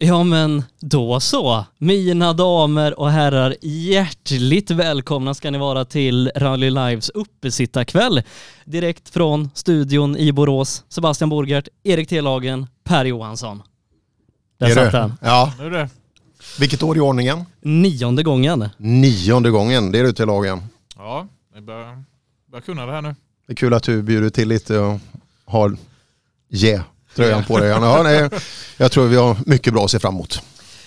Ja men då så. Mina damer och herrar, hjärtligt välkomna ska ni vara till Rally Lives uppesittarkväll. Direkt från studion i Borås. Sebastian Borgert, Erik Telagen, Per Johansson. Där Är satt det? den. Ja. Nu är det. Vilket år i ordningen? Nionde gången. Nionde gången, det är du till lagen. Ja, jag börjar, börjar kunna det här nu. Det är kul att du bjuder till lite och har yeah-tröjan på dig. Ja, nej, jag tror vi har mycket bra att se fram emot.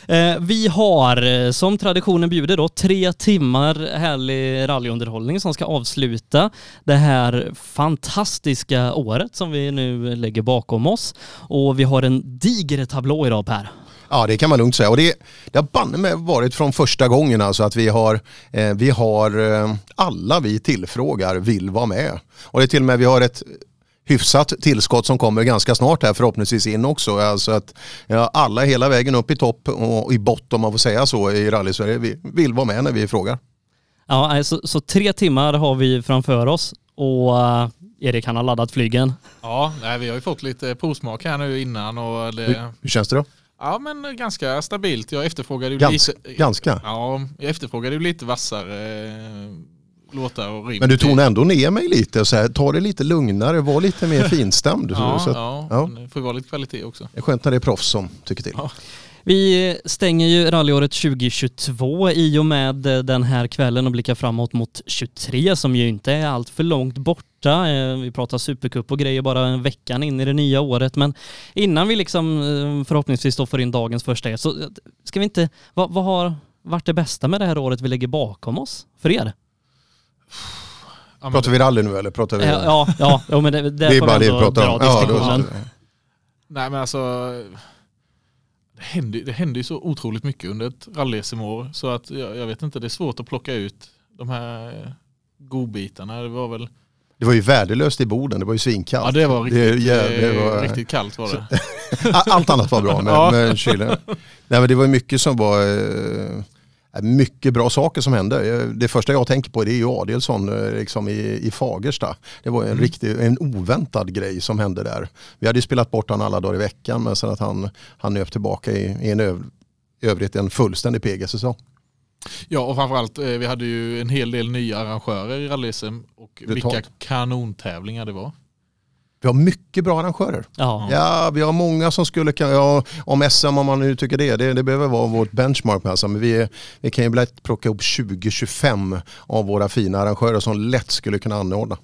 Eh, vi har eh, som traditionen bjuder då tre timmar härlig rallyunderhållning som ska avsluta det här fantastiska året som vi nu lägger bakom oss. Och vi har en diger tablå idag Per. Ja det kan man lugnt säga och det, det har banne med varit från första gången alltså att vi har, eh, vi har eh, alla vi tillfrågar vill vara med. Och det är till och med vi har ett hyfsat tillskott som kommer ganska snart här förhoppningsvis in också. Alltså att ja, alla hela vägen upp i topp och i botten om man får säga så i rally-Sverige vi vill vara med när vi frågar. Ja, så, så tre timmar har vi framför oss och eh, Erik han har laddat flygen. Ja, nej, vi har ju fått lite provsmak här nu innan och det, Hur, hur känns det då? ja men ganska stabilt. Jag efterfrågade ju Gans, lite, ganska. ja, jag efterfrågade ju lite vassare eh, låtar och rim. Men du tonade ändå ner mig lite och så här, ta det lite lugnare, var lite mer finstämd. Ja, så att, ja, ja. det får ju vara lite kvalitet också. Det är skönt när det är proffs som tycker till. Ja. Vi stänger ju rallyåret 2022 i och med den här kvällen och blickar framåt mot 23 som ju inte är allt för långt borta. Eh, Vi pratar supercup och grejer bara en veckan in i det nya året men innan vi liksom eh, förhoppningsvis då får in dagens första er så eh, ska vi inte, vad, vad har varit det bästa med det här året vi lägger bakom oss för er? Ja, Pratar vi rally nu eller pratar vi? Ja, ja, ja, ja men det, det, det är bara det vi pratar om. Ja, då, nej men alltså det händer, det händer ju så otroligt mycket under ett rally-SM-år så att jag, jag vet inte, det är svårt att plocka ut de här godbitarna. Det var väl, det var ju värdelöst i Boden, det var ju svinkallt. ja det var Det riktigt, det eh, var- riktigt kallt var det. Allt annat var bra men, Ja. men kylen. Nej men det var ju mycket som var eh, mycket bra saker som hände. Eh, Det första jag tänker på är ju Adelsson eh, liksom i, i Fagersta. Det var en, Mm. riktig, en oväntad grej som hände där. Vi hade ju spelat bort han alla dagar i veckan men sen att han, han nöp tillbaka i, i en öv, övrigt en fullständig PG-säsong. Ja och framförallt eh, vi hade ju en hel del nya arrangörer i rally och vilka kanontävlingar det var. Vi har mycket bra arrangörer. Ja. Ja, vi har många som skulle kunna, ja, om SM om man nu tycker det, det, det behöver vara vårt benchmark alltså, men vi, vi kan ju lätt plocka ihop 20-25 av våra fina arrangörer som lätt skulle kunna anordna.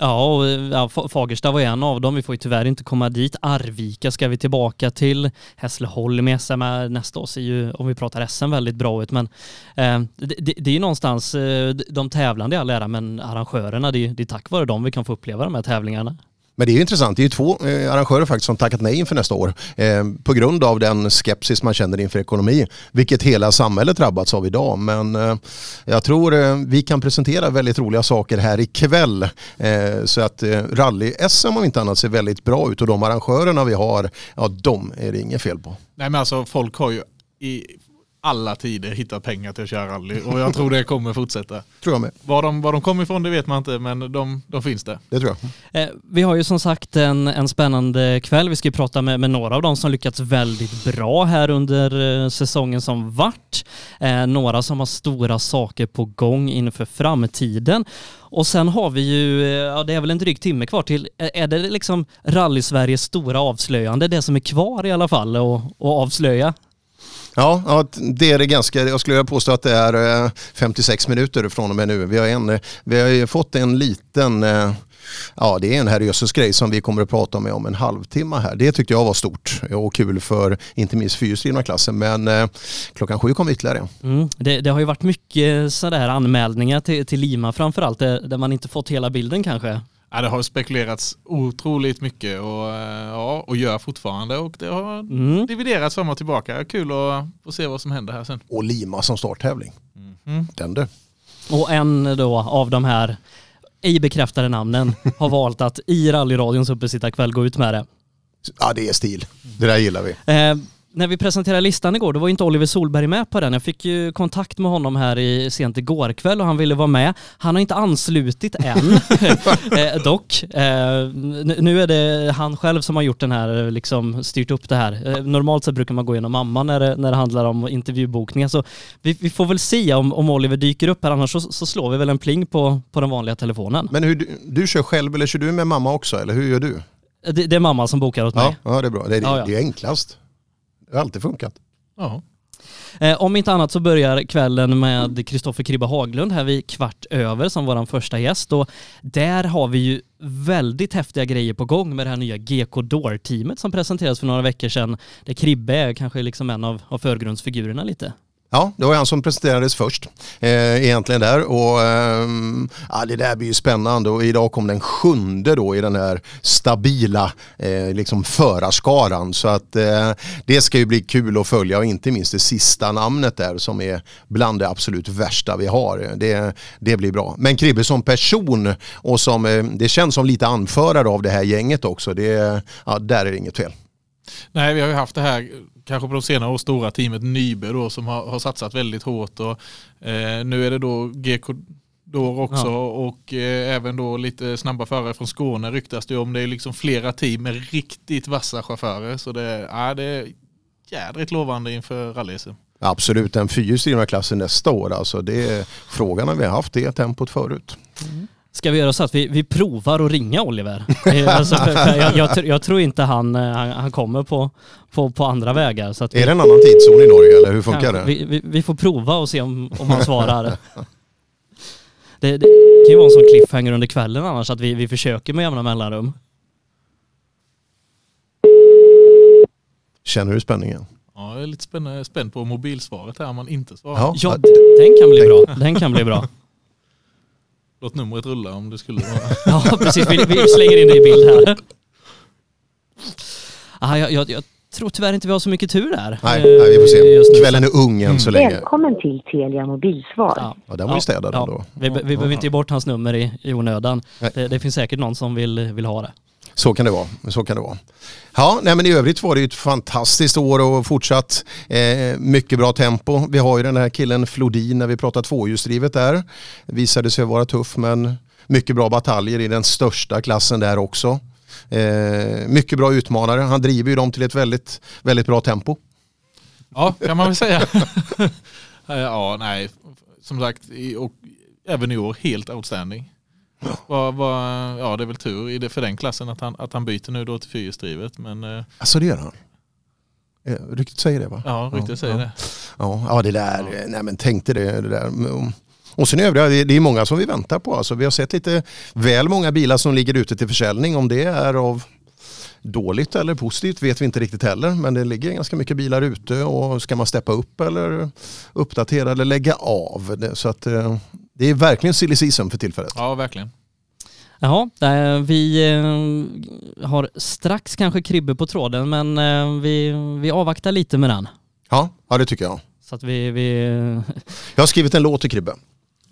Ja, och, ja, Fa- Fagersta var en av dem. Vi får ju tyvärr inte komma dit. Arvika ska vi tillbaka till. Hässleholm i SM är nästa år ser ju, om vi pratar SM, väldigt bra ut. Men eh, det, det, det är ju någonstans eh, de tävlande i all ära, men arrangörerna, det är, det är tack vare dem vi kan få uppleva de här tävlingarna. Men det är ju intressant, det är ju två eh, arrangörer faktiskt som tackat nej inför nästa år. Eh, på grund av den skepsis man känner inför ekonomi. Vilket hela samhället drabbats av idag. Men eh, jag tror eh, vi kan presentera väldigt roliga saker här ikväll. Eh, så att eh, rally-SM om inte annat ser väldigt bra ut och de arrangörerna vi har, ja de är det inget fel på. Nej men alltså folk har ju i alla tider hittat pengar till att köra rally och jag tror det kommer fortsätta. Tror jag med. Var de, var de kommer ifrån det vet man inte men de, de finns där. Det tror jag. Eh, vi har ju som sagt en, en spännande kväll. Vi ska ju prata med, med några av dem som lyckats väldigt bra här under eh, säsongen som vart. Eh, några som har stora saker på gång inför framtiden. Och sen har vi ju, eh, ja det är väl en dryg timme kvar till, är är det liksom rally-Sveriges stora avslöjande, det som är kvar i alla fall och avslöja? Ja, ja, det är det ganska, jag skulle vilja påstå att det är eh, 56 minuter från och med nu. Vi har, en, vi har ju fått en liten, eh, ja det är en herrejösses grej som vi kommer att prata med om en halvtimme här. Det tyckte jag var stort och kul för inte minst fyrhjulsdrivna klassen. Men eh, klockan sju kom ytterligare. Mm. Det, det har ju varit mycket sådär anmälningar till, till Lima framförallt, eh, där man inte fått hela bilden kanske. Ja, det har spekulerats otroligt mycket och, eh, ja, och gör fortfarande och det har Mm. dividerats fram och tillbaka. Kul att få se vad som händer här sen. Och Lima som starttävling. Mm. Den du. Och en då av de här ej bekräftade namnen har valt att i rallyradions uppesittarkväll gå ut med det. Ja det är stil. Det där gillar vi. Eh, när vi presenterade listan igår, då var inte Oliver Solberg med på den. Jag fick ju kontakt med honom här i, sent igår kväll och han ville vara med. Han har inte anslutit än, eh, dock. Eh, nu är det han själv som har gjort den här, liksom styrt upp det här. Eh, normalt sett brukar man gå igenom mamma när det, när det handlar om intervjubokningar, så vi, vi får väl se om, om Oliver dyker upp här, annars så, så, slår vi väl en pling på, på den vanliga telefonen. Men hur, du, du kör själv eller kör du med mamma också, eller hur gör du? Det, det är mamma som bokar åt mig. Ja, ja det är bra. Det, ja, ja. det är enklast. Det har alltid funkat. Ja. Eh, om inte annat så börjar kvällen med Kristoffer Kribba Haglund här vid kvart över som vår första gäst och där har vi ju väldigt häftiga grejer på gång med det här nya GK Door-teamet som presenterades för några veckor sedan där Kribbe är kanske liksom en av, av förgrundsfigurerna lite. Ja, det var han som presenterades först eh, egentligen där och eh, ja, det där blir ju spännande och idag kom den sjunde då i den här stabila eh, liksom förarskaran så att eh, det ska ju bli kul att följa och inte minst det sista namnet där som är bland det absolut värsta vi har. Det, det blir bra. Men Kribbe som person och som eh, det känns som lite anförare av det här gänget också, det, ja, där är det inget fel. Nej, vi har ju haft det här kanske på de senare år stora teamet Nybe då som har, har satsat väldigt hårt och eh, nu är det då GK Dor också ja. och eh, även då lite snabba förare från Skåne ryktas det om. Det är liksom flera team med riktigt vassa chaufförer så det, ja, det är jädrigt lovande inför rally Absolut, den fyrhjulsdrivna klassen nästa år. Alltså det är, frågan har vi haft det tempot förut. Mm. Ska vi göra så att vi, vi provar att ringa Oliver? Eh, alltså för, för jag, jag, jag, tror inte han, eh, han, han, kommer på, på, på andra vägar. Så att vi, är det en annan tidszon i Norge eller hur funkar det? Vi, vi, vi, får prova och se om, om han svarar. Det, det, kan ju vara en sån cliffhanger under kvällen annars att vi, vi försöker med jämna mellanrum. Känner du spänningen? Ja, jag är lite spänd, spänd på mobilsvaret här om man inte svarar. Ja, ja den kan bli bra. Den kan bli bra. Låt numret rulla om det skulle vara. ja, precis. Vi, vi, slänger in det i bild här. Aha, jag, jag, jag tror tyvärr inte vi har så mycket tur där. Nej, nej vi får se. Kvällen är ung än så länge. Välkommen till Telia mobilsvar. Ja, ja den var ju städad ja, ändå. Vi, vi behöver inte ge bort hans nummer i, i onödan. Det, det, finns säkert någon som vill, vill ha det. Så kan det vara. Så kan det vara. Ja, nej, men i övrigt var det ett fantastiskt år och fortsatt eh, mycket bra tempo. Vi har ju den här killen Flodin när vi pratar tvåhjulsdrivet där. Visade sig vara tuff men mycket bra bataljer i den största klassen där också. Eh, mycket bra utmanare. Han driver ju dem till ett väldigt, väldigt bra tempo. Ja, kan man väl säga. Eh, ja, nej, som sagt, och även i år helt outstanding. Var, var, ja, det är väl tur i det för den klassen att han, att han byter nu då till fyrhjulsdrivet. Men, eh, alltså det gör han? Eh, ryktet säger det va? Ja, ryktet säger ja. det. Ja, ja, det där, ja. nej men tänkte det, det där. Och sen övriga, det är många som vi väntar på. Alltså, vi har sett lite väl många bilar som ligger ute till försäljning. Om det är av dåligt eller positivt vet vi inte riktigt heller. Men det ligger ganska mycket bilar ute och ska man steppa upp eller uppdatera eller lägga av. Så att eh, det är verkligen silly season för tillfället. Ja, verkligen. Jaha, vi eh, har strax kanske Kribbe på tråden men eh, vi, vi avvaktar lite med den. Ja, ja det tycker jag. Så att vi, vi... Jag har skrivit en låt till Kribbe.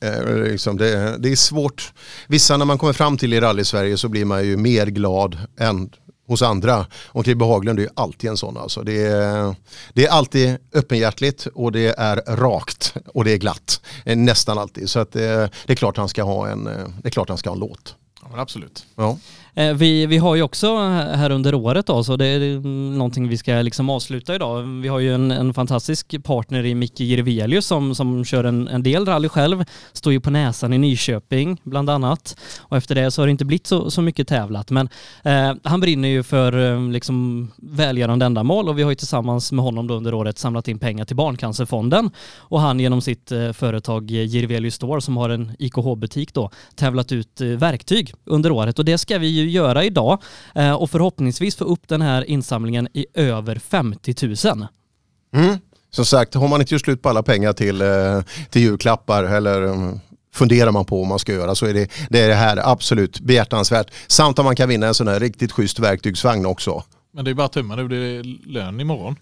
Eh, liksom det, det, är svårt. Vissa när man kommer fram till i rally-Sverige så blir man ju mer glad än hos andra. Och Kribbe Haglund är alltid en sån. Alltså. Det, är, det är alltid öppenhjärtligt och det är rakt och det är glatt. Eh, nästan alltid. Så att det, eh, det är klart han ska ha en, eh, det är klart han ska ha en låt. Ja, absolut. Ja. Eh, vi, vi har ju också eh, här under året då, så det är någonting vi ska liksom avsluta idag. Vi har ju en, en fantastisk partner i Micke Jirvelius som, som kör en, en del rally själv, står ju på näsan i Nyköping bland annat. Och efter det så har det inte blivit så, så mycket tävlat. Men eh, han brinner ju för eh, liksom välgörande ändamål och vi har ju tillsammans med honom då under året samlat in pengar till Barncancerfonden. Och han genom sitt eh, företag Jirvelius Store som har en IKH-butik då tävlat ut eh, verktyg under året och det ska vi ju göra idag eh, och förhoppningsvis få upp den här insamlingen i över 50 000. Mm. Som sagt, har man inte gjort slut på alla pengar till, eh, till julklappar eller mm, funderar man på vad man ska göra så är det det, är det här absolut behjärtansvärt. Samt att man kan vinna en sån här riktigt schysst verktygsvagn också. Men det är bara att tumma, det blir lön imorgon.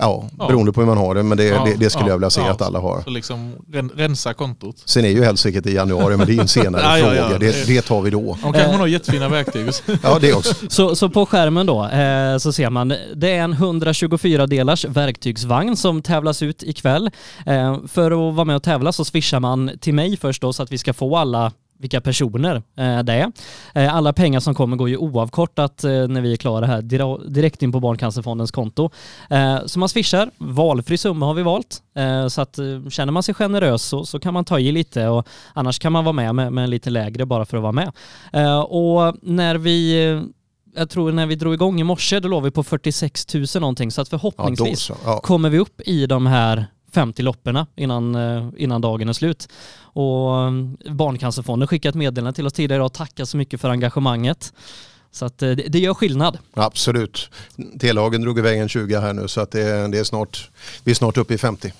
Ja, Ja. beroende på hur man har det. Men det, Ja, det, det skulle ja, jag vilja se ja. att alla har. Så liksom ren, rensa kontot. Sen är ju helsike i januari, men det är ju en senare fråga. ja. Det, det tar vi då. De kanske man har jättefina verktyg. Ja, det också. Så, så på skärmen då eh, så ser man, det är en 124 delars verktygsvagn som tävlas ut ikväll. Eh, för att vara med och tävla så swishar man till mig först då så att vi ska få alla vilka personer eh, det är. Eh, alla pengar som kommer går ju oavkortat eh, när vi är klara här direkt in på Barncancerfondens konto. Så man swishar, valfri summa har vi valt. Så att känner man sig generös så, så kan man ta i lite och annars kan man vara med med, med en lite lägre bara för att vara med. Och när vi jag tror när vi drog igång i morse, då låg vi på 46 000 någonting, så att Ja, förhoppningsvis så. Ja. kommer vi upp i de här 50 lopperna innan, eh, innan dagen är slut. Och eh, Barncancerfonden skickade ett meddelande till oss tidigare och tackar så mycket för engagemanget. Så att eh, det, det gör skillnad. Absolut. T-lagen drog iväg en 20 här nu så att det, det är snart, vi är snart uppe i 50.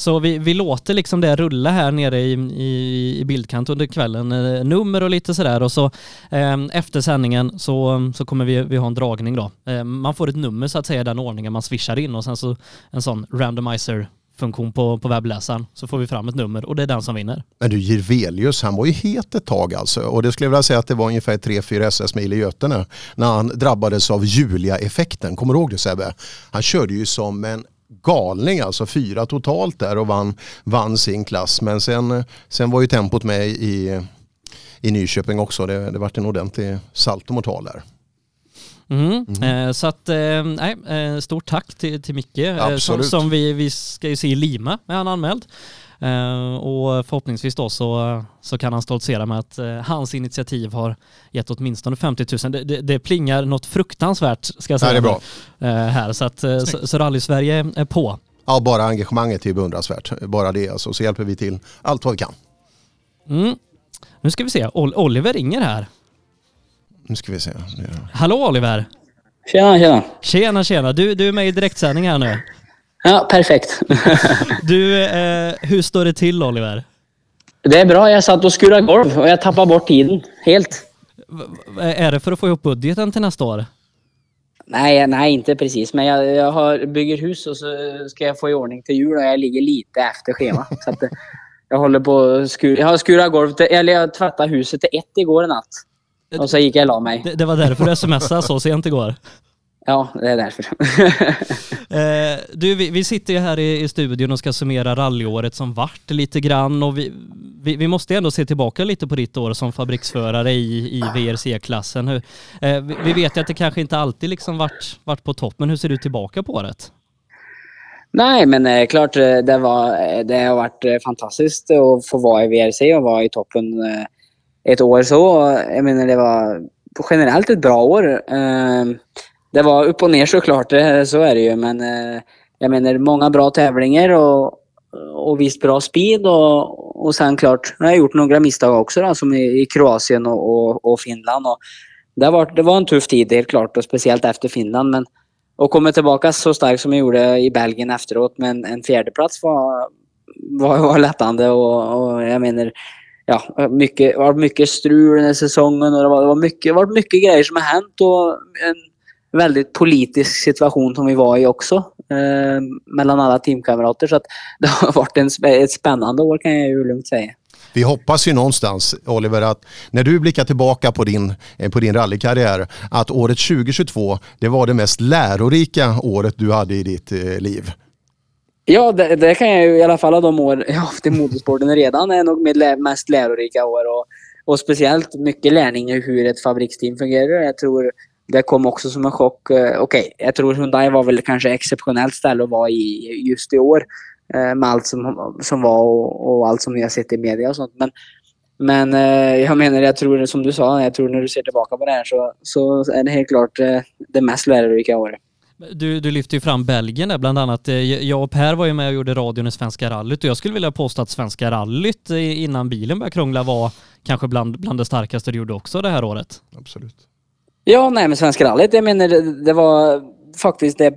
Så vi, vi låter liksom det rulla här nere i, i, i bildkant under kvällen. Nummer och lite sådär och så eh, efter sändningen så, så kommer vi, vi ha en dragning då. Eh, man får ett nummer så att säga i den ordningen man swishar in och sen så en sån randomizer funktion på, på webbläsaren så får vi fram ett nummer och det är den som vinner. Men du Jirvelius, han var ju het ett tag alltså. Och det skulle jag vilja säga att det var ungefär 3-4 SS-mil i Götene när han drabbades av Julia-effekten. Kommer du ihåg det Sebbe? Han körde ju som en galning, alltså fyra totalt där och vann, vann sin klass. Men sen, sen var ju tempot med i, i Nyköping också. Det, det vart en ordentlig saltomortal där. Mm. Eh, så att, eh, nej, eh, stort tack till, till Micke som, som vi, vi ska ju se i Lima, är han anmäld. Och förhoppningsvis då så, så kan han stoltsera med att hans initiativ har gett åtminstone 50 000. Det, det, det plingar något fruktansvärt ska jag säga. Nej, det är bra. här. Så, att, eh, så, så Rally-Sverige är på. Ja, bara engagemanget är beundransvärt. Bara det alltså. Så hjälper vi till allt vad vi kan. Mm. Nu ska vi se, Ol- Oliver ringer här. Nu ska vi se. Hallå Oliver! Tjena, tjena. Tjena tjena, du, du är med i direktsändning här nu. Ja, perfekt. Du, eh, hur står det till Oliver? Det är bra. Jag satt och skurade golv och jag tappade bort tiden helt. V- Är det för att få ihop budgeten till nästa år? Nej, nej, inte precis. Men jag, jag har, bygger hus och så ska jag få i ordning till jul och jag ligger lite efter schema. Så att, eh, jag håller på skur, Jag har skurat golv, till, eller jag tvättade huset till ett igår natt. Och så gick jag och la mig. Det, det var därför du smsade så sent igår. Ja, det är därför. Eh, du, vi, vi sitter ju här i, i studion och ska summera rallyåret som vart lite grann och vi, vi, vi måste ändå se tillbaka lite på ditt år som fabriksförare i, i VRC-klassen. Eh, vi, vi vet ju att det kanske inte alltid liksom vart, vart på topp, men hur ser du tillbaka på året? Nej, men eh, klart eh, det, var, eh, det har varit fantastiskt att få vara i VRC och vara i toppen eh, ett år så. Jag menar, det var generellt ett bra år. Ehm, det var upp och ner såklart, eh, så är det ju. Men eh, jag menar, många bra tävlingar och, och visst bra speed. Och, och sen klart, nu har jag gjort några misstag också då, som i, Kroatien och, och, och Finland. Och det, var, det var en tuff tid helt klart, och speciellt efter Finland. Men att komma tillbaka så starkt som jag gjorde i Belgien efteråt med en, en fjärdeplats var, var, var lättande och, och jag menar ja, mycket, det var mycket strul den här säsongen och det var, det var mycket, det var mycket grejer som har hänt och en väldigt politisk situation som vi var i också eh, mellan alla teamkamrater så att det har varit en, ett spännande år kan jag ju lugnt säga. Vi hoppas ju någonstans, Oliver, att när du blickar tillbaka på din, eh, på din rallykarriär, att året 2022, det var det mest lärorika året du hade i ditt eh, liv. Ja, det, det kan jag ju i alla fall av de år jag har haft i motorsporten redan är nog mitt lä- mest lärorika år. Och, och speciellt mycket lärning i hur ett fabriksteam fungerar. Jag tror det kom också som en chock. Okej, Okej, jag tror Hyundai var väl kanske exceptionellt ställe att vara i just i år. Eh, med allt som, som var och, och allt som vi har sett i media och sånt. Men, men eh, jag menar, jag tror som du sa, jag tror när du ser tillbaka på det här så, så är det helt klart det mest lärorika året. Du, du lyfter ju fram Belgien där bland annat. Eh, Jag och Per var ju med och gjorde radion i Svenska rallyt och jag skulle vilja påstå att Svenska rallyt eh, innan bilen började krångla var kanske bland, bland det starkaste du gjorde också det här året. Absolut. Ja, nej men Svenska rallyt, jag menar det, det var faktiskt det,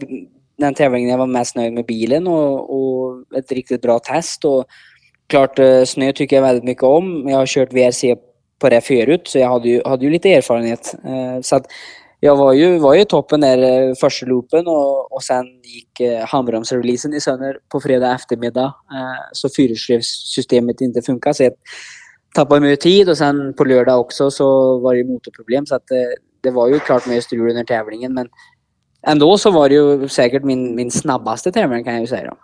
den tävlingen jag var mest nöjd med bilen och, och ett riktigt bra test. Och klart, eh, snö tycker jag väldigt mycket om. Jag har kört VRC på det förut så jag hade ju, hade ju lite erfarenhet. Så att jag var ju, var ju i toppen där eh, första loopen och, och sen gick eh, handbromsreleasen i sönder på fredag eftermiddag. Eh, så fyrhjulsdrivssystemet inte funkade. så jag tappade mycket tid och sen på lördag också så var det motorproblem så att eh, det var ju klart mycket strul under tävlingen men ändå så var det ju säkert min, min snabbaste tävling kan jag ju säga då.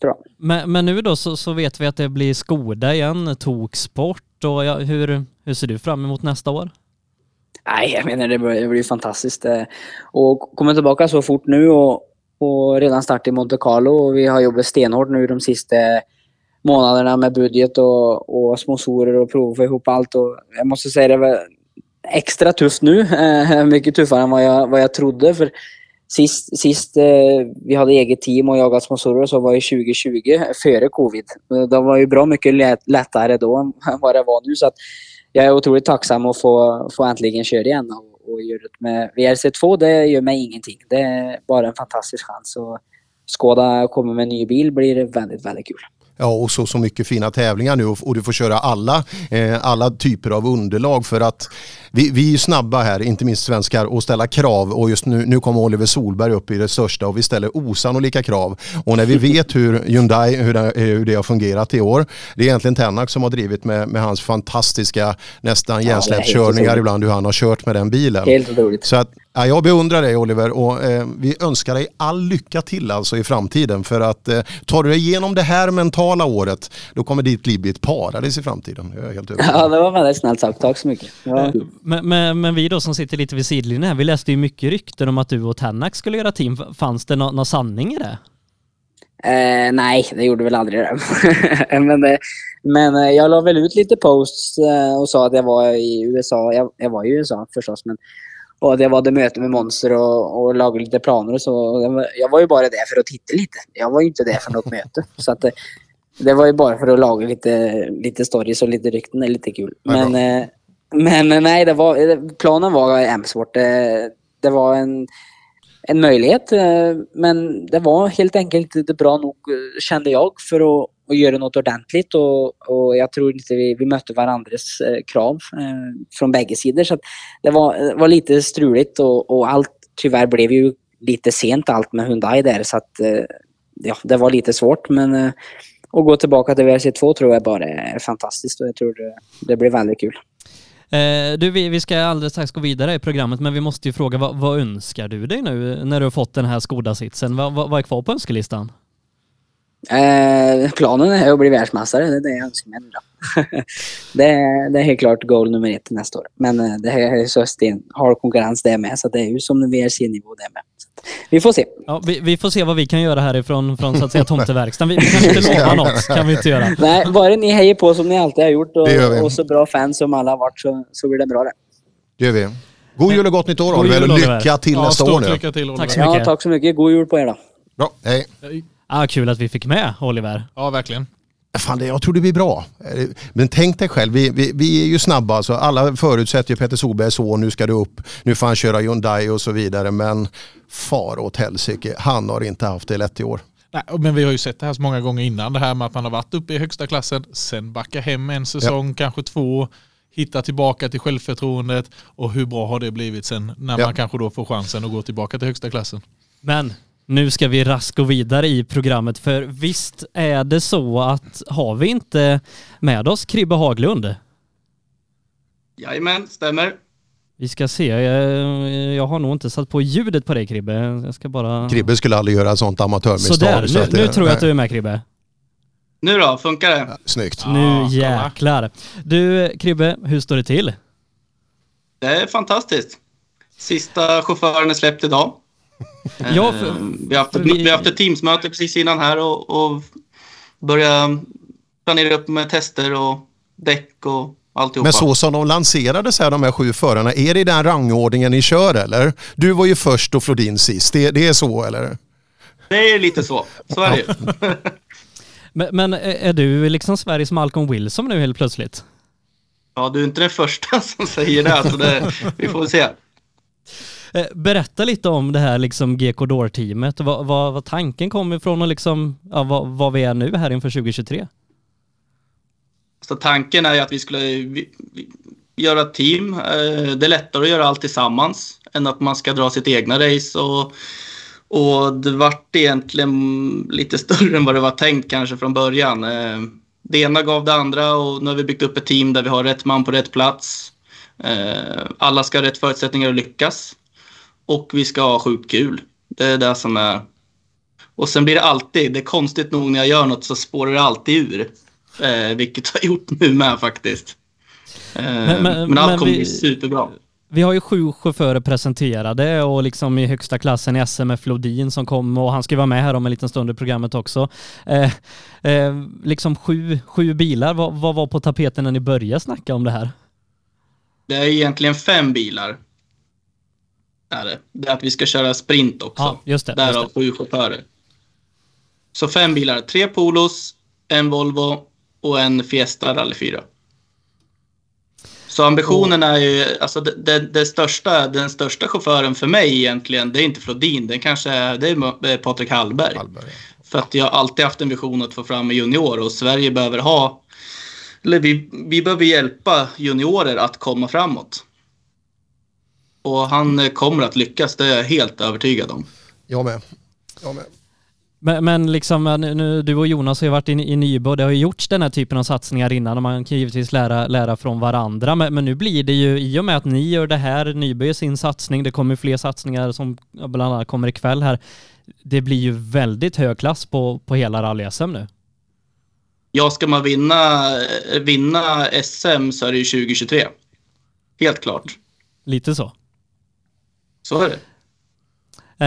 Bra. Men, men nu då så, så vet vi att det blir Skoda igen, Toksport och ja, hur, hur ser du fram emot nästa år? Nej, jag menar det blir, det blir fantastiskt. Eh, och komma tillbaka så fort nu och, och redan starta i Monte Carlo och vi har jobbat stenhårt nu de sista månaderna med budget och, och sponsorer och prova att få ihop allt. Och jag måste säga det var extra tufft nu. Eh, mycket tuffare än vad jag, vad jag trodde. För sist, sist eh, vi hade eget team och jagade sponsorer så var det 2020 före covid. Eh, det var ju bra mycket lättare då än vad det var nu. Så att jag är otroligt tacksam att få, få äntligen köra igen och, och göra det med VRC2. Det gör mig ingenting. Det är bara en fantastisk chans. Och Skoda kommer med en ny bil blir väldigt, väldigt kul. Ja, och så, så mycket fina tävlingar nu och, och du får köra alla, eh, alla typer av underlag för att vi, vi är snabba här, inte minst svenskar, att ställa krav och just nu, nu kommer Oliver Solberg upp i det största och vi ställer osannolika krav. Och när vi vet hur Hyundai, hur det, hur det har fungerat i år, det är egentligen Tennak som har drivit med, med hans fantastiska nästan hjärnsläppskörningar otroligt. ibland, hur han har kört med den bilen. Helt otroligt. Så att, ja, jag beundrar dig Oliver och eh, vi önskar dig all lycka till alltså i framtiden för att eh, tar du dig igenom det här mentala året då kommer ditt liv bli ett paradis i framtiden. Jag är helt Ja, det var väldigt snällt sagt. Tack så mycket. Ja. Men, men, men vi då som sitter lite vid sidlinjen här, vi läste ju mycket rykten om att du och Tänak skulle göra team. Fanns det nå- någon sanning i det? Eh, nej, det gjorde väl aldrig det. men eh, men eh, jag la väl ut lite posts eh, och sa att jag var i USA. Jag, jag var i USA förstås, men och att jag hade möte med Monster och, och lagade lite planer och så. Jag var- ju bara där för att titta lite. Jag var ju inte där för något möte. Så att, eh, det var ju bara för att laga lite, lite stories och lite rykten. Det är lite kul. Men, eh, men eh, nej, det var, eh, planen var Emsworth. Det, det var en en möjlighet. Men det var helt enkelt inte bra nog, kände jag, för att, och göra något ordentligt. Och, och jag tror inte vi, vi mötte varandras eh, krav eh, från bägge sidor. Så att det var, det var lite struligt och, och allt tyvärr blev ju lite sent allt med Hyundai där. Så att eh, ja, det var lite svårt. Men eh, att gå tillbaka till VRC2 tror jag bara är fantastiskt och jag tror det, det blir väldigt kul. Eh, du, vi, vi ska alldeles strax gå vidare i programmet, men vi måste ju fråga vad, vad önskar du dig nu när du har fått den här Skoda-sitsen? Vad, vad, vad är kvar på önskelistan? Eh, planen är att bli världsmästare, det är det jag önskar mig det, är, det är helt klart goal nummer ett nästa år. Men eh, det här är så sten, har konkurrens det med, så det är ju som en VRC-nivå det med. Vi får se. Ja, vi, vi får se vad vi kan göra härifrån från så att säga tomteverkstan. Vi, vi kan inte lova något, kan vi inte göra. Nej, bara ni hejar på som ni alltid har gjort och, och så bra fans som alla har varit så, så blir det bra det. Det gör vi. God jul och gott nytt år God Oliver jul, och lycka till Ja, nästa år nu. lycka till Oliver. Tack så Ja, mycket. tack så mycket. God jul på er då. Bra, hej. Ah, kul att vi fick med Oliver. Ja, verkligen. Fan, det, jag tror det blir bra. Eh, Men tänk dig själv, vi, vi, vi är ju snabba. Så alla förutsätter ju Peter Solberg så, nu ska du upp, nu får han köra Hyundai och så vidare. Men far åt helsike, han har inte haft det lätt i år. Nej, men vi har ju sett det här så många gånger innan. Det här med att man har varit uppe i högsta klassen, sen backa hem en säsong, kanske två, hitta tillbaka till självförtroendet och hur bra har det blivit sen när Ja. man kanske då får chansen att gå tillbaka till högsta klassen. Men nu ska vi raskt gå vidare i programmet för visst är det så att har vi inte med oss Kribbe Haglund? Jajamän, stämmer. Vi ska se, jag, har nog inte satt på ljudet på dig Kribbe. Jag ska bara... Kribbe skulle aldrig göra sånt amatörmisstag. Sådär, så nu, det- nu tror jag att du nej. är med Kribbe. Nu då, funkar det? Snyggt. Ja, nu kolla. jäklar. Du Kribbe, hur står det till? Det är fantastiskt. Sista chauffören är släppt idag. Ja, Eh, för- vi, har haft ett, vi- vi har haft ett teamsmöte precis innan här och, och börja planera upp med tester och däck och alltihopa. Men så som de lanserades här, de här sju förarna, är det i den rangordningen ni kör eller? Du var ju först och Flodin sist, det, det är så eller? Det är lite så. Så är det ju. Men, men är är du liksom Sveriges Malcolm Wilson nu helt plötsligt? Ja, du är inte den första som säger det, så det, vi får se. Eh, berätta lite om det här liksom GK Door-teamet, vad, vad, vad tanken kom ifrån och liksom, ja, vad, vad vi är nu här inför 2023. Så tanken är att vi skulle vi, vi, göra ett team. Eh, det är lättare att göra allt tillsammans. än att man ska dra sitt egna race. Och, och det vart egentligen lite större än vad det var tänkt kanske från början. Eh, det ena gav det andra och nu har vi byggt upp ett team där vi har rätt man på rätt plats. Alla ska ha rätt förutsättningar att lyckas. Och vi ska ha sjukt kul. Det är det som är... Och sen blir det alltid, det är konstigt nog när jag gör något så spårar det alltid ur. Eh, vilket har gjort nu med faktiskt. Eh, men, men, men, allt men kommer vi, bli superbra. Vi har ju sju chaufförer presenterade och liksom i högsta klassen i SM med Flodin som kom och han ska vara med här om en liten stund i programmet också. Eh, eh, liksom sju, sju bilar, vad, vad var på tapeten när ni började snacka om det här? Det är egentligen fem bilar. Är det. det är att vi ska köra sprint också. Ja, just det. Därav sju chaufförer. Så fem bilar. Tre Polos, en Volvo och en Fiesta Rally 4. Så ambitionen är ju, alltså det, det, det, största, den största chauffören för mig egentligen, det är inte Flodin, det kanske är, det är Patrik Hallberg. Hallberg. För att jag har alltid haft en vision att få fram en junior och Sverige behöver ha, eller vi, vi behöver hjälpa juniorer att komma framåt. Och han kommer att lyckas, det är jag helt övertygad om. Jag med. Jag med. Men, men liksom, nu, du och Jonas har ju varit i, i Nybro, det har ju gjorts den här typen av satsningar innan och man kan givetvis lära, lära från varandra. Men, men nu blir det ju, i och med att ni gör det här, Nybro gör sin satsning, det kommer fler satsningar som bland annat kommer ikväll här. Det blir ju väldigt hög klass på, på hela rally-SM nu. Ja, ska man vinna, vinna SM så är det ju 2023. Helt klart. Lite så. Så är det.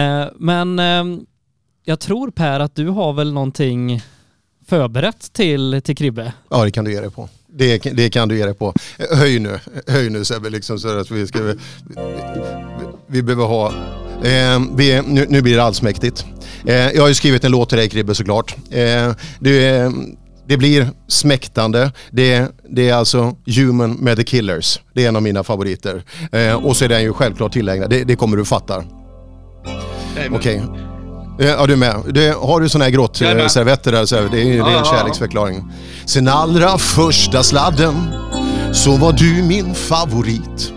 Eh, men eh, jag tror Per att du har väl någonting förberett till, till Kribbe? Ja det kan du ge dig på. Det, det kan du ge dig på. Höj nu, höj nu Sebbe liksom så att vi ska... Vi, vi behöver ha... Eh, vi, nu, nu, blir det allsmäktigt. Eh, jag har ju skrivit en låt till dig Kribbe såklart. Eh, det, det blir smäktande. Det, det, är alltså Human med the Killers. Det är en av mina favoriter. Eh, och så är den ju självklart tillägnad. Det, det kommer du fatta. Okej. Okay. Ja du är med. Det, har du såna här gråttservetter där så är det, det är en kärleksförklaring. Sen allra första sladden så var du min favorit.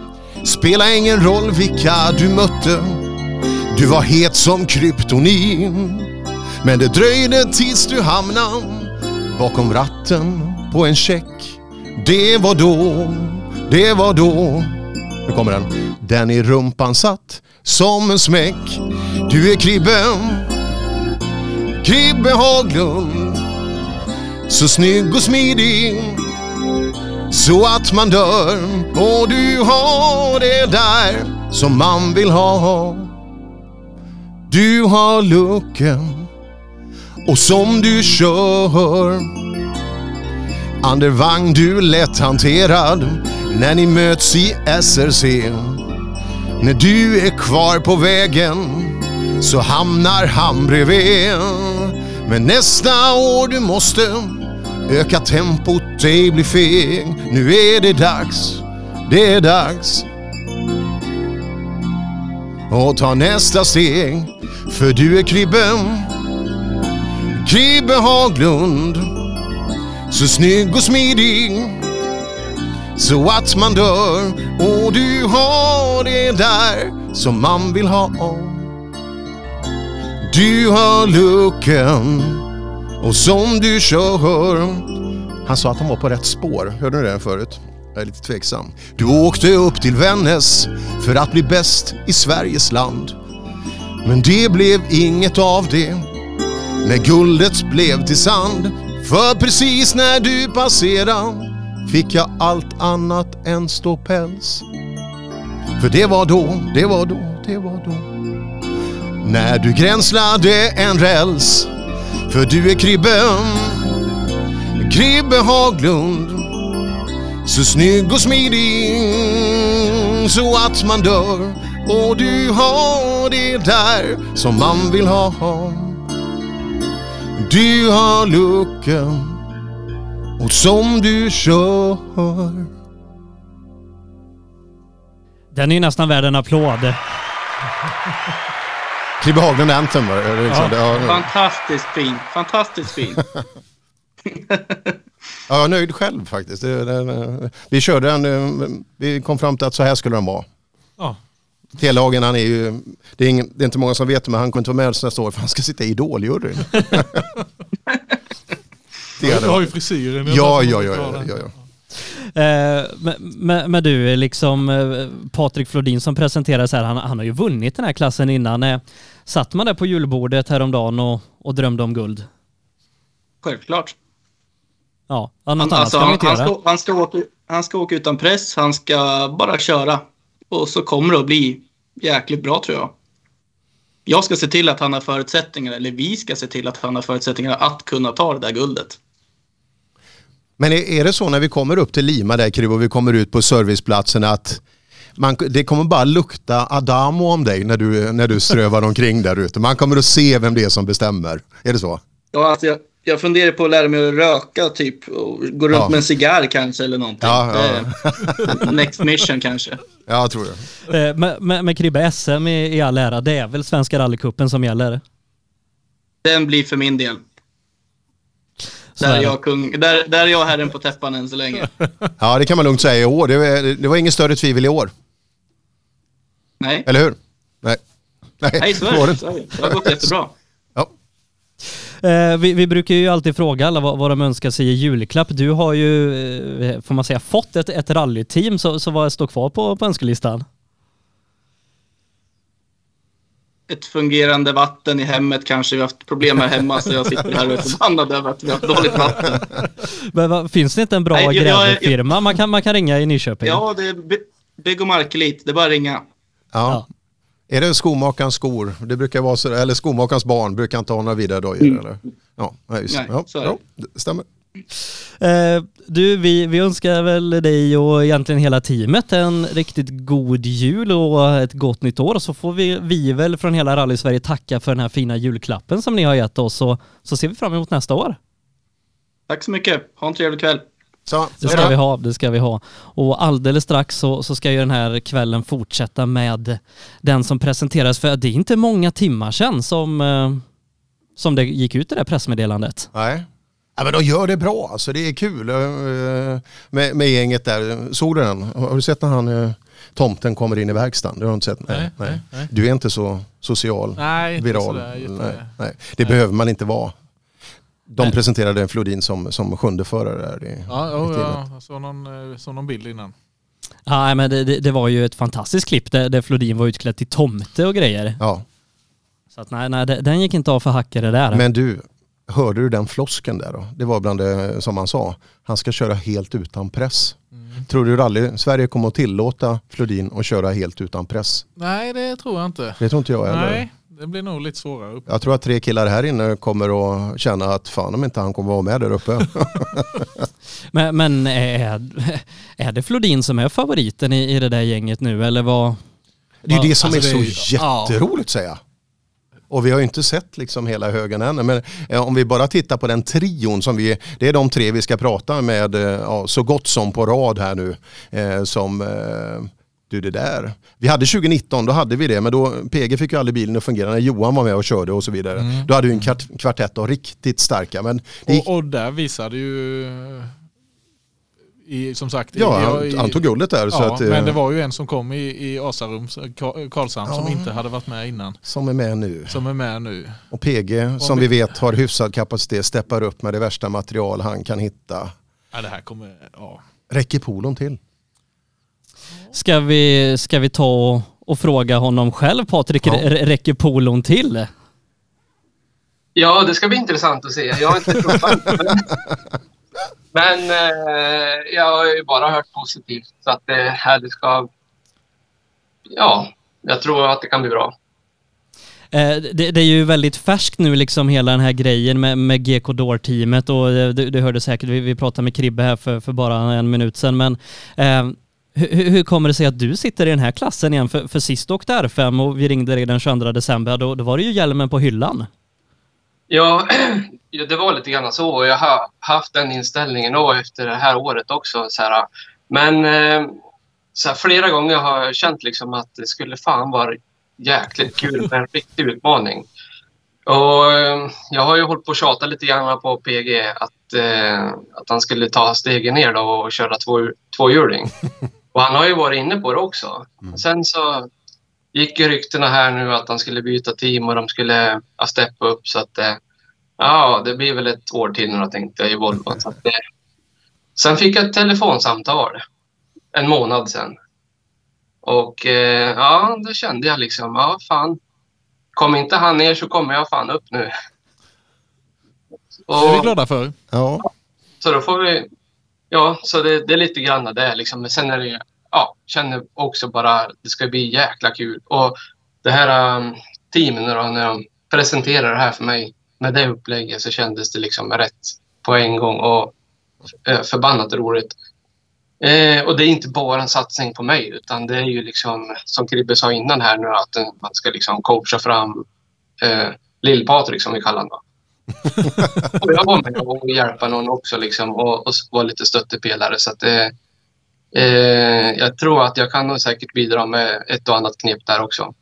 Spela ingen roll vilka du mötte. Du var het som kryptonin. Men det dröjde tills du hamnade bakom ratten på en check. Det var då, det var då. Nu kommer den. Den i rumpan satt som en smäck. Du är kribben Kribbe Haglund Så snygg och smidig så att man dör och du har det där som man vill ha. Du har looken och som du kör. Andervagn du lätt hanterad när ni möts i SRC. När du är kvar på vägen så hamnar han bredvid. Men nästa år du måste öka tempot, ej bli feg. Nu är det dags, det är dags. Och ta nästa steg, för du är Kribben. Kibbe Haglund. Så snygg och smidig så att man dör och du har det där som man vill ha. Du har looken och som du kör. Han sa att han var på rätt spår. Hörde ni det förut? Jag är lite tveksam. Du åkte upp till Vännäs för att bli bäst i Sveriges land. Men det blev inget av det när guldet blev till sand. För precis när du passerade fick jag allt annat än ståpäls. För det var då, det var då, det var då när du gränslade en räls. För du är Kribbe, Kribbe Haglund. Så snygg och smidig så att man dör. Och du har det där som man vill ha. Du har looken och som du kör. Den är ju nästan värd en applåd. Kribbe Haglund Anthem var det. Liksom. Ja. Ja. Fantastiskt fin. Fantastiskt fin. ja, jag är nöjd själv faktiskt. Vi körde den, vi kom fram till att så här skulle den vara. Ja, T-lagen, han är ju, det är, ingen, det är inte många som vet det, men han kommer inte vara med oss nästa år för han ska sitta i Idoljuryn. det är Du har ju frisyren. Ja, ja, ja, ja, ja, ja. Eh, men, du, liksom eh, Patrik Flodin som presenterades här, han, han har ju vunnit den här klassen innan. Eh, satt man där på julbordet häromdagen och, och drömde om guld? Självklart. Ja, något Han, annat alltså, kan han, inte han, göra. ska, han, ska åka, han ska åka utan press, han ska bara köra. Och så kommer det att bli jäkligt bra tror jag. Jag ska se till att han har förutsättningar, eller vi ska se till att han har förutsättningar att kunna ta det där guldet. Men är, det så när vi kommer upp till Lima där Kribo, och vi kommer ut på serviceplatsen att man, det kommer bara lukta Adamo om dig när du, när du strövar omkring där ute. Man kommer att se vem det är som bestämmer. Är det så? Ja, alltså jag, jag funderar på att lära mig att röka typ och gå runt Ja. med en cigarr kanske eller någonting. Ja, ja. Next mission kanske. Ja, jag tror det. Eh, men, men, men Kribbe, SM i, i all ära, det är väl Svenska rallycupen som gäller? Den blir för min del. Så Där är jag kung, där, där är jag herren på täppan än så länge. Ja, det kan man lugnt säga i år. Det, var- det var inget större tvivel i år. Nej, Eller hur? Nej. Nej så det är var det. det Så är det. det har gått jättebra. Ja. Eh, vi, vi brukar ju alltid fråga alla vad, vad de önskar sig i julklapp. Du har ju, eh, får man säga, fått ett, ett rallyteam, så, så vad står kvar på, på önskelistan? Ett fungerande vatten i hemmet kanske. Vi har haft problem här hemma så jag sitter här och är förbannad över att vi har haft dåligt vatten. Men, vad- finns det inte en bra Nej, jag- jag- grävfirma man kan, man kan ringa i Nyköping? Ja, det är by- bygg och markelit. Det är bara att ringa. Ja. Är det skomakarens skor? Det brukar vara så, eller skomakarens barn brukar inte ha några vidare dojor eller? Ja, just. Nej, ja, ja, det stämmer. Eh, du, vi, vi önskar väl dig och egentligen hela teamet en riktigt god jul och ett gott nytt år. Så får vi, vi väl från hela Rally Sverige tacka för den här fina julklappen som ni har gett oss och så ser vi fram emot nästa år. Tack så mycket. Ha en trevlig kväll. Så, Det ska vi ha, det ska vi ha. Och alldeles strax så, så ska ju den här kvällen fortsätta med den som presenteras för det är inte många timmar sedan som, eh, som det gick ut det där pressmeddelandet. Nej. Ja, men de gör det bra, alltså det är kul eh, med, med gänget där. Såg du den? Har du sett när han, eh, tomten kommer in i verkstaden? Det har du inte sett? Nej, nej, nej. Du är inte så social, Nej, inte viral. sådär nej, nej. Det behöver man inte vara. De presenterade Flodin som, som sjunde förare där i, Ja, i ja. Jag såg någon, eh, såg någon bild innan. Ja, nej, men det, det, det var ju ett fantastiskt klipp där, där Flodin var utklädd till tomte och grejer. Ja. Så att nej, nej, den gick inte av för hackare där. Men du, hörde du den flosken där då? Det var bland det som han sa. Han ska köra helt utan press. Mm. Tror du rally Sverige kommer att tillåta Flodin att köra helt utan press? Nej, det tror jag inte. Det tror inte jag heller. Nej, det blir nog lite svårare. Upp. Jag tror att tre killar här inne kommer att känna att fan om inte han kommer vara med där uppe. Men, men är, är det Flodin som är favoriten i, i det där gänget nu eller vad? Det är ju det som Alltså, är det är så ju- jätteroligt säger jag. Och vi har ju inte sett liksom hela högen än. Men eh, om vi bara tittar på den trion som vi, det är de tre vi ska prata med eh, ja, så gott som på rad här nu. Eh, som, eh, du det där. Vi hade 2019, då hade vi det, men då PG fick ju aldrig bilen att fungera när Johan var med och körde och så vidare. Mm. Då hade vi en kvart, kvartett av riktigt starka. Men gick, Och, och där visade ju, i, som sagt, ja, i, han, han tog guldet där. så Ja, att, eh, men det var ju en som kom i, i Asarum, Ka- Karlshamn, som Ja. inte hade varit med innan. Som är med nu. Som är med nu. Och PG som vi vet har hyfsad kapacitet, steppar upp med det värsta material han kan hitta. Ja, det här kommer, ja. Räcker polon till? Ska vi, ska vi ta och, och fråga honom själv Patrik, Ja. r- räcker polon till? Ja, det ska bli intressant att se. Jag har inte provat. Men eh, jag har ju bara hört positivt. Så att det här det ska... Ja, jag tror att det kan bli bra. Eh, det, det är ju väldigt färskt nu liksom hela den här grejen med, med GK Door-teamet och eh, du, du hörde säkert, vi, vi pratade med Kribbe här för, för bara en minut sedan men eh, hur, hur kommer det sig att du sitter i den här klassen igen? För, för sist åkte R5 och vi ringde dig den 22 december, då, då var det ju hjälmen på hyllan. Ja, det var lite grann så. och Jag har haft den inställningen då efter det här året också. Så här. Men eh, så här, flera gånger har jag känt liksom att det skulle fan vara jäkligt kul med en riktig utmaning. Och eh, jag har ju hållit på att tjata lite grann på PG att, eh, att han skulle ta stegen ner då och köra två, tvåhjuling. Och han har ju varit inne på det också. Sen så gick ju ryktena här nu att han skulle byta team och de skulle ja, steppa upp så att eh, ja, det blir väl ett år till nu då, tänkte jag i Volvo. Så att, eh, sen fick jag ett telefonsamtal en månad sen. Och eh, ja, då kände jag liksom, ja fan. Kom inte han ner så kommer jag fan upp nu. Det är vi Och, glada för. Ja. så då får vi... Ja, så det, det är lite grann det liksom. Men sen är det ja, känner också bara det ska bli jäkla kul. Och det här um, teamen då, när de presenterar det här för mig med det upplägget så kändes det liksom rätt på en gång och eh, förbannat roligt. Eh, och det är inte bara en satsning på mig utan det är ju liksom som Kribbe sa innan här nu att man ska liksom coacha fram eh, Lill-Patrik som vi kallar honom jag var med och hjälpa någon också liksom och, och vara lite stöttepelare så att eh, Eh, jag tror att jag kan nog säkert bidra med ett och annat knep där också.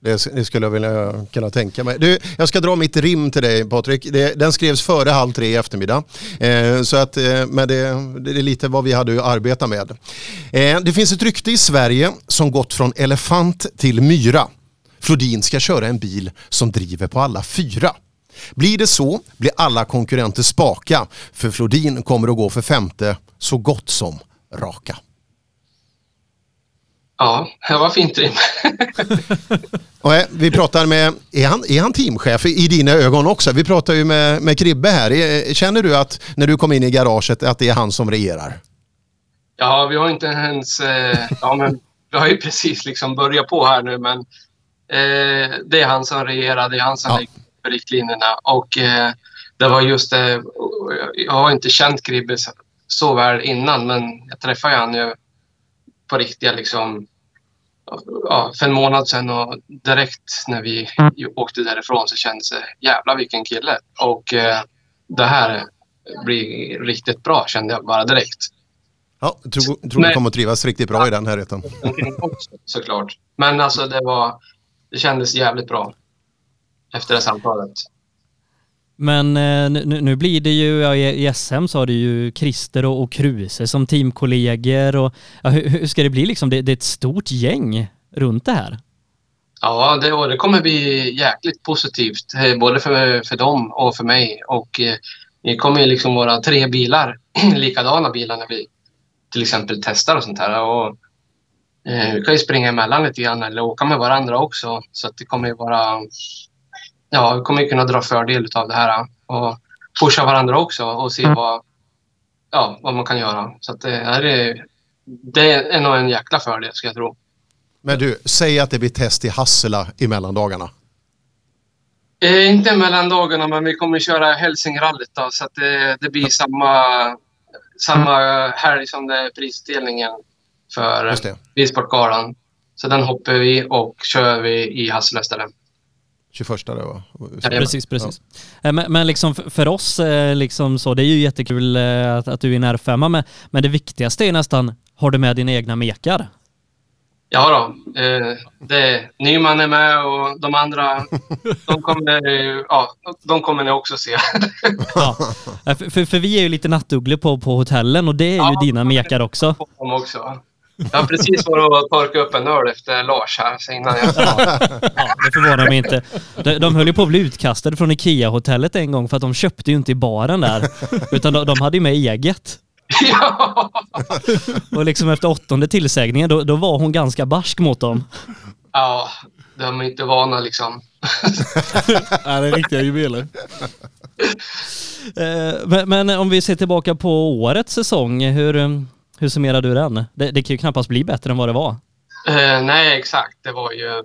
Det, det skulle jag vilja kunna tänka mig. Du, jag ska dra mitt rim till dig Patrik. Det, den skrevs före halv tre i eftermiddag. Eh, så att, eh, men det, det är lite vad vi hade att arbeta med. Eh, det finns ett rykte i Sverige som gått från elefant till myra. Flodin ska köra en bil som driver på alla fyra. Blir det så blir alla konkurrenter spaka för Flodin kommer att gå för femte så gott som raka. Ja, det var fint rim. Vi pratar med, är han, är han teamchef i, dina ögon också? Vi pratar ju med, med Kribbe här. Känner du att när du kom in i garaget att det är han som regerar? Ja, vi har inte ens... Eh, ja, men vi har ju precis liksom börjat på här nu, men eh, det är han som regerar, det är han som Ja. lägger riktlinjerna. Och eh, det var just det, jag har inte känt Kribbe så, så väl innan, men jag träffade han ju på riktiga liksom ja, för en månad sedan och direkt när vi åkte därifrån så kändes det jävla vilken kille. Och eh, det här blir riktigt bra kände jag bara direkt. Ja, jag tror, tror du kommer att trivas riktigt bra i den här rätten. såklart. Men alltså det var, det kändes jävligt bra efter det samtalet. Men eh, nu, nu blir det ju, ja, i SM så har du ju Christer och, och Kruse som teamkollegor och ja, hur, hur ska det bli liksom? Det, det är ett stort gäng runt det här. Ja, det, det kommer bli jäkligt positivt, eh, både för, för dem och för mig. Och eh, det kommer ju liksom vara tre bilar, likadana bilar när vi till exempel testar och sånt här. Och, eh, vi kan ju springa emellan lite grann eller åka med varandra också. Så att det kommer ju vara... Ja, vi kommer ju kunna dra fördel av det här och pusha varandra också och se vad, ja, vad man kan göra. Så att det, är, det är nog en jäkla fördel, ska jag tro. Men du, säg att det blir test i Hassela i mellandagarna. Eh, inte mellan dagarna, men vi kommer köra Hälsingerallyt då, så att det, det blir samma, samma helg som det är prisutdelningen för Bilsportgalan. Så den hoppar vi och kör vi i Hassela istället. 21 då va? Ja, Precis, precis. Eh, Men, men liksom för, oss, eh, liksom så, det är ju jättekul eh, att, att du är en R5, men, men det viktigaste är nästan, har du med dina egna mekar? Ja då, eh, det, Nyman är med och de andra, de kommer, ja, de kommer ni också se. Ja. För, för, för vi är ju lite nattugglor på, på hotellen och det är ju Ja. dina mekar också. Också. Jag har precis varit och torkat upp en öl efter Lars här, så innan jag... Ja, det förvånar mig inte. De, de höll ju på att bli utkastade från IKEA-hotellet en gång för att de köpte ju inte i baren där. Utan de, de hade ju med eget. ja. Och liksom efter åttonde tillsägningen, då, då var hon ganska barsk mot dem. ja, de är inte vana liksom. Är det riktiga juveler? Eh, Men, men om vi ser tillbaka på årets säsong, hur, hur summerar du den? Det, det kan ju knappast bli bättre än vad det var. Eh, nej, exakt. Det var ju,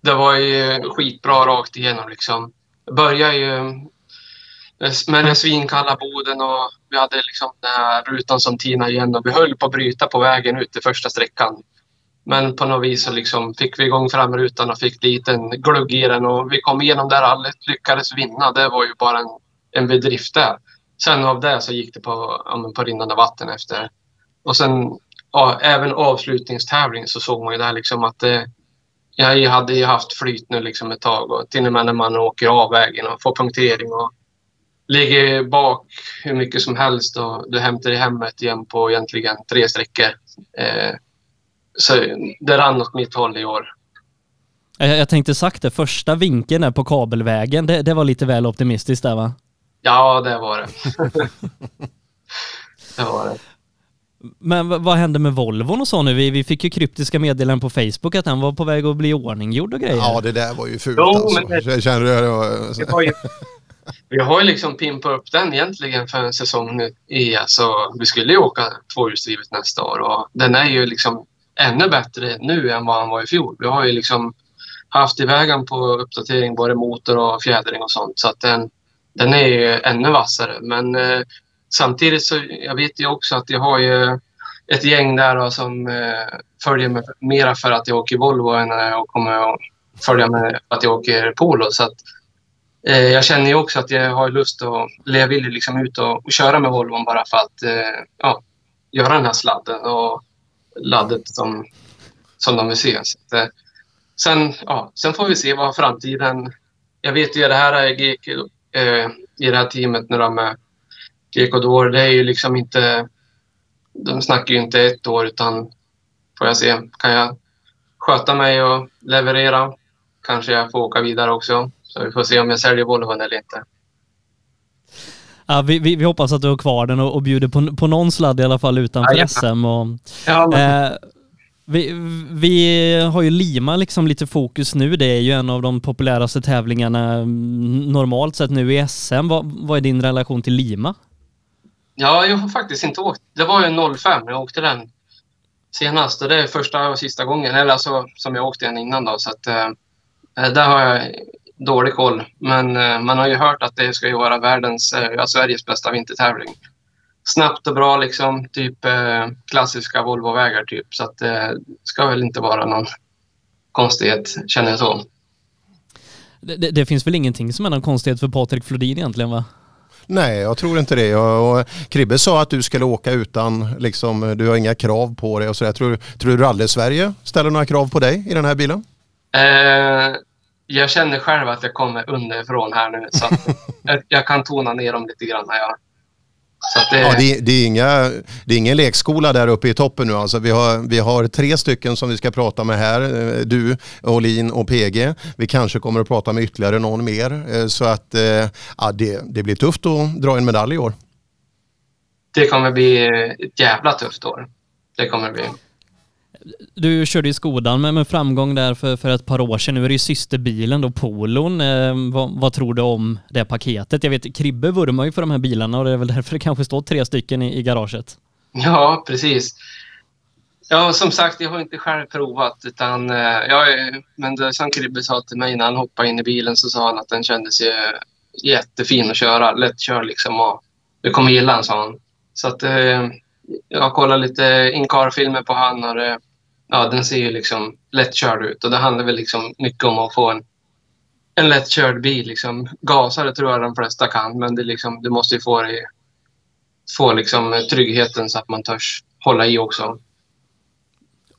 det var ju skitbra rakt igenom. Liksom. Det började ju med den svinkalla boden och vi hade liksom den här rutan som tinade igen och vi höll på att bryta på vägen ut till första sträckan. Men på något vis så liksom fick vi igång framrutan och fick dit en glugg i den och vi kom igenom där och lyckades vinna. Det var ju bara en, en bedrift där. Sen av det så gick det på, på rinnande vatten efter. Och sen ja, även avslutningstävling så såg man ju där liksom att eh, jag hade ju haft flyt nu liksom ett tag och till och med när man åker av vägen och får punktering och ligger bak hur mycket som helst och du hämtar i hemmet igen på egentligen tre sträckor. Eh, så det rann åt mitt håll i år. Jag, tänkte sagt det, första vinkeln där på kabelvägen, det, det var lite väl optimistiskt där va? Ja, det var det. det var det. Men vad hände med Volvon och så nu? Vi, vi fick ju kryptiska meddelanden på Facebook att den var på väg att bli ordninggjord och grejer. Ja, det där var ju fult Jo, alltså. men det- Jag Känner du? det var- Det var ju, vi har ju liksom pimpat upp den egentligen för en säsong nu. I, alltså, vi skulle ju åka tvåhjulsdrivet nästa år och den är ju liksom ännu bättre nu än vad han var i fjol. Vi har ju liksom haft iväg den på uppdatering både motor och fjädring och sånt så att den, den är ju ännu vassare. Men eh, samtidigt så jag vet jag också att jag har ju ett gäng där då, som eh, följer mig mera för att jag åker Volvo än när jag kommer att följa med för att jag åker Polo. Så att, Eh, jag känner ju också att jag har lust att, eller jag vill liksom ut och, och köra med Volvon bara för att eh, ja, göra den här sladden och laddet som, som de vill se. Så att, eh, sen, ja, sen får vi se vad framtiden... Jag vet ju det här är GK, eh, i det här teamet nu med GK Door, det är ju liksom inte... De snackar ju inte ett år utan får jag se. Kan jag sköta mig och leverera kanske jag får åka vidare också. Så vi får se om jag säljer Volvon eller inte. Ja, vi, vi, vi hoppas att du har kvar den och, och bjuder på, på någon sladd i alla fall utanför Jajamän. SM. Och, Ja, eh, vi, vi har ju Lima liksom lite fokus nu. Det är ju en av de populäraste tävlingarna mm, normalt sett nu i SM. Vad, vad är din relation till Lima? Ja, jag har faktiskt inte åkt. Det var ju 05 jag åkte den senast och det är första och sista gången, eller alltså som jag åkte den innan då. Så att, eh, eh där har jag dålig koll. Men eh, man har ju hört att det ska ju vara världens, eh, Sveriges bästa vintertävling. Snabbt och bra liksom, typ eh, klassiska Volvo-vägar typ. Så att det ska väl inte vara någon konstighet, känner jag så. Det, det, det finns väl ingenting som är någon konstighet för Patrik Flodin egentligen va? Nej, jag tror inte det. Och och Kribbe sa att du skulle åka utan, liksom, du har inga krav på dig och sådär. Tror, tror du Rally Sverige ställer några krav på dig i den här bilen? Eh, jag känner själv att jag kommer underifrån här nu så jag, kan tona ner dem lite grann. Att det, Ja, det, det, är inga, det är ingen lekskola där uppe i toppen nu. Alltså, vi, har, vi har tre stycken som vi ska prata med här. Eh, Du, Olin och PG. Vi kanske kommer att prata med ytterligare någon mer. Eh, Så att eh, ja, det, det blir tufft att dra en medalj i år. det kommer bli ett jävla tufft år. Det kommer det bli. Du körde ju Skodan med, med framgång där för, för ett par år sedan. Nu är det ju systerbilen då, Polon. Eh, vad, vad tror du om det paketet? Jag vet, Kribbe vurmar ju för de här bilarna och det är väl därför det kanske står tre stycken i, i garaget. Ja, precis. Ja, som sagt, jag har inte själv provat. Utan, eh, jag, eh, men det, som Kribbe sa till mig när han hoppade in i bilen så sa han att den kändes ju jättefin att köra. Lättkörd liksom. Och du kommer gilla den, sa han. Så att, eh, jag har kollat lite in-car-filmer på han och det, ja, den ser ju liksom lättkörd ut. Och det handlar väl liksom mycket om att få en, en lättkörd bil. Liksom. Gasa det tror jag de flesta kan, men det liksom, du måste ju få, det, få liksom tryggheten så att man törs hålla i också.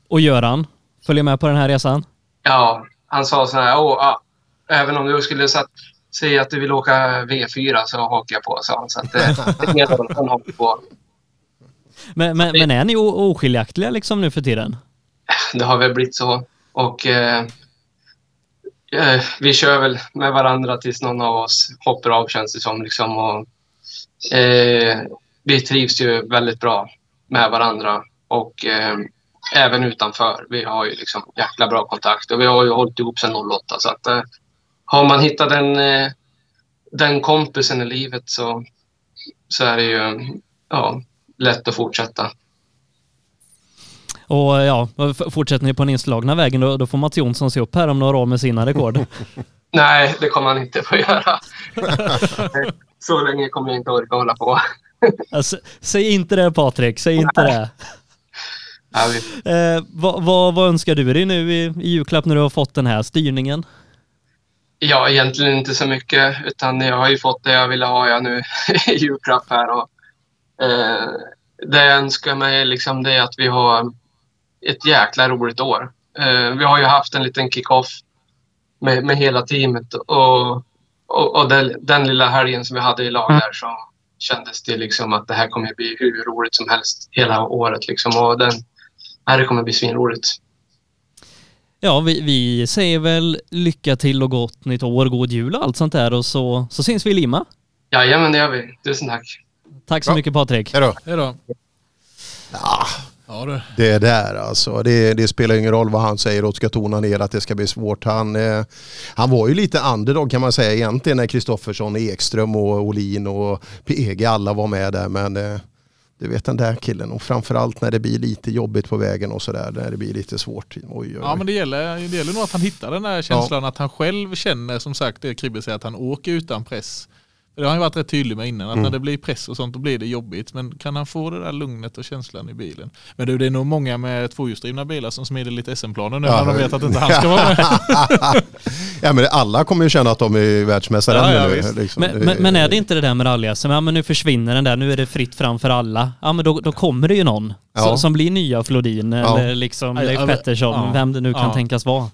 Och Göran, följer med på den här resan? Ja, han sa så här, Åh, ah, även om du skulle satt, säga att du vill åka V4 så hakar jag på, sa han. Så att, eh, det är han hakar på. Men, men, men är ni oskiljaktiga liksom nu för tiden? Det har väl blivit så. Och eh, eh, vi kör väl med varandra tills någon av oss hoppar av känns det som. Liksom, och, eh, vi trivs ju väldigt bra med varandra och eh, även utanför. Vi har ju liksom jäkla bra kontakt och vi har ju hållit ihop sedan 08 så att eh, har man hittat den, eh, den kompisen i livet så, så är det ju ja, lätt att fortsätta. Och ja, fortsätter ni på den inslagna vägen då, då får Mats Jonsson se upp här om några år med sina rekord. Nej, det kommer han inte få göra. Så länge kommer jag inte orka hålla på. alltså, säg inte det Patrik, säg inte det. Ja, Eh, vad, vad, vad önskar du dig nu i, i julklapp när du har fått den här styrningen? Ja, egentligen inte så mycket. Utan jag har ju fått det jag ville ha jag nu i julklapp här. Och, eh, det jag önskar mig liksom det är att vi har ett jäkla roligt år. Eh, vi har ju haft en liten kick-off med, med hela teamet. Och, och, och den, den lilla helgen som vi hade i lag där så kändes det liksom att det här kommer bli hur roligt som helst hela året. Liksom. Och den, nej, det kommer bli svinroligt. Ja, vi, vi säger väl lycka till och gott nytt år, god jul och allt sånt där och så, så syns vi i Lima. Jajamän, det gör vi. Tusen tack. Tack så Ja. mycket Patrik. Hej då. Hej då. Ja, Ja, det där alltså. Det, det spelar ingen roll vad han säger och ska tona ner att det ska bli svårt. Han, eh, han var ju lite underdog kan man säga egentligen när Kristoffersson, Ekström och Olin och PG alla var med där. Men eh, du vet den där killen och framförallt när det blir lite jobbigt på vägen och sådär. När det blir lite svårt. Oj, oj, Ja men det gäller, det gäller nog att han hittar den där känslan att han själv känner som sagt det Kribbe säger att han åker utan press. För det har han ju varit rätt tydlig med innan att Mm. när det blir press och sånt då blir det jobbigt. Men kan han få det där lugnet och känslan i bilen? Men du det är nog många med tvåhjulsdrivna bilar som smider lite SM-planer nu när de vet att inte han ska vara med. ja, men alla kommer ju känna att de är världsmästare Ja, ja, nu. Liksom. Men, men, men är det inte det där med rally Ja men nu försvinner den där, nu är det fritt fram för alla. Ja men då, då kommer det ju någon Ja. som, som blir nya Flodin Ja. eller liksom Ja, Leif ja, Pettersson, ja. vem det nu kan Ja. tänkas vara.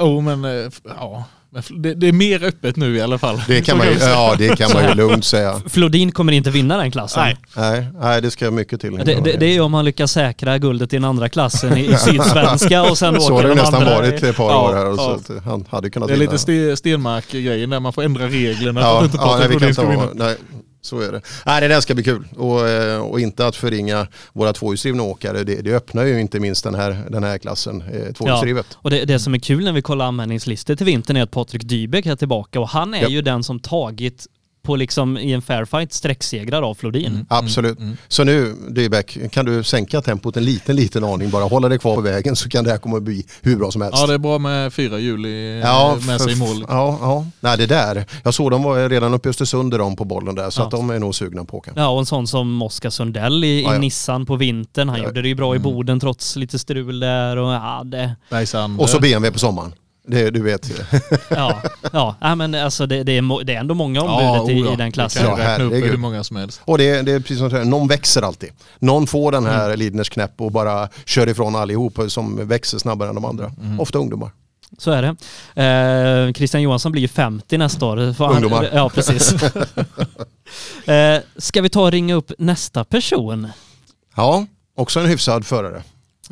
Jo men eh, ja, det, det är mer öppet nu i alla fall. Det kan man ju, jag säga. ja, det kan man ju lugnt säga. Flodin kommer inte vinna den klassen. Nej. Nej, nej, det ska mycket till. Det, det, det är om man lyckas säkra guldet i den andra klassen i, i Sydsvenska och sen Så har åker det de nästan andra. varit ett par Ja, år här. Och ja. så att han hade kunnat Det är vinna. lite Ste- Stenmark-grejen där man får ändra reglerna för Ja, att inte ja nej, vi kan ha, nej, så är det. Nej, det där ska bli kul. Och, eh, och inte att förringa våra tvåhjulsdrivna åkare. Det, det öppnar ju inte minst den här, den här klassen, eh, tvåhjulsdrivet. Och det, det som är kul när vi kollar anmälningslistor till vintern är att Patrik Dybeck är tillbaka och han är Ja. ju den som tagit på liksom i en fair fight sträcksegrar av Flodin. Mm. Absolut. Så nu, Dybeck, kan du sänka tempot en liten, liten aning bara. Hålla dig kvar på vägen så kan det här komma att bli hur bra som helst. Ja det är bra med fyra hjul Ja, med sig i mål. Ja, ja. Nej, det där. Jag såg dem var redan uppe i Östersund de på bollen där så Ja. att de är nog sugna på åka. Ja och en sån som Oskar Sundell i, Ja, ja. i Nissan på vintern. Han Ja. gjorde det ju bra i Boden trots lite strul där och ja det... Och så BMW på sommaren. Det, du vet. Ja, ja. Nej, men alltså det, det, är, det är ändå många Ja, ombudet i, ja. i den Det klassen. kan Ja, jag räkna upp herregud. hur många som helst. Och det, det är precis som du säger, någon växer alltid. Någon får den här Mm. Lidners knäpp och bara kör ifrån allihop som växer snabbare än de andra. Mm. Ofta ungdomar. Så är det. Eh, Christian Johansson blir ju 50 nästa år. Han- Ungdomar. Ja, precis. eh, ska vi ta och ringa upp nästa person? Ja, också en hyfsad förare.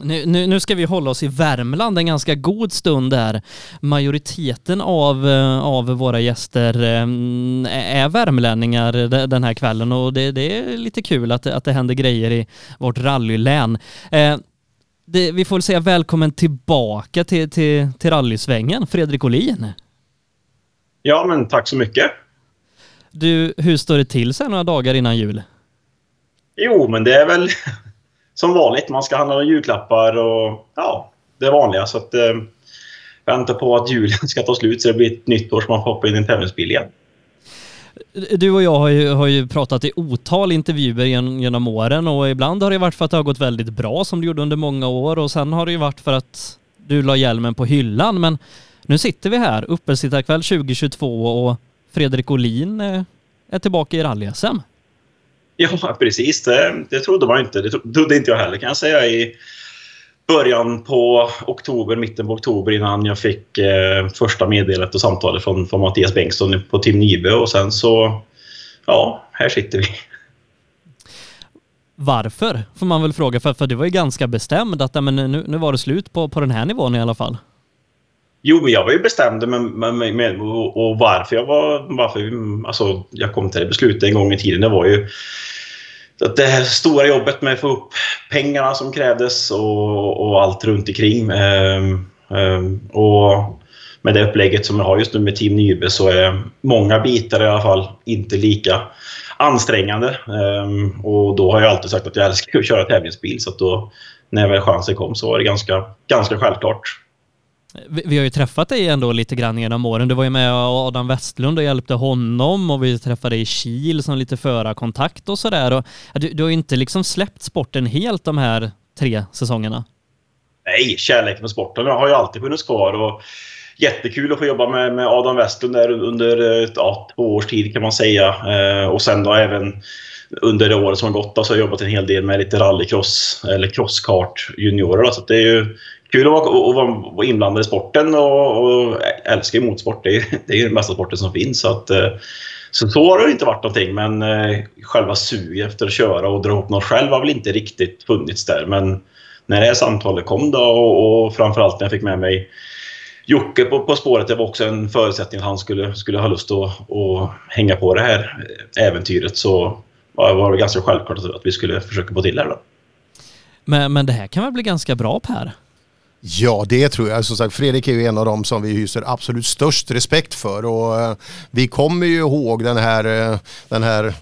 Nu, nu, nu ska vi hålla oss i Värmland en ganska god stund där. Majoriteten av, eh, av våra gäster eh, är värmlänningar de- den här kvällen och det, det är lite kul att, att det händer grejer i vårt rallylän. Eh, det, vi får väl säga välkommen tillbaka till, till, till rallysvängen, Fredrik Olin. Ja, men tack så mycket. Du, hur står det till sig några dagar innan jul? Jo, men det är väl som vanligt. Man ska handla julklappar och ja, det vanliga. Så att eh, vänta på att julen ska ta slut så det blir ett nytt år så man får hoppa in i en tävlingsbil igen. Du och jag har ju, har ju pratat i otal intervjuer gen, genom åren och ibland har det varit för att det har gått väldigt bra som det gjorde under många år och sen har det ju varit för att du la hjälmen på hyllan men nu sitter vi här, uppesittarkväll 2022 och Fredrik Olin eh, är tillbaka i rally-SM. Ja, precis. Det, det trodde man inte. Det trodde inte jag heller kan jag säga i början på oktober, mitten på oktober innan jag fick eh, första meddelandet och samtalet från, från Mattias Bengtsson på Team Nibe och sen så, ja, här sitter vi. Varför? Får man väl fråga, för, för du var ju ganska bestämd att men nu, nu var det slut på, på den här nivån i alla fall. Jo, men jag var ju bestämd med, med, med, med och, och varför jag var... Varför, alltså, jag kom till det beslutet en gång i tiden. Det var ju att det här stora jobbet med att få upp pengarna som krävdes och, och allt runt omkring. Ehm, ehm, och med det upplägget som jag har just nu med Team Nybe så är många bitar i alla fall inte lika ansträngande. Ehm, och då har jag alltid sagt att jag älskar att köra tävlingsbil så att då när väl chansen kom så var det ganska, ganska självklart. Vi, vi har ju träffat dig ändå lite grann genom åren. Du var ju med Adam Westlund och hjälpte honom och vi träffade dig i Kil som lite förarkontakt och sådär. Du, du har ju inte liksom släppt sporten helt de här tre säsongerna. Nej, kärleken för sporten har ju alltid funnits kvar. Och jättekul att få jobba med, med Adam Westlund där under ja, två års tid kan man säga. Eh, och sen då även under det året som har gått då, så har jag jobbat en hel del med lite rallycross eller crosskart juniorer. Då, så det är ju kul att vara, vara, inblandad i sporten och, och älskar ju motorsport. Det är, det är ju den bästa sporten som finns. Så, att, eh, så, så har det inte varit någonting. Men eh, själva suget efter att köra och dra ihop något själv har väl inte riktigt funnits där. Men när det här samtalet kom då och, och framförallt när jag fick med mig Jocke på, på spåret, det var också en förutsättning att han skulle, skulle ha lust att, att hänga på det här äventyret. Så var det ganska självklart att vi skulle försöka få till det. Då. Men, men det här kan väl bli ganska bra Per? Ja, det tror jag. Som sagt, Fredrik är ju en av dem som vi hyser absolut störst respekt för och eh, vi kommer ju ihåg den här, eh, den här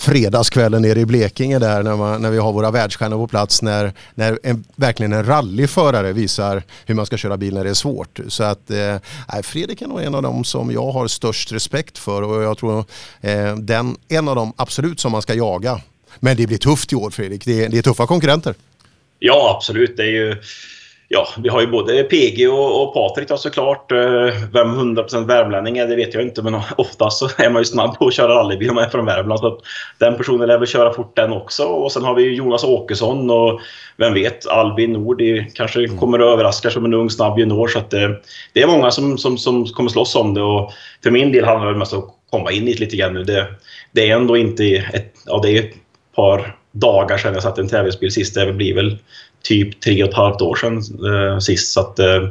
fredagskvällen nere i Blekinge där när, man, när vi har våra världsstjärnor på plats när, när en, verkligen en rallyförare visar hur man ska köra bil när det är svårt. Så att eh, Fredrik är nog en av dem som jag har störst respekt för och jag tror eh, den, en av dem absolut som man ska jaga. Men det blir tufft i år Fredrik, det det är tuffa konkurrenter. Ja absolut, det är ju ja, vi har ju både PG och, och Patrik då såklart. Eh, vem 100% värmlänning är det vet jag inte men oftast så är man ju snabb på att köra rallybil om man är från Värmland. Så den personen lär väl köra fort den också. Och sen har vi Jonas Åkesson och vem vet Albin Nord kanske mm. kommer att överraska som en ung snabb junior. Så att det, eh, det är många som, som, som kommer slåss om det och för min del handlar det mest om att komma in i det lite grann nu. Det, det är ändå inte ett, ja det är ett par dagar sedan jag satte en tävlingsbil sist. Det blir väl typ tre och ett halvt år sedan eh, sist. Så att, eh,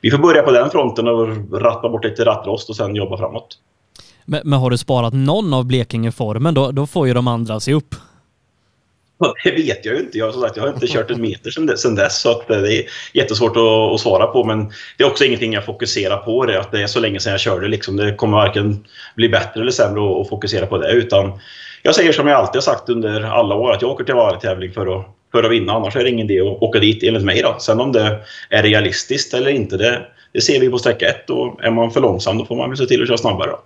vi får börja på den fronten och ratta bort lite rattrost och sen jobba framåt. Men, men har du sparat någon av Blekinge-formen? Då, då får ju de andra se upp. Det vet jag ju inte. Jag, sagt, jag har inte kört en meter sedan dess, sedan dess så att det är jättesvårt att, att, svara på. Men det är också ingenting jag fokuserar på. Det, att det är så länge sedan jag körde. Liksom. Det kommer varken bli bättre eller sämre att, fokusera på det. Utan jag säger som jag alltid har sagt under alla år att jag åker till varje tävling för att för att vinna. Annars är det ingen idé att åka dit enligt mig. Då. Sen om det är realistiskt eller inte, det, det ser vi på sträcka ett. Och är man för långsam då får man se till att köra snabbare. Då.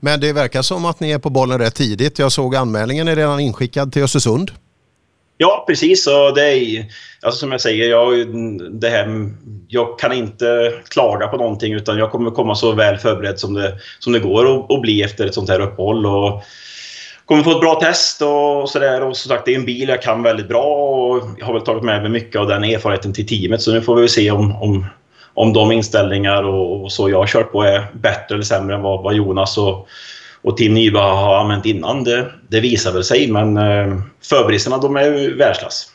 Men det verkar som att ni är på bollen rätt tidigt. Jag såg anmälningen är redan inskickad till Östersund. Ja, precis. Och det är, alltså som jag säger, jag, det här, jag kan inte klaga på någonting utan jag kommer komma så väl förberedd som det, som det går att bli efter ett sånt här uppehåll. Och kommer få ett bra test och sådär. Och som sagt, det är en bil jag kan väldigt bra och jag har väl tagit med mig mycket av den erfarenheten till teamet. Så nu får vi se om, om, om de inställningar och, och så jag har kört på är bättre eller sämre än vad, vad Jonas och, och Tim Nyberg har använt innan. Det, det visar väl sig, men eh, förberedelserna de är ju världsklass.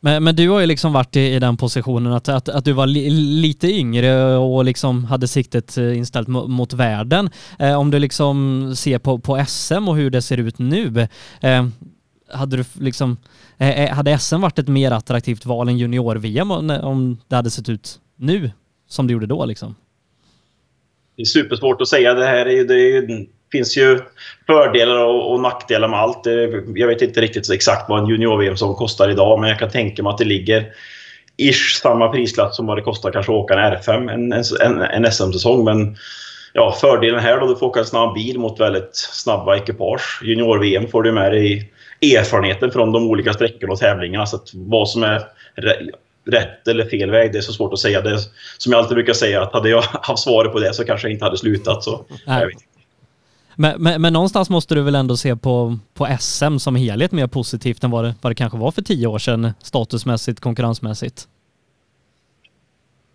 Men, men du har ju liksom varit i, i den positionen att, att, att du var li, lite yngre och liksom hade siktet eh, inställt mot, mot världen. Eh, om du liksom ser på, på SM och hur det ser ut nu, eh, hade du liksom, eh, eh hade SM varit ett mer attraktivt val än junior-VM om det hade sett ut nu som det gjorde då liksom? Det är supersvårt att säga. Det här är ju, det är ju finns ju fördelar och, och nackdelar med allt. Jag vet inte riktigt exakt vad en junior-VM som kostar idag, men jag kan tänka mig att det ligger ish samma prisklass som vad det kostar kanske att åka en R5 en, en, en SM-säsong. Men ja, fördelen här då, du får åka en snabb bil mot väldigt snabba ekipage. Junior-VM får du med dig erfarenheten från de olika sträckorna och tävlingarna. Så att vad som är rätt eller fel väg, det är så svårt att säga. Det som jag alltid brukar säga, att hade jag haft svaret på det så kanske jag inte hade slutat. Så, jag vet. Men, men, men, någonstans måste du väl ändå se på, på SM som helhet mer positivt än vad det, vad det kanske var för tio år sedan statusmässigt, konkurrensmässigt?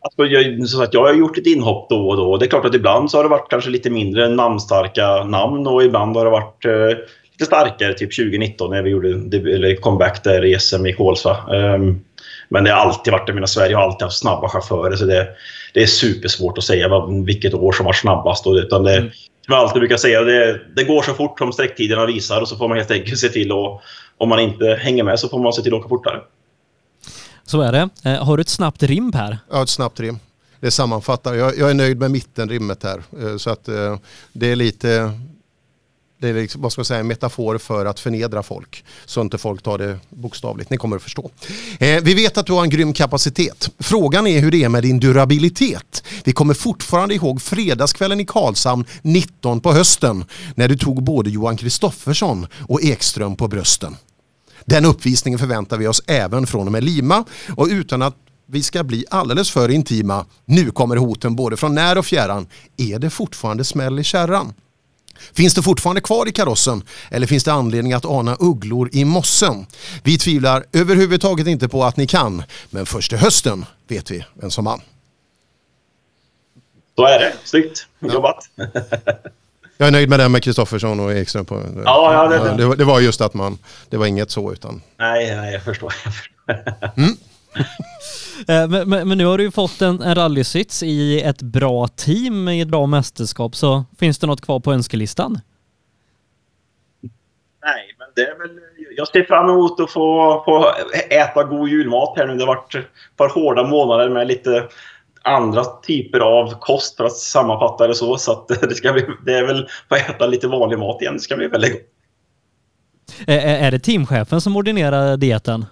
Alltså jag, så att jag har gjort ett inhopp då och då. Det är klart att ibland så har det varit kanske lite mindre namnstarka namn och ibland har det varit eh, lite starkare, typ 2019 när vi gjorde comeback där i SM i Kolsva. Um, men det har alltid varit, jag menar Sverige har alltid haft snabba chaufförer så det, det är supersvårt att säga vad, vilket år som var snabbast. Och, utan det, mm som jag alltid brukar säga, det, det går så fort som sträcktiderna visar och så får man helt enkelt se till att om man inte hänger med så får man se till att åka fortare. Så är det. Eh, har du ett snabbt rim här? Ja, ett snabbt rim. Det sammanfattar. Jag, jag är nöjd med mittenrimmet här. Eh, så att eh, det är lite det är liksom, vad ska man säga, en metafor för att förnedra folk. Så inte folk tar det bokstavligt. Ni kommer att förstå. Eh, vi vet att du har en grym kapacitet. Frågan är hur det är med din durabilitet. Vi kommer fortfarande ihåg fredagskvällen i Karlshamn 19 på hösten när du tog både Johan Kristoffersson och Ekström på brösten. Den uppvisningen förväntar vi oss även från och med Lima och utan att vi ska bli alldeles för intima. Nu kommer hoten både från när och fjärran. Är det fortfarande smäll i kärran? Finns det fortfarande kvar i karossen eller finns det anledning att ana ugglor i mossen? Vi tvivlar överhuvudtaget inte på att ni kan, men först till hösten vet vi vem som man. Så är det. Snyggt jobbat. Jag är nöjd med det med Kristoffersson och Ekström. På, Ja, ja, det- det- det, var- just att man, det var inget så utan. Nej, nej, jag förstår. Eh, Men, men, men nu har du ju fått en, en rallysits i ett bra team i ett bra mästerskap, så finns det något kvar på önskelistan? Nej, men det är väl... Jag ser fram emot att få, få äta god julmat här nu. Det har varit ett par hårda månader med lite andra typer av kost för att sammanfatta det så. Så det, ska bli, det är väl att äta lite vanlig mat igen. Det ska bli väldigt gott. Eh, Är det teamchefen som ordinerar dieten?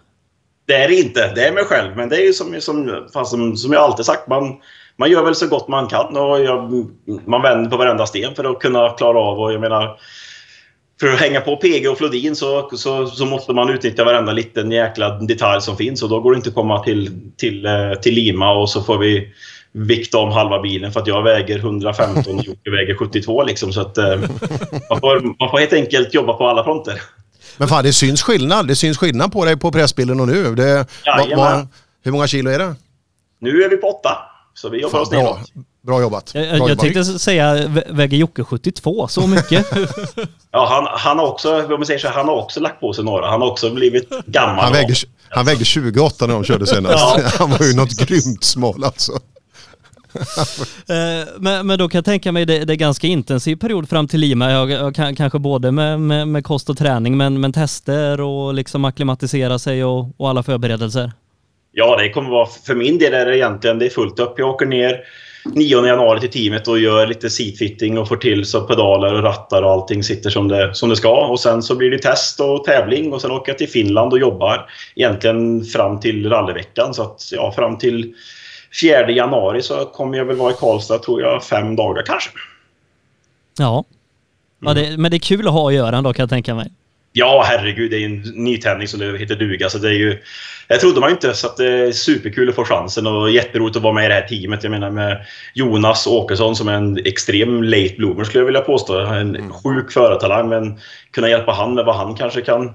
Det är det inte. Det är mig själv. Men det är ju som, som, som, som jag alltid sagt. Man, man gör väl så gott man kan och jag, man vänder på varenda sten för att kunna klara av. Och jag menar, för att hänga på PG och Flodin så, så, så måste man utnyttja varenda liten jäkla detalj som finns. Och då går det inte att komma till, till, eh, till Lima och så får vi vikta om halva bilen för att jag väger 115 och Jocke väger 72. Liksom, så att, eh, man, får, man får helt enkelt jobba på alla fronter. Men fan det syns skillnad. Det syns skillnad på dig på pressbilden och nu. Det, va, Jajamän. va, hur många kilo är det? Nu är vi på åtta. Så vi jobbar Fan, oss bra, neråt. bra jobbat. Jag, Bra jag jobbat. tänkte säga, vä- väger Jocke 72? Så mycket? Ja, han, han har också, om man säger så, han har också lagt på sig några. Han har också blivit gammal. Han vägde, han vägde 28 när de körde senast. Ja. Han var ju något grymt smal alltså. Eh, men, men då kan jag tänka mig det, det är ganska intensiv period fram till Lima. Jag, jag, kanske både med, med, med kost och träning, men, men tester och liksom acklimatisera sig och, och alla förberedelser. Ja, det kommer vara... För min del är det egentligen det är fullt upp. Jag åker ner 9 januari till teamet och gör lite seatfitting och får till så pedaler och rattar och allting sitter som det, som det ska. Och sen så blir det test och tävling och sen åker jag till Finland och jobbar egentligen fram till rallyveckan. Så att ja, fram till 4 januari så kommer jag väl vara i Karlstad tror jag fem dagar kanske. Ja. ja det, men det är kul att ha att göra ändå kan jag tänka mig. Ja, herregud, det är ju en nytändning som det heter duga. Så det är ju, jag trodde man inte, så att det är superkul att få chansen och jätteroligt att vara med i det här teamet. Jag menar med Jonas Åkesson som är en extrem late bloomer skulle jag vilja påstå. En sjuk förartalang, men kunna hjälpa han med vad han kanske kan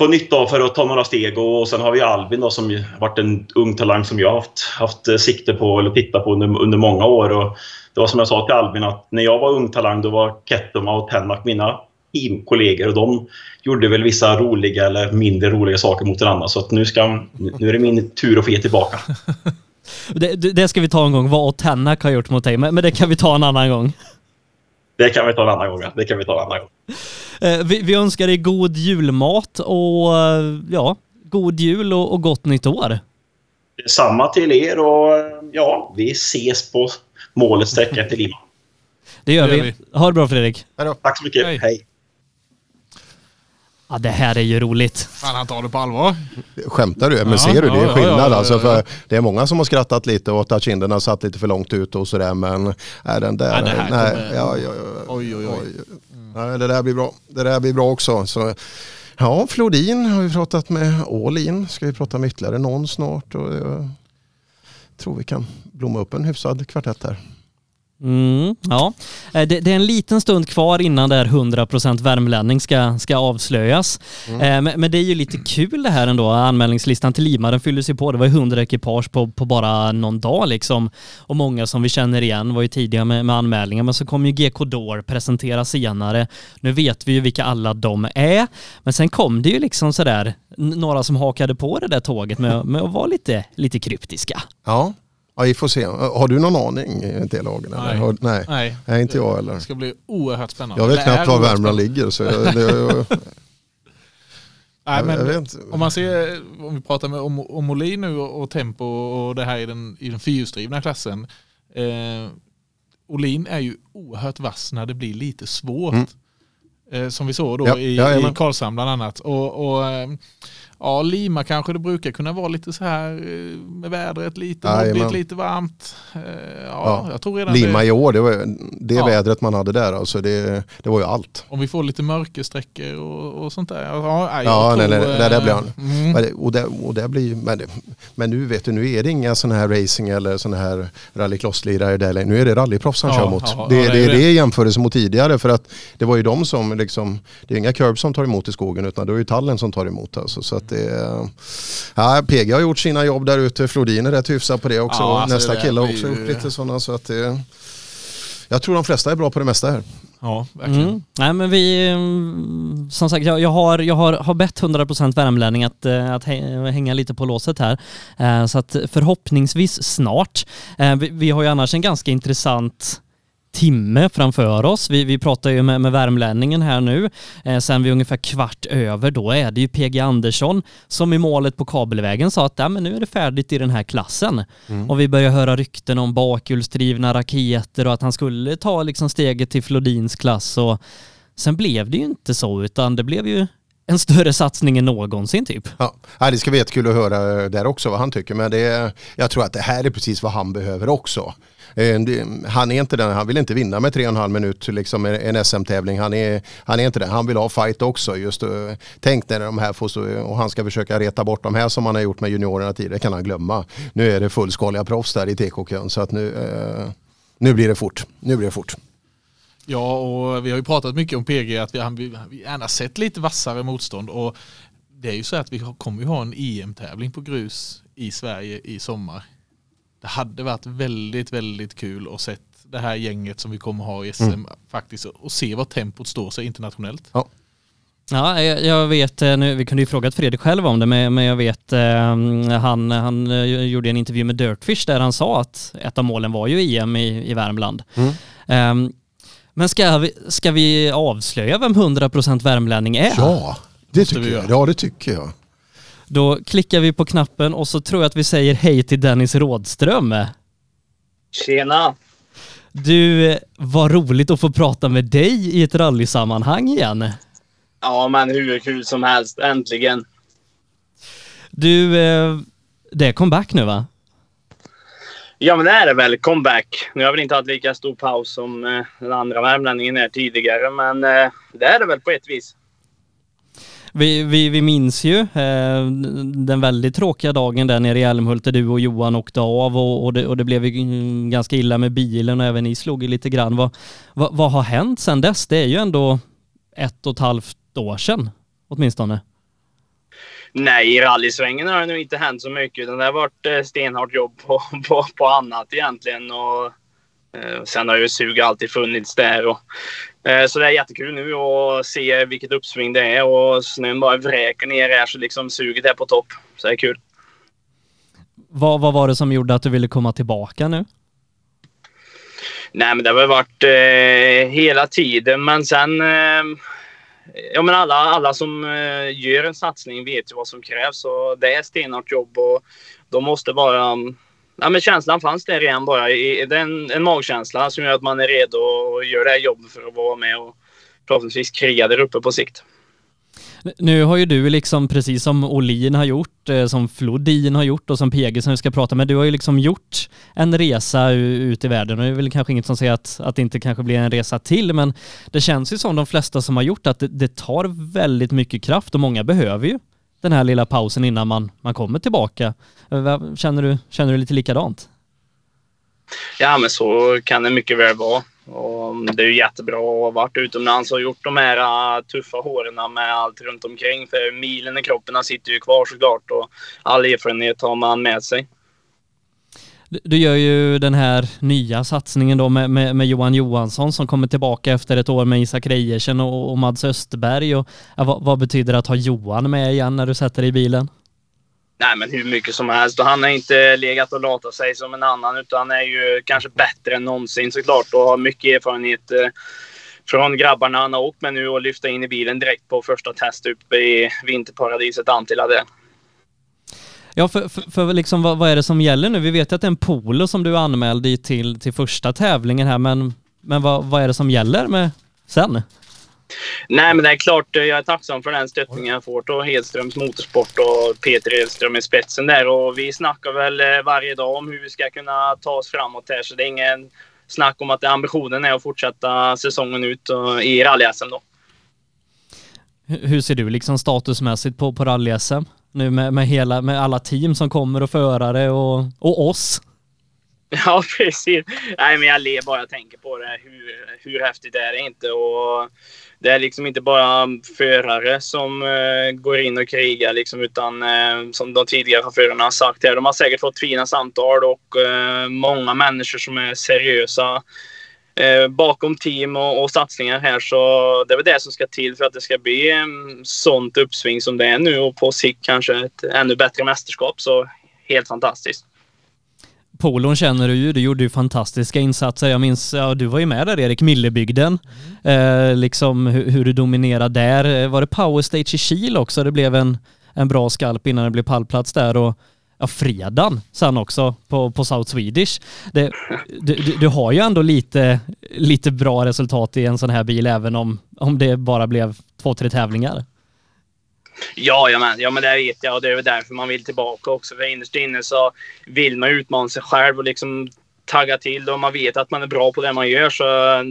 få nytta av för att ta några steg. Och sen har vi Albin då, som ju varit en ung talang som jag har haft, haft eh, sikte på eller tittat på under, under många år. Och det var som jag sa till Albin att när jag var ung talang då var Kettoma och Tenmark mina teamkollegor och de gjorde väl vissa roliga eller mindre roliga saker mot varandra. Så att nu, ska, nu är det min tur att få ge tillbaka. Det, det ska vi ta en gång, vad Otenak har gjort mot dig, men, men det kan vi ta en annan gång. Det kan vi ta en annan gång. Det kan vi ta en annan gång. Eh, vi, vi önskar dig god julmat och eh, ja, god jul och, och gott nytt år. Samma till er och ja, vi ses på målets sträcka till Lima. Det gör, Det gör vi. Ha det bra Fredrik. Tack så mycket. Hej. Hej. Ja, det här är ju roligt. Fan, han tar det på allvar. Skämtar du? Men Ja, ser du, det är ja, skillnad ja, ja, alltså. ja. För det är många som har skrattat lite och att kinderna satt lite för långt ut och sådär. Men är den där... Ja, det här nej, kommer- ja, ja, ja, Oj, oj, oj. Nej, det där blir bra. Det där blir bra också. Så, ja, Flodin har vi pratat med. All-in ska vi prata med ytterligare någon snart. Och jag tror vi kan blomma upp en hyfsad kvartett här. Mm, ja. Eh, Det, det är en liten stund kvar innan det här 100% värmlänning ska, ska avslöjas. Eh, Men, men det är ju lite kul det här ändå. Anmälningslistan till Lima den fylldes ju på. Det var ju 100 ekipage på, på bara någon dag liksom. Och många som vi känner igen var ju tidiga med, med anmälningar. Men så kom ju GK Door presentera senare. Nu vet vi ju vilka alla de är. Men sen kom det ju liksom sådär några som hakade på det där tåget med, med att vara lite, lite kryptiska. Ja. Ja, vi får se. Har du någon aning i eller? Nej. Har- Nej. Nej. Nej, inte jag heller. Det ska bli oerhört spännande. Jag vet knappt var Värmland ligger. Så jag, det, jag, Nej, men. Om man ser, om vi pratar med, om, om Molin nu och, och tempo och det här i den, i den fyrhjulsdrivna klassen. Eh, Olin är ju oerhört vass när det blir lite svårt. Mm. Eh, som vi såg då Ja, i, jajamän. i Karlshamn bland annat. Och, och eh, ja, Lima kanske det brukar kunna vara lite så här eh, med vädret, lite moddigt, lite varmt. Eh, ja, Ja. jag tror redan Lima det, i år, det, var, det Ja. vädret man hade där, alltså det, det var ju allt. om vi får lite mörkersträckor och, och sånt där. Ja, Ja, nej, tror, nej, nej, där blir han. Mm. Det- Och det, och det blir, men, det, men nu vet du, nu är det inga sådana här racing eller sådana här rallycrosslirare där längre. Nu är det rallyproffs han Ja, kör mot. ja, det, det, det är det. det i jämförelse mot tidigare för att det var ju de som liksom, det är inga curbs som tar emot i skogen utan det är ju tallen som tar emot. Alltså, så att det ja, PG har gjort sina jobb där ute, Flodin är rätt hyfsad på det också. Ja, alltså Nästa det kille har också gjort lite sådana så att det jag tror de flesta är bra på det mesta här. Ja, verkligen. Mm. Nej men vi, mm, som sagt jag, jag, har, jag har, har bett 100% värmlänning att, eh, att hä- hänga lite på låset här. Eh, Så att förhoppningsvis snart. Eh, Vi, vi har ju annars en ganska intressant timme framför oss. Vi, vi pratar ju med, med värmlänningen här nu. Eh, sen vid ungefär kvart över då är det ju PG Andersson som i målet på kabelvägen sa att ja, men nu är det färdigt i den här klassen. Och vi börjar höra rykten om bakhjulsdrivna raketer och att han skulle ta liksom steget till Flodins klass och sen blev det ju inte så utan det blev ju en större satsning än någonsin typ. Ja, det ska bli jättekul att höra där också vad han tycker. Men det, jag tror att det här är precis vad han behöver också. Eh, han är inte den, han vill inte vinna med tre och en halv minut liksom i en SM-tävling. Han är, han är inte den, Han vill ha fight också. Just, eh, tänk när de här får så, och han ska försöka reta bort de här som han har gjort med juniorerna tidigare. kan han glömma. Nu är det fullskaliga proffs där i TK-kön så att nu, eh, nu blir det fort. Nu blir det fort. Ja, och vi har ju pratat mycket om PG att vi han vi, vi gärna sett lite vassare motstånd och det är ju så att vi kommer ju ha en EM-tävling på grus i Sverige i sommar. Det hade varit väldigt, väldigt kul att sett det här gänget som vi kommer ha i SM Mm. faktiskt och se vad tempot står sig internationellt. Ja, jag, jag vet, eh, nu, vi kunde ju frågat Fredrik själv om det, men, men jag vet, eh, han, han eh, gjorde en intervju med Dirtfish där han sa att ett av målen var ju EM i, i Värmland. Mm. Ehm, men ska vi, ska vi avslöja vem 100% värmlänning är? Ja, det tycker vi jag. Ja, det tycker jag. Då klickar vi på knappen och så tror jag att vi säger hej till Dennis Rådström. Tjena! Du, vad roligt att få prata med dig i ett rallysammanhang igen. Ja, men hur kul som helst. Äntligen. Du, eh, det är comeback nu va? Ja, men det är det väl. Comeback. Nu har jag väl inte haft lika stor paus som eh, den andra värmlänningen är tidigare, men eh, det är det väl på ett vis. Vi, vi, vi minns ju eh, den väldigt tråkiga dagen där nere i Älmhult där du och Johan åkte av och, och, det, och det blev ju ganska illa med bilen och även ni slog i lite grann. Vad, vad, vad har hänt sedan dess? Det är ju ändå ett och ett halvt år sedan åtminstone. Nej, i rallysvängen har det nog inte hänt så mycket. utan Det har varit eh, stenhårt jobb på, på, på annat egentligen. Och, eh, sen har ju sug alltid funnits där. Och, så det är jättekul nu att se vilket uppsving det är. Och snön bara vräker ner här så liksom suget är på topp. Så det är kul. Vad, vad var det som gjorde att du ville komma tillbaka nu? Nej, men det har väl varit eh, hela tiden. Men sen... Eh, ja, men alla, alla som eh, gör en satsning vet ju vad som krävs. Och det är stenhårt jobb och de måste bara... Ja, men känslan fanns där igen bara. I, det är en, en magkänsla som gör att man är redo och gör det här jobbet för att vara med och förhoppningsvis kriga där uppe på sikt. Nu har ju du liksom, precis som Olin har gjort, eh, som Flodin har gjort och som PG som vi ska prata med, du har ju liksom gjort en resa ut i världen och det är väl kanske inget som säger att, att det inte kanske blir en resa till, men det känns ju som de flesta som har gjort att det, det tar väldigt mycket kraft och många behöver ju den här lilla pausen innan man, man kommer tillbaka. Eh, känner du, känner du lite likadant? Ja, men så kan det mycket väl vara. Och det är ju jättebra att ha varit utomlands och gjort de här äh, tuffa håren med allt runt omkring. För milen i kroppen sitter ju kvar såklart och all erfarenhet har man med sig. Du- gör ju den här nya satsningen då med, med, med Johan Johansson som kommer tillbaka efter ett år med Isak Reiersen och, och Mads Österberg. Och, ja, vad, vad betyder det att ha Johan med igen när du sätter dig i bilen? Nej, men hur mycket som helst. Och han har inte legat och latat sig som en annan utan är ju kanske bättre än någonsin såklart och har mycket erfarenhet eh, från grabbarna han har åkt med nu och lyfta in i bilen direkt på första test uppe i vinterparadiset Antilla där. Ja, för, för, för liksom, vad, vad är det som gäller nu? Vi vet ju att det är en polo som du är anmäld i till, till första tävlingen här, men, men vad, vad är det som gäller med sen? Nej, men det är klart eh, jag är tacksam för den stöttningen jag får av Hedströms Motorsport och Peter Hedström i spetsen där. Och vi snackar väl eh, varje dag om hur vi ska kunna ta oss framåt här. Så det är ingen snack om att ambitionen är att fortsätta säsongen ut och- i rally-SM då. Hur hur ser du liksom statusmässigt på, på rally-SM? Nu med, med, hela, med alla team som kommer och förare och, och oss. Ja, precis. Nej, men jag ler bara jag tänker på det. Hur, hur häftigt är det inte? Och det är liksom inte bara förare som eh, går in och krigar, liksom, utan eh, som de tidigare chaufförerna har sagt här. De har säkert fått fina samtal och eh, många människor som är seriösa eh, bakom team och, och, satsningar här. Så det är väl det som ska till för att det ska bli en sånt uppsving som det är nu och på sikt kanske ett ännu bättre mästerskap. Så helt fantastiskt. Polon känner du ju, du gjorde ju fantastiska insatser. Jag minns, ja, du var ju med där Erik, Millebygden. Eh, liksom hur, hur, du dominerade där. Eh, var det Power Stage i Kil också? Det blev en, en bra skalp innan det blev pallplats där och ja, fredagen sen också på, på South Swedish. Det, du, du, du, har ju ändå lite, lite bra resultat i en sån här bil även om, om det bara blev två, tre tävlingar. Ja, ja, men, ja, men det vet jag och det är väl därför man vill tillbaka också. För innerst inne så vill man utmana sig själv och liksom tagga till och man vet att man är bra på det man gör. Så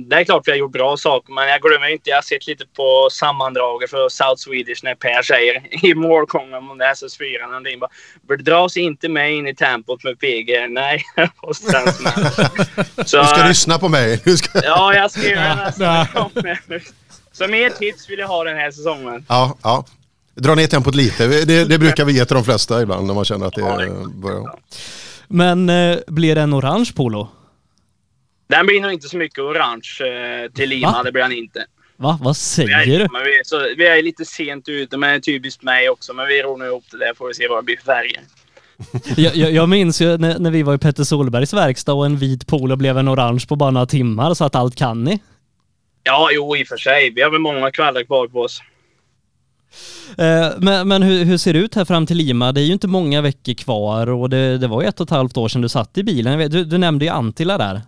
det är klart vi har gjort bra saker, men jag glömmer inte. Jag har sett lite på sammandraget för South Swedish när Per säger i målgången om det är SS4 någonting bara. Dras inte med in i tempot med PG. Nej, och sen så, Du ska lyssna på mig. Ska... Ja, jag ska göra nästa Så mer tips vill jag ha den här säsongen. Ja, ja. Dra ner tempot lite. Det, det brukar vi ge till de flesta ibland när man känner att det börjar. Men eh, blir det en orange polo? Den blir nog inte så mycket orange eh, till Lima. Va? Det blir den inte. Va? Vad säger du? Vi är, så, vi är lite sent ute, men det är typiskt mig också. Men vi ror nog ihop det där får vi se vad det blir för färger. jag, jag, jag, minns ju när, när, vi var i Petter Solbergs verkstad och en vit polo blev en orange på bara några timmar, så att allt kan ni. Ja, jo i och för sig. Vi har väl många kvällar kvar på oss. Eh, men, men hur, hur, ser det ut här fram till Lima? Det är ju inte många veckor kvar och det, det var ju ett och ett halvt år sedan du satt i bilen. Du, du nämnde ju Antilla där.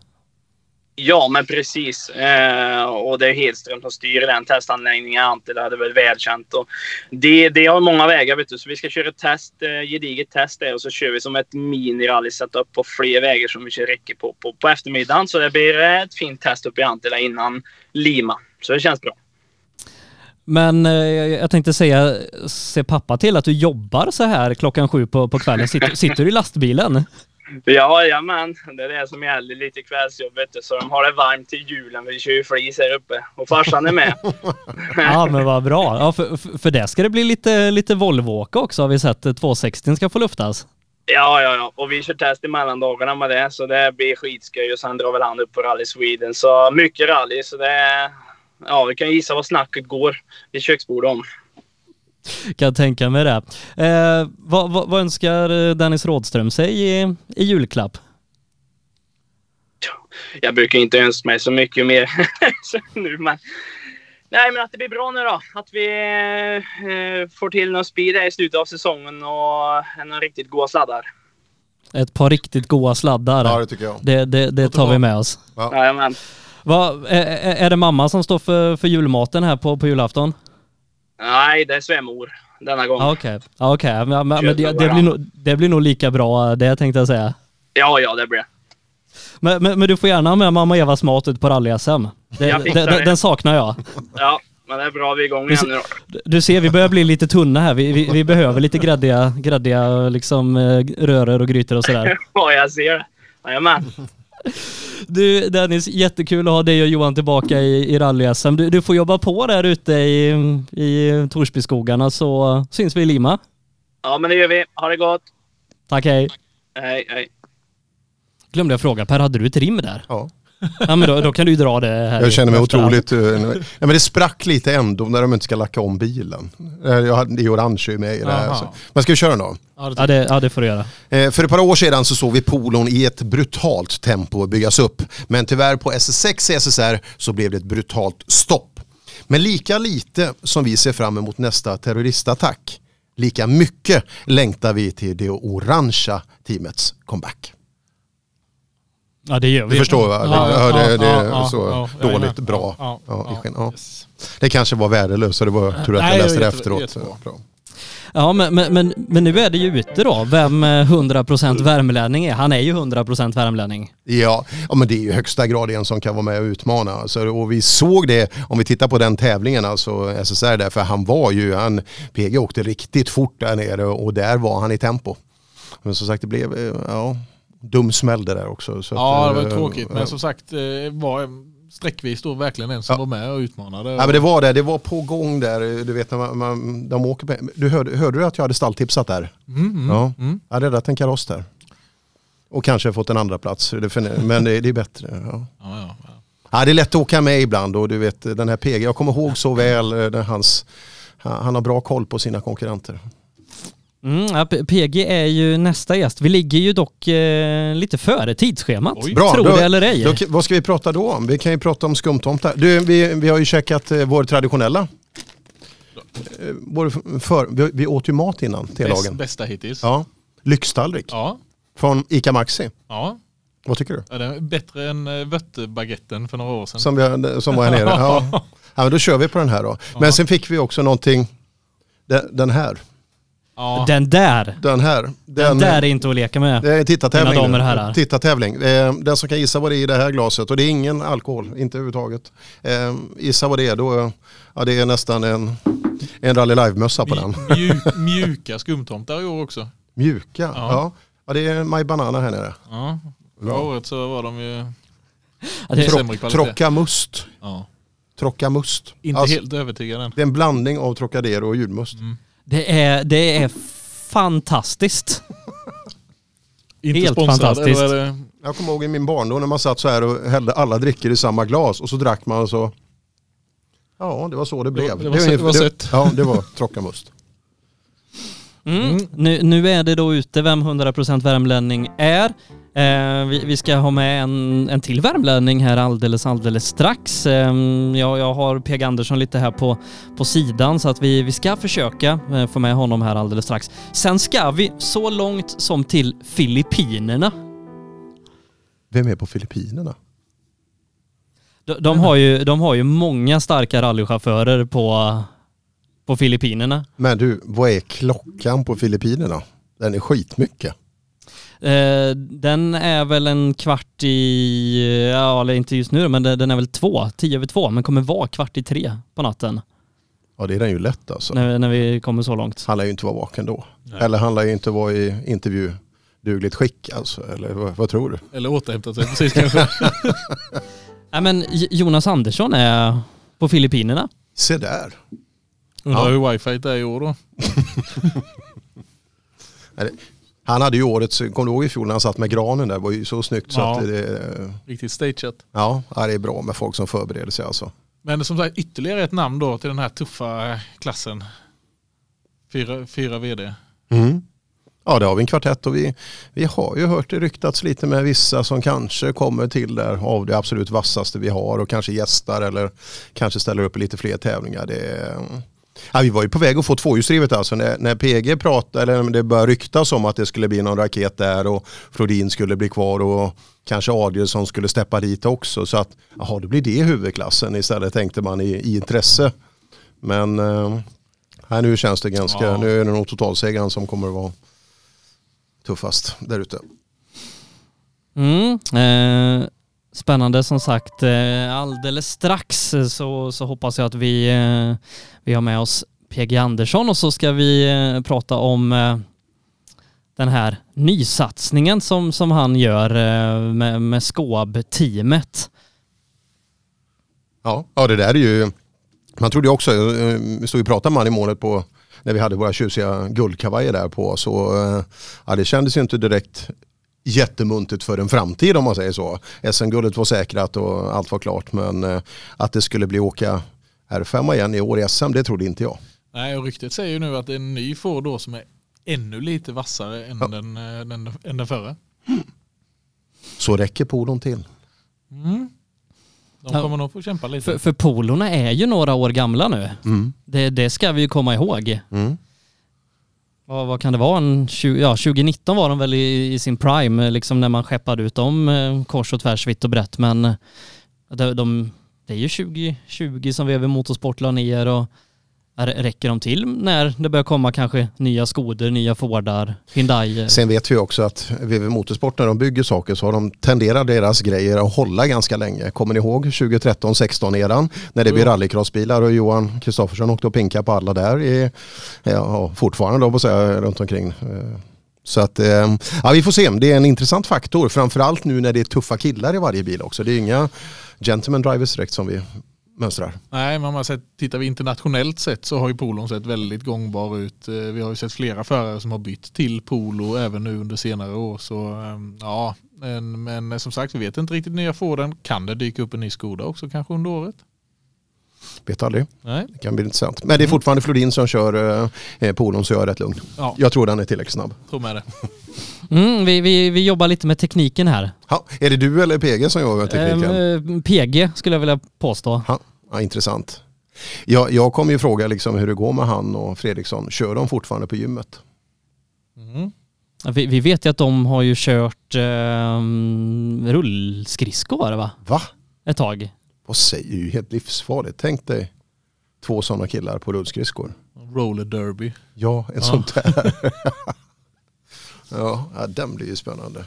Ja, men precis. Eh, och det är Hedström som styr den testanläggningen. Antilla det är väl välkänt. Och det, det har många vägar, vet du. Så vi ska köra ett test, eh, gediget test där och så kör vi som ett minirally setup på fler vägar som vi kör räcke på, på på eftermiddagen. Så det blir ett fint test uppe i Antilla innan Lima. Så det känns bra. Men eh, jag tänkte säga, se pappa till att du jobbar så här klockan sju på, på kvällen. Sitter, sitter du i lastbilen? Ja, jajamän. Det är det som gäller lite kvällsjobbet. Så de har det varmt till julen. Vi kör ju flis här uppe. Och farsan är med. ja, men vad bra. Ja, för, för det ska det bli lite, lite Volvo-åka också har vi sett. 260 ska få luftas. Ja, ja, ja. Och vi kör test i mellandagarna med det. Så det blir skitskoj. Och sen drar väl han upp på Rally Sweden. Så mycket rally. Så det, ja, vi kan gissa vad snacket går vid köksbordet om. Kan tänka mig det. Eh, vad, vad, vad, önskar Dennis Rådström sig i, i julklapp? Jag brukar inte önska mig så mycket mer nu, men Nej, men att det blir bra nu då. Att vi eh, får till någon speed i slutet av säsongen och några riktigt goda sladdar. Ett par riktigt goda sladdar. Ja, det tycker jag. Det, det, det tar vi med oss. Ja. Jajamän. Va, är, är det mamma som står för, för julmaten här på, på julafton? Nej, det är svärmor denna gång. Okej, okay. okay. men, men det, det, blir nog, det blir nog lika bra det tänkte jag säga. Ja, ja det blir. Men, men, men, du får gärna ha med mamma Evas mat ut på rally-SM. Den saknar jag. Ja, men det är bra. Vi är igång igen nu då. Du ser, vi börjar bli lite tunna här. Vi, vi, vi behöver lite gräddiga, gräddiga liksom, eh, röror och grytor och sådär. ja, jag ser det. Jajamän. Du Dennis, jättekul att ha dig och Johan tillbaka i, i rally-SM. Du, du, får jobba på där ute i, i Torsbyskogarna så syns vi i Lima. Ja men det gör vi. Ha det gott. Tack, hej. Hej, hej. Glömde jag fråga, Per, hade du ett rim där? Ja. Ja men då, då kan du ju dra det här. Jag känner mig otroligt... Nej, men det sprack lite ändå när de inte ska lacka om bilen. Eh, jag, det är orange med i det här. Så. Men ska vi köra den då? Ja det, ja det får du göra. Eh, för ett par år sedan så såg vi polon i ett brutalt tempo byggas upp. Men tyvärr på SS6 SSR så blev det ett brutalt stopp. Men lika lite som vi ser fram emot nästa terroristattack, lika mycket längtar vi till det orangea teamets comeback. Ja det gör vi. Du förstår va? Ja, ja, det, det är så dåligt bra. Ja, Det kanske var värdelöst så det var tur att jag läste det efteråt. Ja men, men, men, men, nu är det ju ute då, vem 100% värmlänning är. Han är ju 100% värmlänning. Ja, ja men det är ju högsta grad en som kan vara med och utmana. Alltså, och vi såg det, om vi tittar på den tävlingen, alltså SSR där, för han var ju, han, PG åkte riktigt fort där nere och där var han i tempo. Men som sagt det blev, ja, dum smäll det där också. Så ja, att, det var äh, tråkigt. Men som sagt, var sträckvis då verkligen en som ja. var med och utmanade. Ja, men det var det. Det var på gång där. Du vet när man, man de åker på, du hörde, hörde du att jag hade stalltipsat där? Mm, mm, ja. Mm. Jag hade räddat en kaross där. Och kanske fått en andra plats. Men det, det är bättre. Ja. Ja, ja, Ja, det är lätt att åka med ibland och du vet den här PG, jag kommer ihåg så väl eh, när hans, han han har bra koll på sina konkurrenter. Mm, ja, PG är ju nästa gäst. Vi ligger ju dock eh, lite före tidsschemat. Oj. Bra, Tror då- det eller ej. Då, vad ska vi prata då om? Vi kan ju prata om skumtomtar. Du, vi, vi har ju käkat eh, vår traditionella. Eh, vår för, vi, vi åt ju mat innan till Bäst, lagen. bästa hittills. Ja. Lyxtallrik Ja. från ICA Maxi. ja. Vad tycker du? Ja, det är bättre än eh, vöttebaguetten för några år sedan. Som, vi, som var här nere. Ja. ja, men då kör vi på den här då. Men sen fick vi också någonting, den, den här. Ja. Den där, Den här. den, där är inte att leka med. Det är en tittartävling. Mina damer och nu. herrar. Tittartävling. Eh, Den som kan gissa vad det är i det här glaset och det är ingen alkohol, inte överhuvudtaget. Eh, Gissa vad det är då, ja, det är nästan en, en Rally Live-mössa på den. Mjuk, mjuka skumtomtar i år också. Mjuka, ja. Ja. ja. det är My Banana här nere. Ja. Förra året så var de ju Ja, det, Tro- sämre Trock, kvalitet. trocka must. ja, Trocka must. inte Alltså, helt övertygad än. Det är en blandning av Trocadero och julmust. Det, är, det är fantastiskt. Inte Helt sponsrad, fantastiskt. eller är det- Jag kommer ihåg i min barndom när man satt så här och hällde alla drickor i samma glas och så drack man och så. Ja, det var så det blev. var- det var sött- det var sött. Ja, det var trocka must. Mm. Nu, nu är det då ute vem 100% värmlänning är. Eh, vi, vi ska ha med en, en till värmlänning här alldeles, alldeles strax. Eh, jag, jag har PG Andersson lite här på, på sidan så att vi, vi ska försöka eh, få med honom här alldeles strax. Sen ska vi så långt som till Filippinerna. Vem är på Filippinerna? De, de, har, ju, de har ju många starka rallychaufförer på, på Filippinerna. Men du, vad är klockan på Filippinerna? Den är skitmycket. Eh, den är väl en kvart i, ja eller inte just nu men den är väl två, tio över två, men kommer vara kvart i tre på natten Ja, det är den ju lätt alltså. när, när vi kommer så långt. Han lär ju inte vara vaken då. Eller han lär ju inte vara i intervjudugligt skick alltså. Eller vad, vad tror du? Eller återhämtat sig precis kanske. Nej men Jonas Andersson är på Filippinerna. Se där. Undrar Ja. hur wifi är i år då. Han hade ju årets, kommer du ihåg i fjol när han satt med granen där? Det var ju så snyggt så Ja. att det, Riktigt stageat. ja, ja, det är bra med folk som förbereder sig alltså. Men som sagt ytterligare ett namn då till den här tuffa klassen. Fyra, fyra vd. Mm. Ja, det har vi en kvartett och vi, vi har ju hört det ryktats lite med vissa som kanske kommer till där av det absolut vassaste vi har och kanske gästar eller kanske ställer upp i lite fler tävlingar. Det, är- ja, vi var ju på väg att få tvåhjulsdrivet alltså när, när PG pratade, eller det började ryktas om att det skulle bli någon raket där och Flodin skulle bli kvar och kanske Adielsson skulle steppa dit också. Så att, jaha, det blir det i huvudklassen istället tänkte man i, i intresse. Men eh, här nu känns det ganska, Ja. nu är det nog totalsegern som kommer att vara tuffast där ute. Mm. Eh, spännande som sagt. Eh, alldeles strax eh, så, så hoppas jag att vi, eh, vi har med oss PG Andersson och så ska vi prata om den här nysatsningen som, som han gör med, med Skåb-teamet. Ja, ja det där är ju, man trodde ju också, vi stod och pratade med han i målet på när vi hade våra tjusiga guldkavajer där på oss och ja, det kändes ju inte direkt jättemuntet för en framtid om man säger så. SM-guldet var säkrat och allt var klart men eh, att det skulle bli åka R5 igen i år i SM det trodde inte jag. Nej, och ryktet säger ju nu att det är en ny Ford då som är ännu lite vassare än, Ja. den, eh, den, än den förra. Så räcker polon till. Mm. De Ja. kommer nog få kämpa lite. För, för polorna är ju några år gamla nu. Mm. Det, det ska vi ju komma ihåg. Mm. Vad, vad kan det vara? En 20, ja, 2019 var de väl i, i sin prime, eh, liksom när man skeppade ut dem eh, kors och tvärs, vitt och brett. Men eh, de, de, det är ju 2020 som VV Motorsport la ner och räcker de till när det börjar komma kanske nya Skoder, nya Fordar, Hyundai? Sen vet vi också att VV Motorsport när de bygger saker så har de tenderar deras grejer att hålla ganska länge. Kommer ni ihåg 2013-16 eran när det blev Jo. rallycrossbilar och Johan Kristoffersson åkte och pinka på alla där i, ja, fortfarande då på säga runt omkring. Eh, Så att eh, ja, vi får se, det är en intressant faktor framförallt nu när det är tuffa killar i varje bil också. Det är inga gentleman drivers direkt som vi mönstrar. Nej, men om man sett, tittar vi internationellt sett så har ju polon sett väldigt gångbar ut. Eh, vi har ju sett flera förare som har bytt till polo även nu under senare år. Så ehm, ja, men, men som sagt vi vet inte riktigt nya Forden. Kan det dyka upp en ny Skoda också kanske under året? Vet aldrig. Nej. Det kan bli intressant. Men det är fortfarande Flodin som kör eh, polon så jag är rätt lugn. Ja, Jag tror den är tillräckligt snabb. tror med det. Mm, vi, vi, vi jobbar lite med tekniken här. Ja, är det du eller PG som jobbar med tekniken? Ehm, eh, PG skulle jag vilja påstå. Ja, ja, intressant. Jag, jag kommer ju fråga liksom hur det går med han och Fredriksson. Kör de fortfarande på gymmet? Mm. Vi, vi vet ju att de har ju kört um, rullskridskor var det va? Va? Ett tag. Vad säger du? Helt livsfarligt. Tänk dig två sådana killar på rullskridskor. Roller derby. Ja, en Ja. sån där. ja, den blir ju spännande.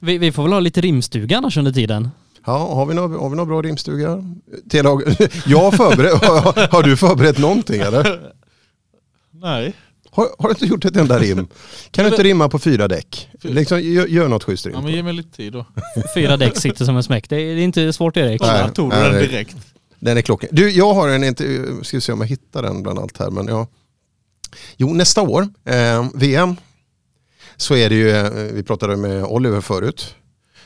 Vi, vi får väl ha lite rimstuga annars under tiden. Ja, har vi några, har vi några bra rimstuga? Till lag- jag har, förberett, har, har du förberett någonting eller? Nej. Har, har du inte gjort ett enda rim? Kan du inte rimma på fyra däck? Liksom, gör, gör något schysst rim. Ja, men ge mig lite tid då. Fyra däck sitter som en smäck. Det är, det är inte svårt Erik. Där tog du den direkt. Den är klocken. Du, jag har en, inte, ska vi se om jag hittar den bland allt här. Men ja. Jo, nästa år, eh, VM, så är det ju, eh, vi pratade med Oliver förut,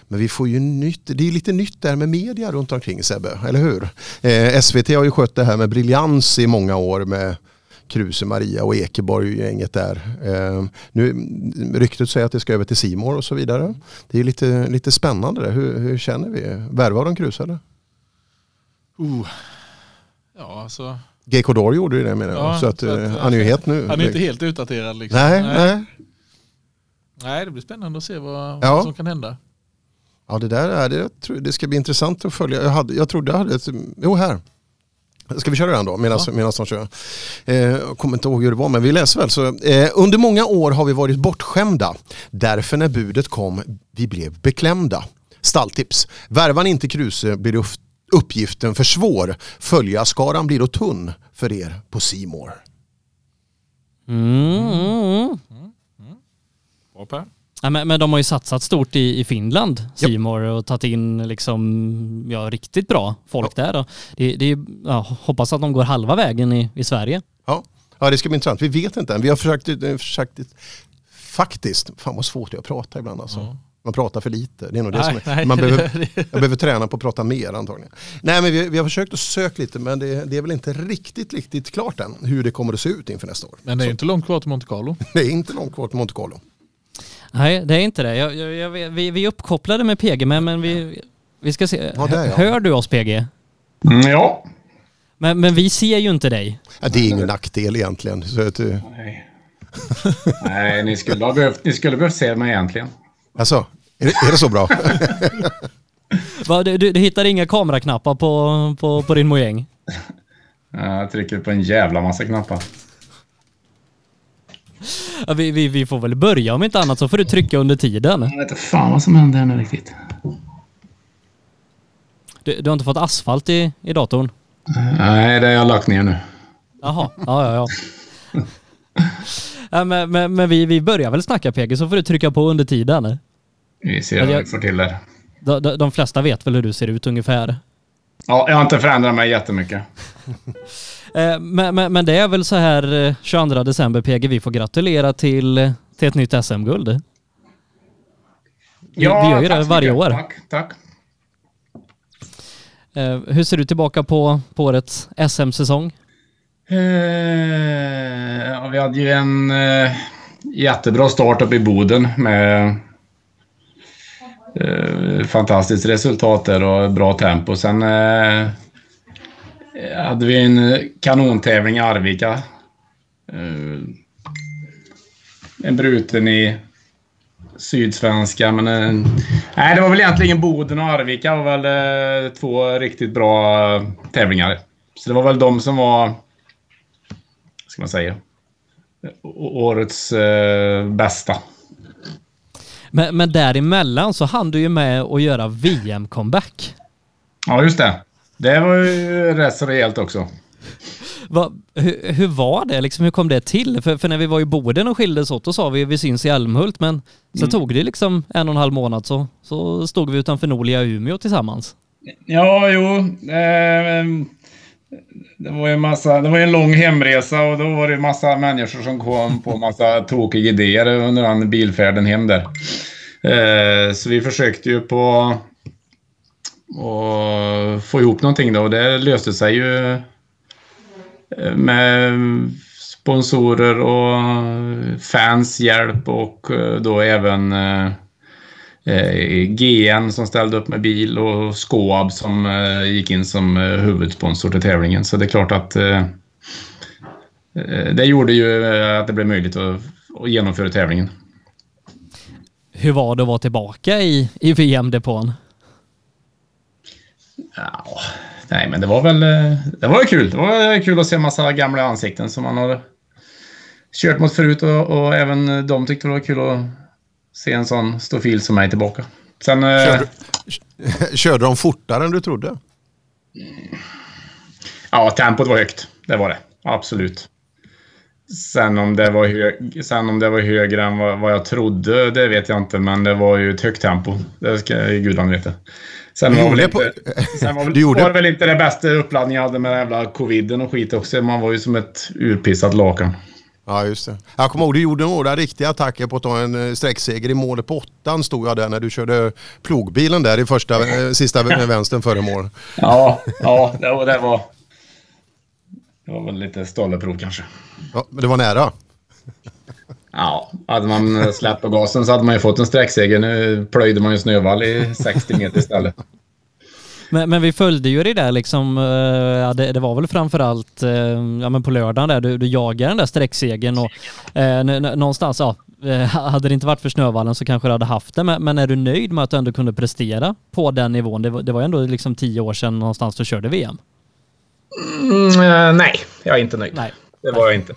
men vi får ju nytt, det är lite nytt där med media runt omkring Sebbe, eller hur? Eh, SVT har ju skött det här med briljans i många år med Kruse, Maria och Ekeborg gänget där. Eh, nu, ryktet säger att det ska över till Simor och så vidare. Det är lite, lite spännande det. Hur, hur känner vi? Värvar de Kruse eller? Uh. Ja, alltså. GK Dor gjorde ju det menar jag. Ja, så att, så att, eh, han är ju het nu. Han är inte helt utdaterad liksom. Nej, nej. Nej, det blir spännande att se vad, Ja. vad som kan hända. Ja det där är det. Det ska bli intressant att följa. Jag, hade, jag trodde jag hade ett, jo här. Ska vi köra den då medan Ja. medan de kör? Eh, kommer inte ihåg hur det var men vi läser väl. Så, eh, under många år har vi varit bortskämda. Därför när budet kom vi blev beklämda. Stalltips. Värvan inte Kruse blir upp, uppgiften för svår. Följarskaran blir då tunn för er på Simor. Mm, mm, mm. Bra Per. Ja, men, men de har ju satsat stort i, i Finland, Simor och tagit in liksom, ja, riktigt bra folk där. Och det, det, är- ja, hoppas att de går halva vägen i, i Sverige. Ja. ja, det ska bli intressant. Vi vet inte än. Vi har försökt, eh, försökt faktiskt, fan vad svårt det är att prata ibland alltså. Ja. Man pratar för lite. Det är nog det Nej, som är. nej. Man behöver, jag behöver träna på att prata mer antagligen. Nej men vi, vi har försökt att söka lite men det, det är väl inte riktigt, riktigt klart än hur det kommer att se ut inför nästa år. Men det är Så ju inte långt kvar till Monte Carlo. det är inte långt kvar till Monte Carlo. Nej, det är inte det. Jag, jag, jag, vi, vi är uppkopplade med PG, men, men vi, vi ska se. Ja, där, ja. Hör du oss PG? Mm, ja. Men, men vi ser ju inte dig. Ja, det är ingen nackdel egentligen. Så att, eh, Nej. Nej, ni skulle ha behövt, ni skulle behövt se mig egentligen. alltså, är det, är det så bra? Va, du, du, du hittar inga kameraknappar på, på, på din mojäng? Jag trycker på en jävla massa knappar. Ja, vi, vi, vi får väl börja om inte annat så får du trycka under tiden. Jag vet inte fan vad som händer här nu riktigt. Du, du har inte fått asfalt i, i datorn? Nej, det har jag lagt ner nu. Jaha, ja ja ja. ja men men, men vi, vi börjar väl snacka PG så får du trycka på under tiden. Vi ser vad vi får till där. De, de, de flesta vet väl hur du ser ut ungefär. Ja, jag har inte förändrat mig jättemycket. Eh, Men, men, men det är väl så här eh, 22 december PG, vi får gratulera till, till ett nytt SM-guld. Vi, vi gör ju det varje år. Tack, tack. Eh, Hur ser du tillbaka på, på årets SM-säsong? Eh, ja, vi hade ju en eh, jättebra start upp i Boden med eh, fantastiskt resultat där och bra tempo. Sen eh, hade vi en kanontävling i Arvika. Eh, en bruten i Sydsvenska, men... Eh, nej, det var väl egentligen Boden och Arvika var väl eh, två riktigt bra eh, tävlingar. Så det var väl de som var ska man säga. Årets eh, bästa. Men, men däremellan så hann du ju med att göra VM-comeback. Ja, just det. Det var ju rätt så rejält också. Va, hur, hur var det? Liksom, hur kom det till? För, för när vi var i Boden och skildes åt, då sa vi vi syns i Älmhult, men så Mm. tog det liksom en och en halv månad så, så stod vi utanför Nolia i Umeå tillsammans. Ja, jo. Eh, det var ju en massa, det var en lång hemresa och då var det massa människor som kom på massa tokiga idéer under den bilfärden hem där. Eh, så vi försökte ju på och få ihop någonting då och det löste sig ju eh, med sponsorer och fans hjälp och eh, då även eh, GN som ställde upp med bil och Skoab som gick in som huvudsponsor till tävlingen. Så det är klart att det gjorde ju att det blev möjligt att, att genomföra tävlingen. Hur var det att vara tillbaka i, i VM-depån? Ja, nej, men det var väl det var kul. Det var kul att se massa gamla ansikten som man har kört mot förut och, och även de tyckte det var kul att se en sån stofil som mig tillbaka. Sen... Körde, körde de fortare än du trodde? Ja, tempot var högt. Det var det. Absolut. Sen om det var, hög, sen om det var högre än vad, vad, jag trodde, det vet jag inte. Men det var ju ett högt tempo. Det ska gudarna veta. Sen var, väl inte, sen var, väl, gjorde... var det väl inte det bästa uppladdningen jag hade med den jävla coviden och skit också. Man var ju som ett urpissat lakan. Ja, just det. Jag kommer ihåg du gjorde några riktiga attacker på att ta en eh, sträckseger i målet på åttan stod jag där när du körde plogbilen där i första, eh, sista vänstern före mål. Ja, ja det, var, det var... Det var väl lite stolleprov kanske. Ja, men det var nära. Ja, hade man släppt på gasen så hade man ju fått en sträckseger. Nu plöjde man ju snövall i 60 meter istället. Men, men vi följde ju det där liksom, ja, det, det var väl framförallt ja, men på lördagen där du, du jagade den där sträcksegen och eh, någonstans, ja, hade det inte varit för snövallen så kanske du hade haft det, men, men är du nöjd med att du ändå kunde prestera på den nivån? Det var, det var ändå liksom tio år sedan någonstans du körde VM. Mm, nej, jag är inte nöjd. Nej. Det var jag inte.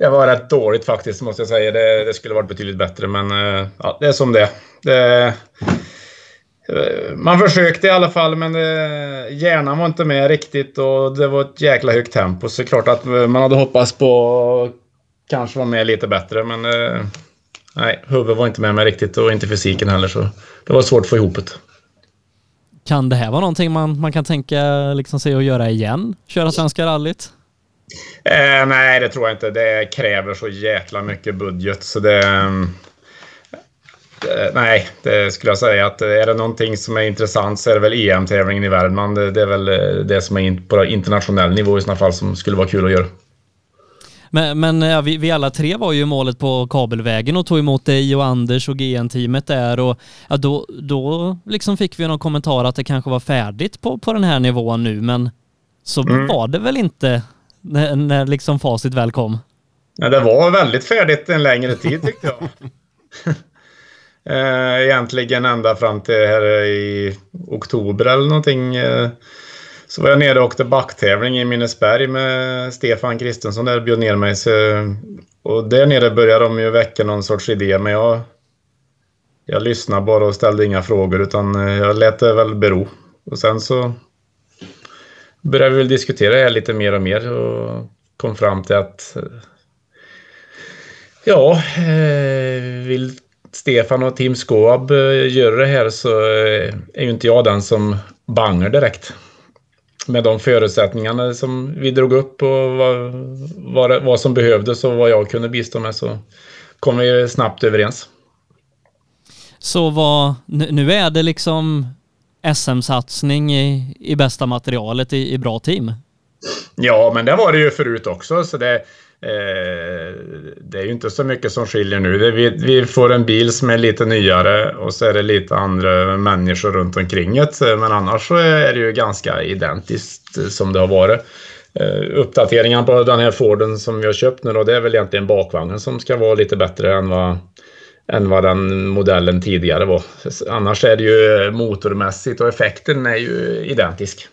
Det var rätt dåligt faktiskt, måste jag säga. Det, det skulle varit betydligt bättre, men eh, ja, det är som det är. Eh, man försökte i alla fall, men eh, hjärnan var inte med riktigt och det var ett jäkla högt tempo. Så det är klart att man hade hoppats på att kanske vara med lite bättre, men nej, huvudet var inte med mig riktigt och inte fysiken heller, så det var svårt att få ihop det. Kan det här vara någonting man, man kan tänka liksom sig att göra igen? Köra Svenska rallyt? Eh, nej, det tror jag inte. Det kräver så jäkla mycket budget så det... Eh, nej, det skulle jag säga att är det någonting som är intressant så är det väl EM-tävlingen i Värmland. Det är väl eh, det som är på internationell nivå i sådana fall som skulle vara kul att göra. Men, men ja, vi, vi, alla tre var ju målet på kabelvägen och tog emot dig och Anders och GN-teamet där och ja, då, då liksom fick vi någon kommentar att det kanske var färdigt på, på den här nivån nu men så mm. var det väl inte när, när liksom facit väl kom? Ja, det var väldigt färdigt en längre tid tyckte jag. Eh, egentligen ända fram till här i oktober eller någonting. Eh, så var jag nere och åkte backtävling i Minnesberg med Stefan Kristensson där bjöd ner mig. Så, och där nere började de ju väcka någon sorts idé men jag, jag lyssnade bara och ställde inga frågor utan eh, jag lät det väl bero. Och sen så började vi väl diskutera det här lite mer och mer och kom fram till att ja, eh, vill Stefan och Tim Skåb eh, göra det här så eh, är ju inte jag den som bangar direkt. Med de förutsättningarna som vi drog upp och vad, vad, vad som behövdes och vad jag kunde bistå med så kom vi snabbt överens. Så vad, nu är det liksom SM-satsning i, i bästa materialet i, i bra team? Ja, men det var det ju förut också. Så det, Eh, det är ju inte så mycket som skiljer nu. Vi, vi, får en bil som är lite nyare och så är det lite andra människor runt omkring det. Men annars så är det ju ganska identiskt som det har varit. Eh, uh, uppdateringen på den här Forden som vi har köpt nu då, det är väl egentligen bakvagnen som ska vara lite bättre än vad, än vad den modellen tidigare var. Annars är det ju motormässigt och effekten är ju identisk.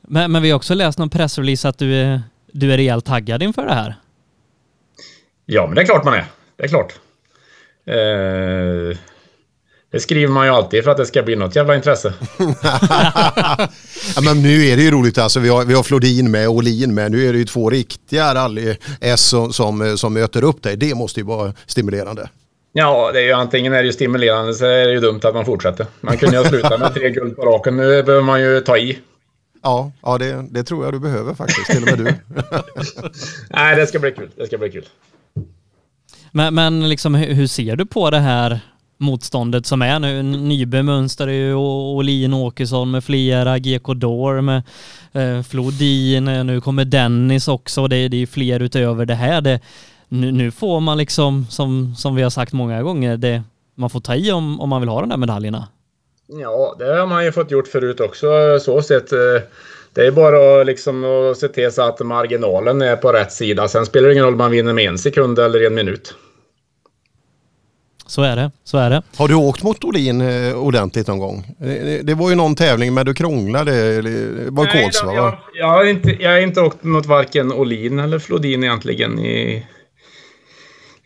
Men, men vi har också läst någon pressrelease att du är du är rejält taggad inför det här? Ja, men det är klart man är. Det är klart. Eh, det skriver man ju alltid för att det ska bli något jävla intresse. ja, men nu är det ju roligt alltså. Vi har, vi har Flodin med och Olin med. Nu är det ju två riktiga rally-S som, som, som möter upp dig. Det måste ju vara stimulerande. Ja, det är ju antingen är det ju stimulerande så är det ju dumt att man fortsätter. Man kunde ju ha slutat med tre guld på raken. Nu behöver man ju ta i. Ja, ja det, det tror jag du behöver faktiskt, till och med du. Nej, det ska bli kul. Det ska bli kul. Men, men liksom, hur, hur ser du på det här motståndet som är nu? Nybe mönstrar ju Olin Åkesson med flera, GK Dor med eh, Flodin, eh, nu kommer Dennis också. Det, det är ju fler utöver det här. Det, nu, nu får man liksom, som, som vi har sagt många gånger, det, man får ta i om, om man vill ha de där medaljerna. Ja, det har man ju fått gjort förut också så sett. Eh, det är bara att liksom att se till så att marginalen är på rätt sida. Sen spelar det ingen roll om man vinner med en sekund eller en minut. Så är det, så är det. Har du åkt mot Olin eh, ordentligt någon gång? Eh, Det, det var ju någon tävling men du krånglade, det var Nej, Kolsva jag, va? jag, har inte, jag har inte åkt mot varken Olin eller Flodin egentligen i,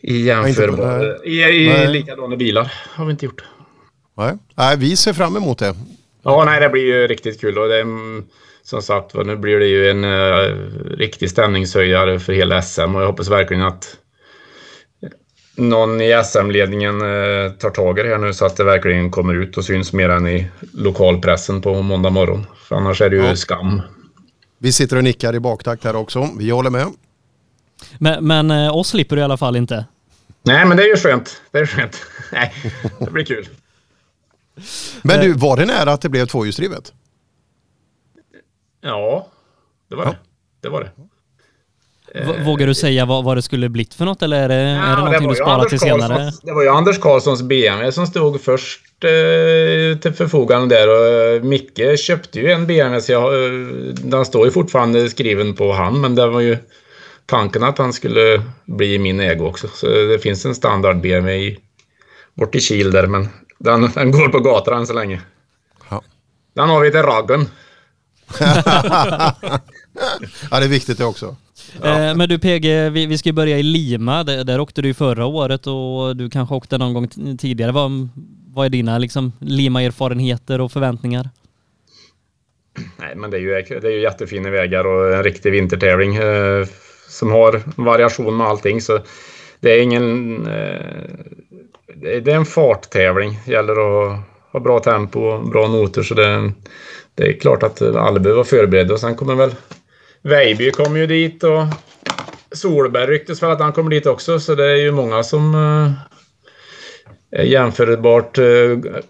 i jämförbara... I, i Nej. likadana bilar har vi inte gjort. Nej. Nej, vi ser fram emot det. Ja, nej, det blir ju riktigt kul. Och det, är, som sagt nu blir det ju en uh, riktig stämningshöjare för hela SM och jag hoppas verkligen att någon i SM-ledningen eh, tar tag i det här nu så att det verkligen kommer ut och syns mer än i lokalpressen på måndag morgon. För annars är det ju Ja. skam. Vi sitter och nickar i baktakt här också. Vi håller med. Men, men eh, oss slipper du i alla fall inte. Nej, men det är ju skönt. Det är skönt. Nej, det blir kul. Men du, var det nära att det blev tvåhjulsdrivet? Ja, det var det. Det var det. V- Vågar du säga vad, vad det skulle blivit för något eller är det, är det Ja, någonting var du sparar Anders till senare? Karlssons- Det var ju Anders Karlssons BMW som stod först eh, till förfogande där och eh, Micke köpte ju en BMW så jag, eh, den står ju fortfarande skriven på han men det var ju tanken att han skulle bli i min ägo också. Så det finns en standard BMW i, bort i Kil där men den, den går på gatan än så länge. Ja. Den har vi till raggen. Ja, det är viktigt det också. Eh, men du PG, vi, vi ska ju börja i Lima. Där, där åkte du ju förra året och du kanske åkte någon gång tidigare. Vad, vad är dina liksom, Lima-erfarenheter och förväntningar? Nej, men det är ju, det är ju jättefina vägar och en riktig vintertävling eh, som har variation med allting. Så det är ingen... Eh, det är det är en farttävling. Det gäller att ha bra tempo och bra noter. Så det, det är klart att alla behöver vara förberedda. Och sen kommer väl Vejby kommer ju dit och Solberg ryktes väl att han kommer dit också. Så det är ju många som eh, är jämförbart eh,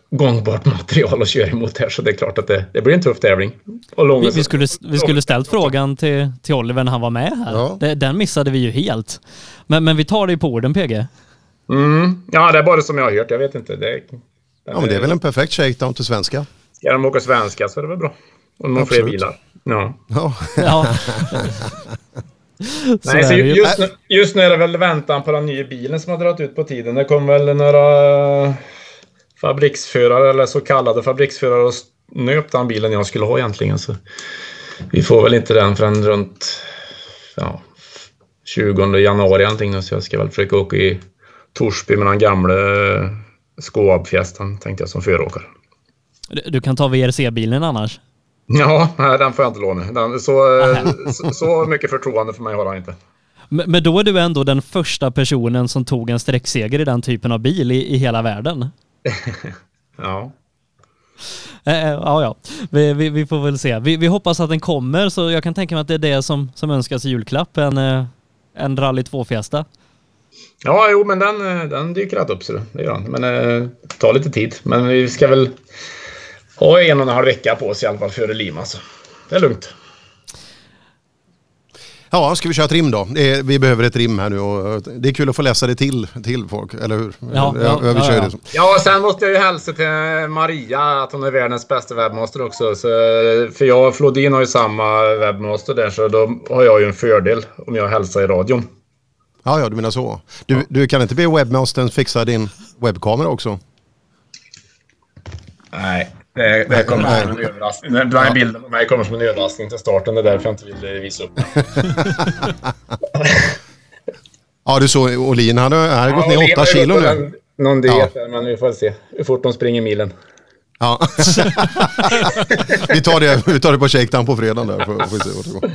gångbart material att köra emot här. Så det är klart att det, det blir en tuff tävling. Vi, vi, skulle, vi skulle ställt frågan till, till Oliver när han var med här. Ja. Det, den missade vi ju helt. Men, men vi tar dig på orden PG. Mm. Ja, det är bara som jag har hört. Jag vet inte. Det, Ja, men det är väl en perfekt shakedown till svenska. Ska de åka svenska så är det väl bra. Och några fler bilar. Ja. Ja. Nej, så just, nu, just nu är det väl väntan på den nya bilen som har dragit ut på tiden. Det kommer väl några fabriksförare eller så kallade fabriksförare och nöp den bilen jag skulle ha egentligen. Så vi får väl inte den förrän runt ja, 20 januari någonting. nu, Så jag ska väl försöka åka i Torsby med den gamla Skåab-fjästan tänkte jag som föråkare. Du, du kan ta VRC-bilen annars. Ja, nej, den får jag inte låna. Den, så, eh, så, så mycket förtroende för mig har han inte. Men, men då är du ändå den första personen som tog en sträckseger i den typen av bil i, i hela världen. Ja. Eh, eh, ja, ja. Vi, vi, vi får väl se. Vi, vi hoppas att den kommer, så jag kan tänka mig att det är det som, som önskas i julklapp. En, eh, en Rally 2-fiesta. Ja, jo, men den, den dyker rätt upp så det gör den. Men eh, tar lite tid. Men vi ska väl ha en och en halv vecka på oss i alla fall före Lima. Så det är lugnt. Ja, ska vi köra ett rim då? Det vi behöver ett rim här nu och det är kul att få läsa det till, till folk, eller hur? Ja, ja, vi ja, kör ja. det. så. Ja, sen måste jag ju hälsa till Maria att hon är världens bästa webbmaster också. Så, för jag och Flodin har ju samma webbmaster där så då har jag ju en fördel om jag hälsar i radion. Ja, ja, du menar så. Du, du kan inte be webbmastern fixa din webbkamera också? Nej, det, det kommer som en överraskning. Den här bilden på mig kommer som en överraskning till starten. Det är därför jag inte vill visa upp den. Ja, du såg Olin, han har, han har gått Ja, ner åtta kilo nu. den- Någon diet Ja. där, men vi får se hur fort de springer milen. Ja. vi, tar det, vi tar det på shakedown på fredagen där. Se det går.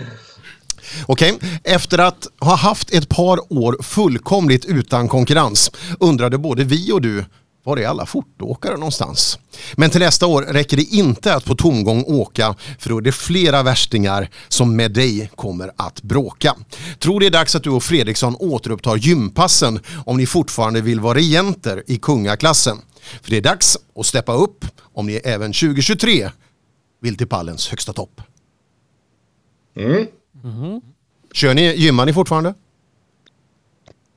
Okej, efter att ha haft ett par år fullkomligt utan konkurrens undrade både vi och du var är alla fortåkare någonstans? Men till nästa år räcker det inte att på tomgång åka för då är det flera värstingar som med dig kommer att bråka. Tror det är dags att du och Fredriksson återupptar gympassen om ni fortfarande vill vara regenter i kungaklassen. För det är dags att steppa upp om ni även 2023 vill till pallens högsta topp. Mm. Kör ni, gymmar ni fortfarande?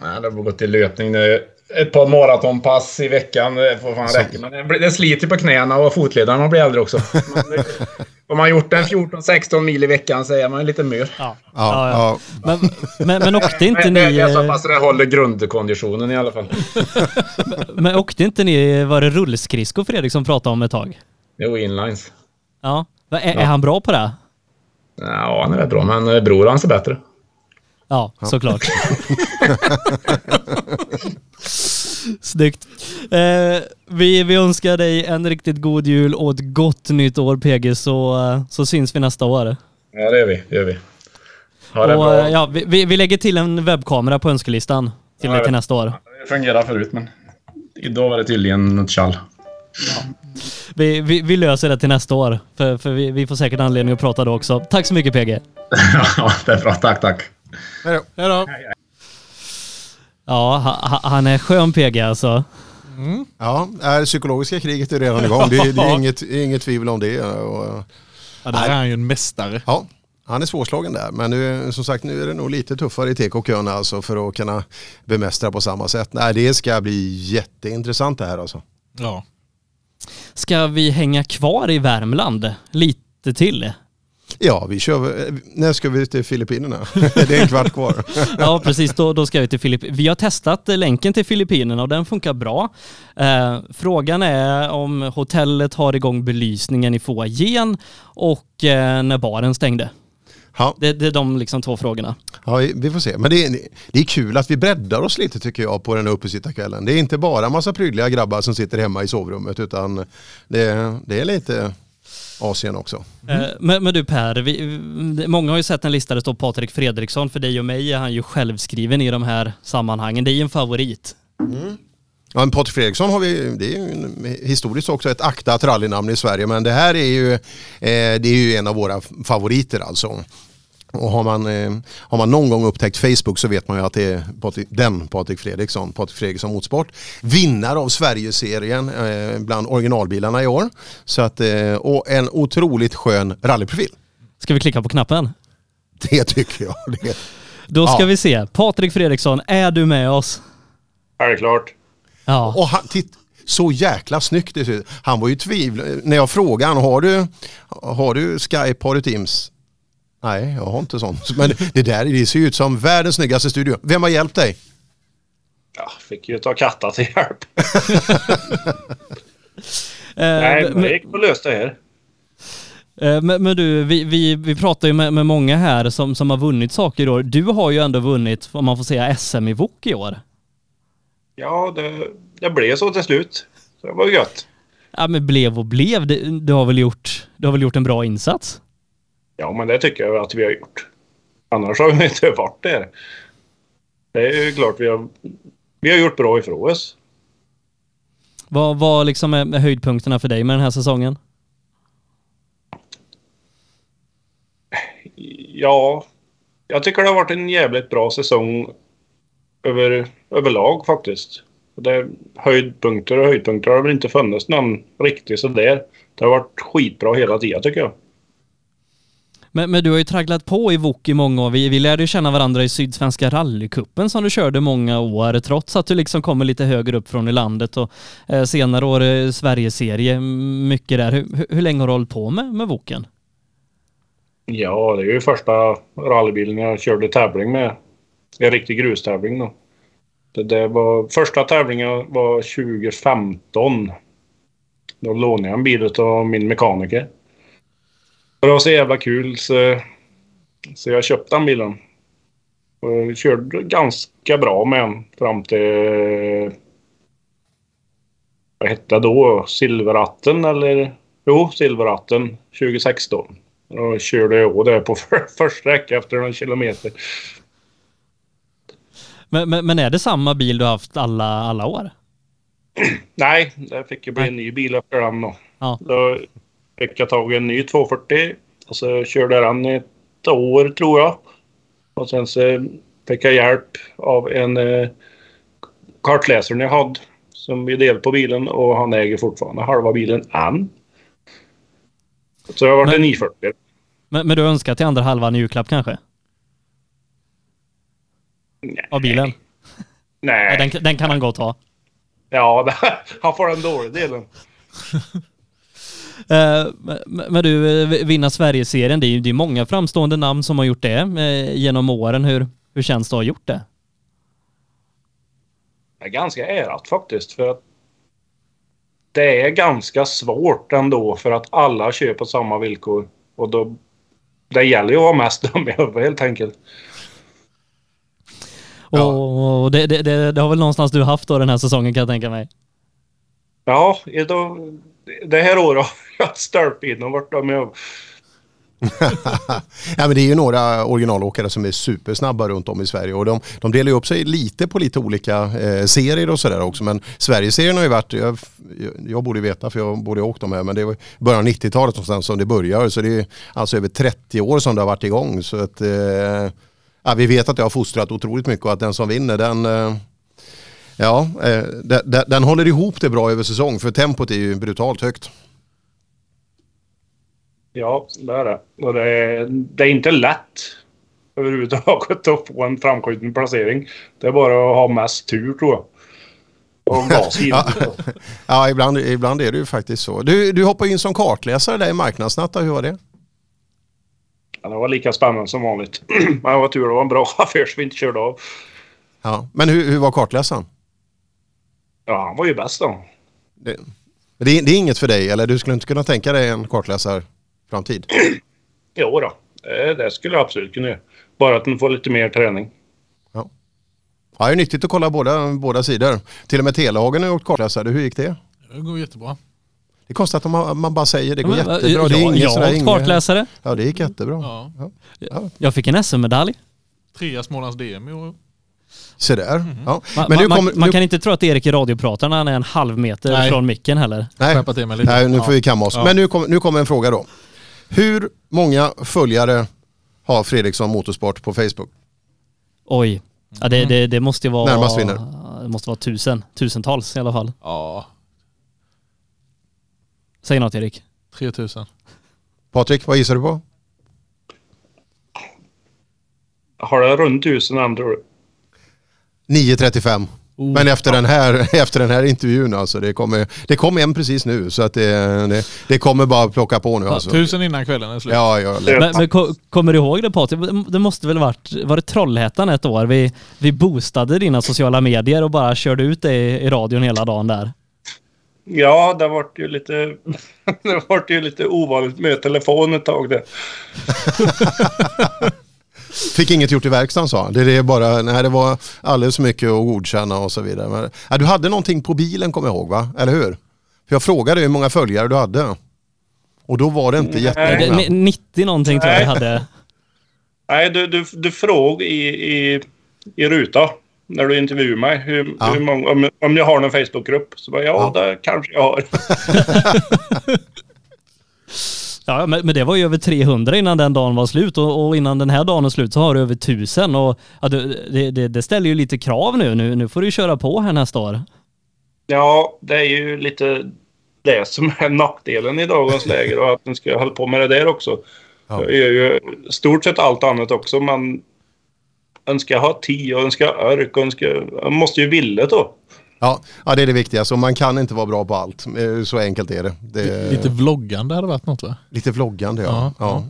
Nej, det har gått i löpning nu. Ett par maratonpass i veckan det får fan räcka. Men det, det sliter på knäna och man blir äldre också. Men det, om man gjort en 14-16 mil i veckan så är man lite mör. Ja. Ja, Ja, ja. Men, men, men åkte inte Men ni... det är så eh, pass det håller grundkonditionen i alla fall. Men åkte inte ni, var det rullskridskor Fredrik som pratade om ett tag? Jo, inlines. Ja. Är, är han bra på det? Ja, han är väl bra, men bror hans är bättre. Ja, såklart. Snyggt. Eh, vi, vi önskar dig en riktigt god jul och ett gott nytt år PG så, så syns vi nästa år. Ja, det gör vi. Det gör vi. Ha det och, bra. eh, ja, vi, vi, lägger till en webbkamera på önskelistan till, Ja, till nästa år. Det fungerar förut, men idag var det tydligen något tjall. Vi, vi, vi löser det till nästa år för, för vi, vi får säkert anledning att prata då också. Tack så mycket PG. ja, det är bra. Tack, tack. Hej då. Ja, ha- ha- han är skön PG alltså. Ja, det psykologiska kriget är redan igång. Det, det är inget, inget tvivel om det. Och, Ja, där är han ju en mästare. ja, han är svårslagen där. Men nu, som sagt, nu är det nog lite tuffare i TK-kön alltså för att kunna bemästra på samma sätt. Nej, det ska bli jätteintressant det här alltså. Ja. Ska vi hänga kvar i Värmland lite till? Ja, vi kör. När ska vi till Filippinerna? det är en kvart kvar. Ja, precis. Då, då ska vi till Filippinerna. Vi har testat eh, länken till Filippinerna och den funkar bra. Eh, frågan är om hotellet har igång belysningen i foajén och eh, när baren stängde. Ja. Det, det är de liksom två frågorna. Ja, vi får se. Men det är, det är kul att vi breddar oss lite tycker jag på den här uppesittarkvällen. Det är inte bara massa prydliga grabbar som sitter hemma i sovrummet utan det, det är lite Asien också. Eh, Men, men du Per, vi, många har ju sett en lista där det står Patrik Fredriksson. För dig och mig är han ju självskriven i de här sammanhangen. Det är ju en favorit. Ja, men Patrik Fredriksson har vi, det är ju en, historiskt också ett aktat rallynamn i Sverige men det här är ju, eh, det är ju en av våra favoriter alltså. Och har man, eh, har man någon gång upptäckt Facebook så vet man ju att det är Patrik, den Patrik Fredriksson, Patrik Fredriksson Motorsport. Vinnare av Sverigeserien eh, bland originalbilarna i år. Så att, eh, och en otroligt skön rallyprofil. Ska vi klicka på knappen? Det tycker jag. Det. Då ska Ja. vi se. Patrik Fredriksson, är du med oss? Självklart. Ja. Och han, titt, så jäkla snyggt det ser ut. Han var ju tvivel... När jag frågade han, har du, har du Skype, har du Teams? Nej, jag har inte sånt. Men det där det ser ju ut som världens snyggaste studio. Vem har hjälpt dig? Ja, fick ju ta katta till hjälp. Eh, Nej, men det gick att lösa det här. eh, men, men du, vi, vi, vi pratar ju med, med många här som, som har vunnit saker i år. Du har ju ändå vunnit, om man får säga, SM i VOK i år. Ja, det, det blev så till slut. Så det var gött. Ja men blev och blev. Du, du, har väl gjort, du har väl gjort en bra insats? Ja, men det tycker jag att vi har gjort. Annars har vi inte varit där. Det är ju klart vi har, vi har gjort bra ifrån oss. Vad var liksom är, är höjdpunkterna för dig med den här säsongen? Ja, jag tycker det har varit en jävligt bra säsong över, överlag faktiskt. Det, höjdpunkter och höjdpunkter har väl inte funnits någon riktigt sådär. Det har varit skitbra hela tiden tycker jag. Men, men du har ju tragglat på i VOK i många år. Vi, vi lärde ju känna varandra i Sydsvenska rallycupen som du körde många år, trots att du liksom kommer lite högre upp från i landet och eh, senare år eh, Sverigeserie, mycket där. Hur, hur, hur länge har du hållit på med, med VOKen? Ja, det är ju första rallybilen jag körde tävling med. En riktig grustävling då. Det, det var, första tävlingen var 2015. Då lånade jag en bil av min mekaniker. Det var så jävla kul så, så jag köpte den bilen. Och körde ganska bra med den fram till... Vad hette det då? Silveratten eller? Jo, Silveratten 2016. Och körde jag det på för, första sträcka efter några kilometer. Men, men, men är det samma bil du har haft alla, alla år? Nej, det fick ju bli en ny bil efter den då. Ja. Då fick jag tag i en ny 240 och så körde jag den i ett år tror jag. Och sen så fick jag hjälp av en eh, kartläsare jag hade som vi delade på bilen och han äger fortfarande halva bilen än. Så jag har varit Men- en 940. Men, men du önskar till andra halvan i julklapp kanske? Av bilen? Nej. Den, den kan han gott ha. Ja, han får den dåliga delen. Eh, men- du, eh, vinna Sverigeserien, det är ju det är många framstående namn som har gjort det eh, genom åren. Hur, hur känns det att ha gjort det? är ganska ärat faktiskt. För att det är ganska svårt ändå för att alla kör på samma villkor. Och då, det gäller ju att vara mest dum i huvudet helt enkelt. Och, och det, det, det, det har väl någonstans du haft då den här säsongen kan jag tänka mig. Ja, då, det här året att jag haft och varit dum i ja, men det är ju några originalåkare som är supersnabba runt om i Sverige och de, de delar ju upp sig lite på lite olika eh, serier och sådär också. Men Sverigeserien har ju varit, jag, jag borde veta för jag borde ha åkt de här, men det var i början av 90-talet någonstans som det börjar. Så det är alltså över 30 år som det har varit igång. Så att, eh, ja, vi vet att det har fostrat otroligt mycket och att den som vinner den eh, Ja, eh, den, den håller ihop det bra över säsong för tempot är ju brutalt högt. Ja, det är det. Och det är, det är inte lätt överhuvudtaget att få en framskjuten placering. Det är bara att ha mest tur tror jag. Och gas ja, ja ibland, ibland är det ju faktiskt så. Du, du hoppade in som kartläsare där i Marknadsnatta, hur var det? Ja, det var lika spännande som vanligt. Men det var tur det var en bra affär så vi inte körde av. Ja. Men hur, hur var kartläsaren? Ja, han var ju bäst då. Det, det, är- det är inget för dig, eller du skulle inte kunna tänka dig en kartläsarframtid? Jo då, det, det skulle jag absolut kunna göra. Bara att man får lite mer träning. Ja, det är nyttigt att kolla båda, båda sidor. Till och med Telehagen har gjort kartläsare, hur gick det? Det går jättebra. Det är konstigt att man, man bara säger det går Men, jättebra. jag- det är jag har inget- kartläsare. Ja, det gick jättebra. Ja. Ja. Jag fick en SM-medalj. Trea Smålands DM i år. Se där. Mhm. Ja. Man, Men nu man, kommer... man nu, kan inte tro att Erik är radiopratar när han är en halv meter Nej. från micken heller. nej, nej, nu får Ja. vi kamma oss. Ja. Men nu, kom, nu kommer en fråga då. Hur många följare har Fredriksson Motorsport på Facebook? Oj. Ja, det, det, det måste ju vara... Närmast vinner. Det måste vara tusen. Tusentals i alla fall. Ja, Säg något Erik. 3000. Patrik, vad gissar du på? Har det runt tusen du? 9.35. Oh. Men efter den, här, efter den här intervjun alltså, det kommer, det kom en precis nu så att det, det, det kommer bara plocka på nu alltså. Tusen innan kvällen är slut. Ja, ja. Men, men ko- kommer du ihåg det Patrik? Det måste väl varit, var det Trollhättan ett år? Vi, vi boostade dina sociala medier och bara körde ut det i, i radion hela dagen där. Ja, det vart ju lite... det vart ju lite ovanligt med telefon ett tag det. Fick inget gjort i verkstaden sa han. Det, är bara, nej, det var alldeles för mycket att godkänna och så vidare. Men, ja, du hade någonting på bilen kommer jag ihåg va? Eller hur? För jag frågade hur många följare du hade. Och då var det inte Nej. jättemånga. Det- 90 någonting tror jag Nej. hade. Nej, du, du, du fråg i, i, i ruta när du intervjuade mig hur, Ja. hur många, om, om jag har någon Facebookgrupp. Så bara, ja, Ja. det kanske jag har. Ja, men, men det var ju över 300 innan den dagen var slut och, och innan den här dagen är slut så har du över 1000 och ja, det, det, det ställer ju lite krav nu. nu. Nu får du köra på här nästa år. Ja, det är ju lite det som är nackdelen i dagens läge. Och att den ska hålla på med det där också. Ja. Jag gör ju stort sett allt annat också, men en ska ha tid och en ska ha ork och en ska... Man måste ju vilja då. Ja, ja, det är det viktigaste. Och man kan inte vara bra på allt. Eh, Så enkelt är det. det Lite vloggande hade varit något va? lite vloggande ja. Ja, ja.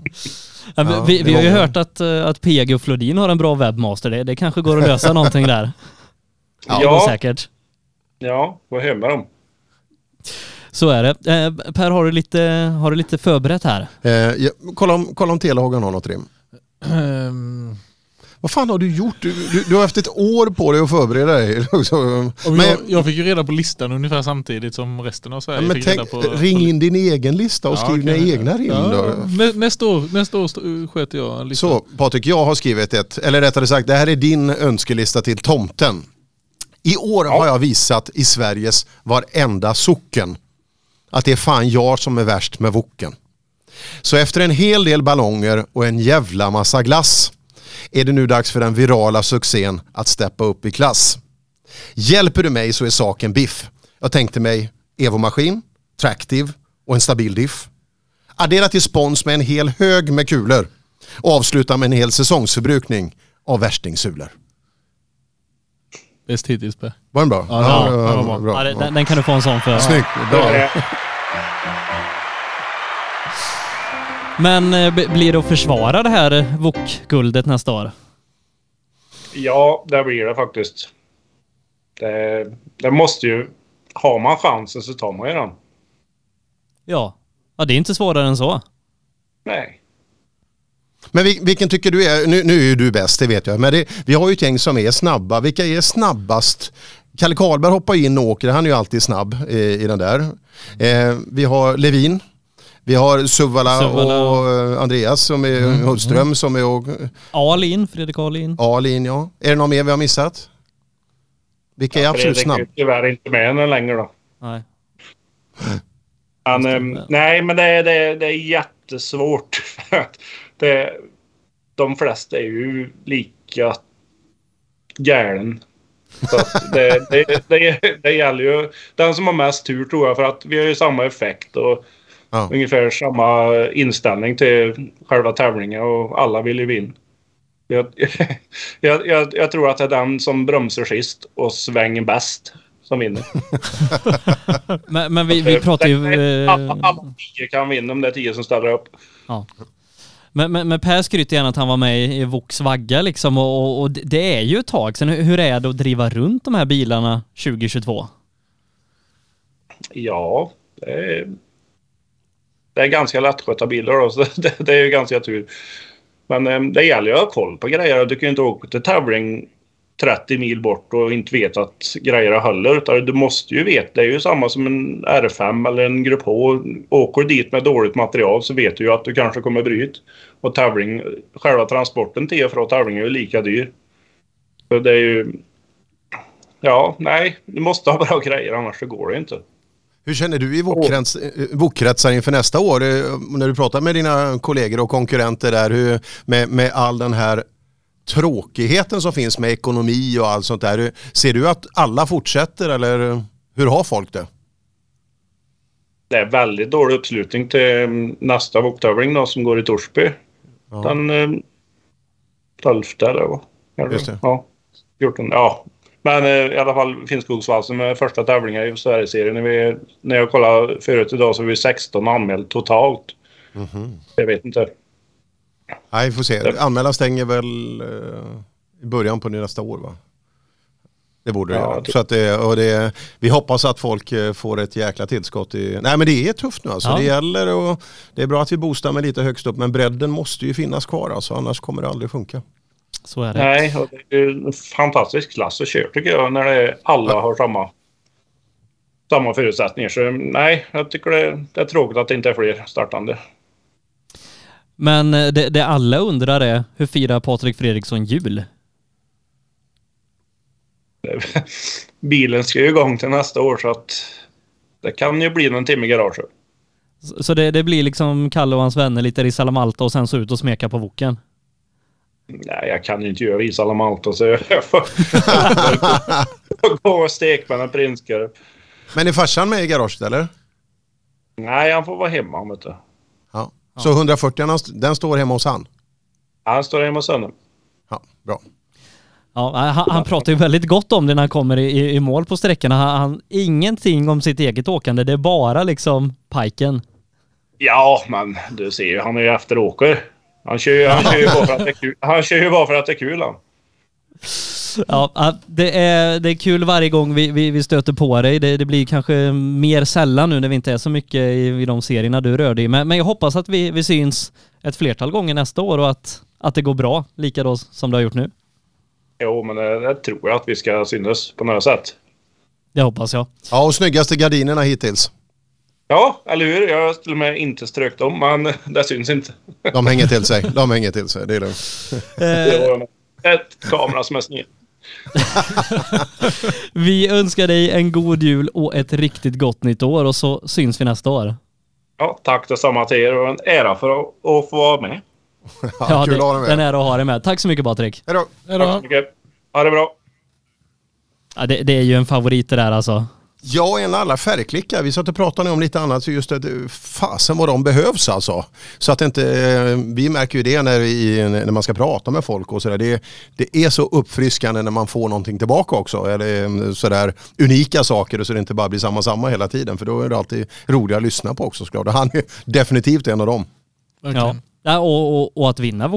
Ja, Ja, vi, vi har ju hört att, eh, att PG och Flodin har en bra webbmaster. Det, det kanske går att lösa någonting där. Ja. Går säkert. Ja, vad hem med dem. Så är det. Eh, per, har du lite, har du lite förberett här? Eh, ja, kolla, om, kolla om Telehagen har något rim. Ehm, Vad fan har du gjort? Du, du, du har haft ett år på dig att förbereda dig. Och men, jag, jag fick ju reda på listan ungefär samtidigt som resten av Sverige men fick tänk, reda på... ring in din egen lista och Ja, skriv dina egna rim ja, nästa, år, nästa år sköter jag en lista. Så Patrik, jag har skrivit ett, eller rättare sagt det här är din önskelista till tomten. I år har jag visat i Sveriges varenda socken att det är fan jag som är värst med woken. Så efter en hel del ballonger och en jävla massa glass är det nu dags för den virala succén att steppa upp i klass. Hjälper du mig så är saken biff. Jag tänkte mig Evo-maskin, Tractive och en stabil diff. Addera till spons med en hel hög med kulor och avsluta med en hel säsongsförbrukning av värstingsulor. Bäst hittills Per. Var den bra? Ja, ja, ja, ja, bra. Ja, den, den kan du få en sån för. Snyggt, bra. Men eh, blir det att försvara det här VOK-guldet nästa år? Ja, det blir det faktiskt. Det, det måste ju... Har man chansen så tar man ju den. Ja. Ja, det är inte svårare än så. Nej. Men vil- vilken tycker du är, nu, nu är ju du bäst, det vet jag, men det, vi har ju ett gäng som är snabba. Vilka är snabbast? Kalle Karlberg hoppar in och åker, han är ju alltid snabb eh, i den där. Eh, vi har Levin, vi har Suvala, Suvala. och eh, Andreas som är Mm, Hultström som är och Alin, Fredrik Alin. Alin ja. Är det någon mer vi har missat? Vilka är absolut Fredrik snabb? är tyvärr inte med än längre då. Nej. Han, ehm, nej, men det, är- det, är- det är jättesvårt. För att det, de flesta är ju lika galen. Så det, det, det, det gäller ju den som har mest tur tror jag för att vi har ju samma effekt och Ja. ungefär samma inställning till själva tävlingen och alla vill ju vinna. Jag, jag, jag, jag tror att det är den som bromsar sist och svänger bäst som vinner. Men, men vi, vi pratar ju... eh, Alla, alla tio kan vinna om det är tio som ställer upp. Ja. Men, men, men Per skryter gärna att han var med i Vox vagga liksom och, och, och det- är ju ett tag sedan. Hur hur är det att driva runt de här bilarna 2022? Ja, det är, det är ganska lättskötta bilar då, så det, det är ju ganska tur. Men eh, det gäller ju att ha koll på grejer. Du kan ju inte åka till tävling 30 mil bort och inte veta att grejerna håller. Utan du måste ju veta. Det är ju samma som en R5 eller en Grupp H. Åker du dit med dåligt material så vet du ju att du kanske kommer bryta. Och tävling, själva transporten till och från tävlingen är ju lika dyr. Så det är ju... Ja, nej. Du måste ha bra grejer annars så går det inte. Hur känner du i VOK-krets- eh, VOK-kretsar inför nästa år? Eh, När du pratar med dina kollegor och konkurrenter där, hur, med, med all den här tråkigheten som finns med ekonomi och allt sånt där. Ser du att alla fortsätter eller hur har folk det? Det är väldigt dålig uppslutning till mm, nästa VOK-tävling då, som går i Torsby. Den eh, 12 eller vad? Just det. Ja, 14. Ja. Men eh, i alla fall Finnskogsvalsen med första tävlingen i Sverigeserien. När, vi, när jag kollade förut idag så var vi 16 anmält totalt. Jag vet inte. Nej, vi får se. Anmälan stänger väl eh, i början på nästa år va? Det borde det Ja, göra. Så att det, och det, vi hoppas att folk eh, får ett jäkla tillskott. I, nej men det är tufft nu alltså. Ja. Det gäller och det är bra att vi boostar med lite högst upp men bredden måste ju finnas kvar alltså, annars kommer det aldrig funka. Så är det. Nej, och det är en fantastisk klass att köra tycker jag. När det alla har samma, samma förutsättningar. Så nej, jag tycker det, det är tråkigt att det inte är fler startande. Men eh, det, det alla undrar är, hur firar Patrik Fredriksson jul? Bilen ska ju igång till nästa år så att det kan ju bli någon timme i garaget. Så det, det blir liksom Kalle och hans vänner lite Risala Malta och sen så ut och smeka på Woken? Nej, jag kan ju inte göra is alla Malta så jag får gå och steka med en prinskorv. Men är farsan med i garaget eller? Nej, han får vara hemma vet du. Ja. Så 140 den står hemma hos han? Han står hemma hos honom. Ja, bra. Ja, han, han pratar ju väldigt gott om det när han kommer i, i, i mål på sträckorna. Han, han, ingenting om sitt eget åkande, det är bara liksom piken. Ja, men du ser ju, han är ju efteråker. Han kör ju, han kör ju bara för att det är kul. Han kör ju bara för att det är kul han. Ja, ja, det är, det är kul varje gång vi, vi, vi stöter på dig. Det, det blir kanske mer sällan nu när vi inte är så mycket i, i de serierna du rör dig i. Men, men jag hoppas att vi, vi syns ett flertal gånger nästa år och att, att det går bra, lika då som det har gjort nu. Jo, men det, det tror jag att vi ska synas på något sätt. Det hoppas jag. Ja, och snyggaste gardinerna hittills. Ja, eller hur? Jag har till och med inte strökt dem, men det syns inte. De hänger till sig. De hänger till sig, det är lugnt. Eh, Det ett kamera som är sned. Vi önskar dig en god jul och ett riktigt gott nytt år och så syns vi nästa år. Ja, tack detsamma till er och en ära för att, att få vara med. Ja, kul det, att ha dig med. Den är att ha dig med. Tack så mycket Patrik. Hej då. Tack så mycket. Ha det bra. Ja, det, det är ju en favorit det där alltså. Ja, en alla färgklickar. Vi satt och pratade om lite annat, så just att eh, fasen vad de behövs alltså. Så att inte, eh, vi märker ju det när, vi, när man ska prata med folk och sådär. Det, det är så uppfriskande när man får någonting tillbaka också. Eller sådär unika saker och så det inte bara blir samma samma hela tiden. För då är det alltid roligare att lyssna på också såklart. Och Han är definitivt en av dem. Ja. Verkligen. Ja, och, och, och att vinna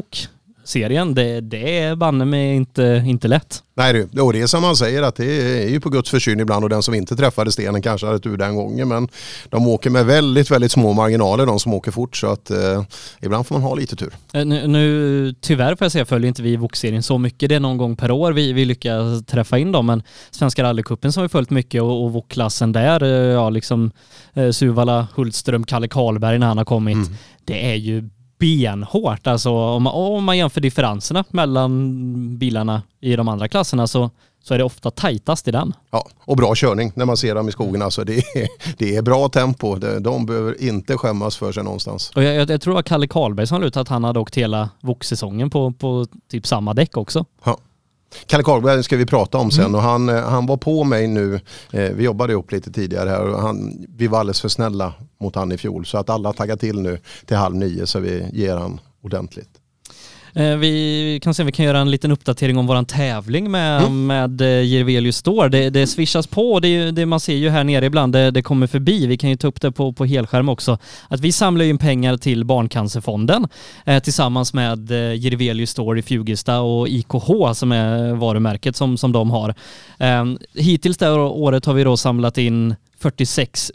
VOK-serien, det, det är banne mig inte, inte lätt. Nej du, och det är som man säger att det är ju på Guds försyn ibland och den som inte träffade stenen kanske hade tur den gången. Men de åker med väldigt, väldigt små marginaler de som åker fort så att eh, ibland får man ha lite tur. Eh, Nu, nu tyvärr får jag säga följer inte vi VOK-serien så mycket. Det är någon gång per år vi, vi lyckas träffa in dem. Men Svenska rallycupen som vi följt mycket och, och VOK-klassen där, eh, ja liksom eh, Suvala, Hultström, Kalle Karlberg när han har kommit. Mm. Det är ju benhårt alltså om man, om man jämför differenserna mellan bilarna i de andra klasserna så, så är det ofta tajtast i den. Ja, och bra körning när man ser dem i skogen. Alltså det, är, det är bra tempo. De, de behöver inte skämmas för sig någonstans. Och jag, jag, jag tror det var Kalle Karlberg som ut att han hade åkt hela VOK-säsongen på, på typ samma däck också. Ja. Kalle Karlberg ska vi prata om sen. Och han, eh, han var på mig nu, eh, vi jobbade ihop lite tidigare här. Och han, vi var alldeles för snälla mot han i fjol så att alla taggar till nu till halv nio så vi ger han ordentligt. Eh, Vi kan se om vi kan göra en liten uppdatering om våran tävling med, med eh, Jirvelius Store. Det, det swishas på, det, det man ser ju här nere ibland, det, det kommer förbi. Vi kan ju ta upp det på, på helskärm också. Att vi samlar in pengar till Barncancerfonden eh, tillsammans med eh, Jirvelius Store i Fjugesta och IKH som är varumärket som, som de har. Eh, hittills det här året har vi då samlat in 46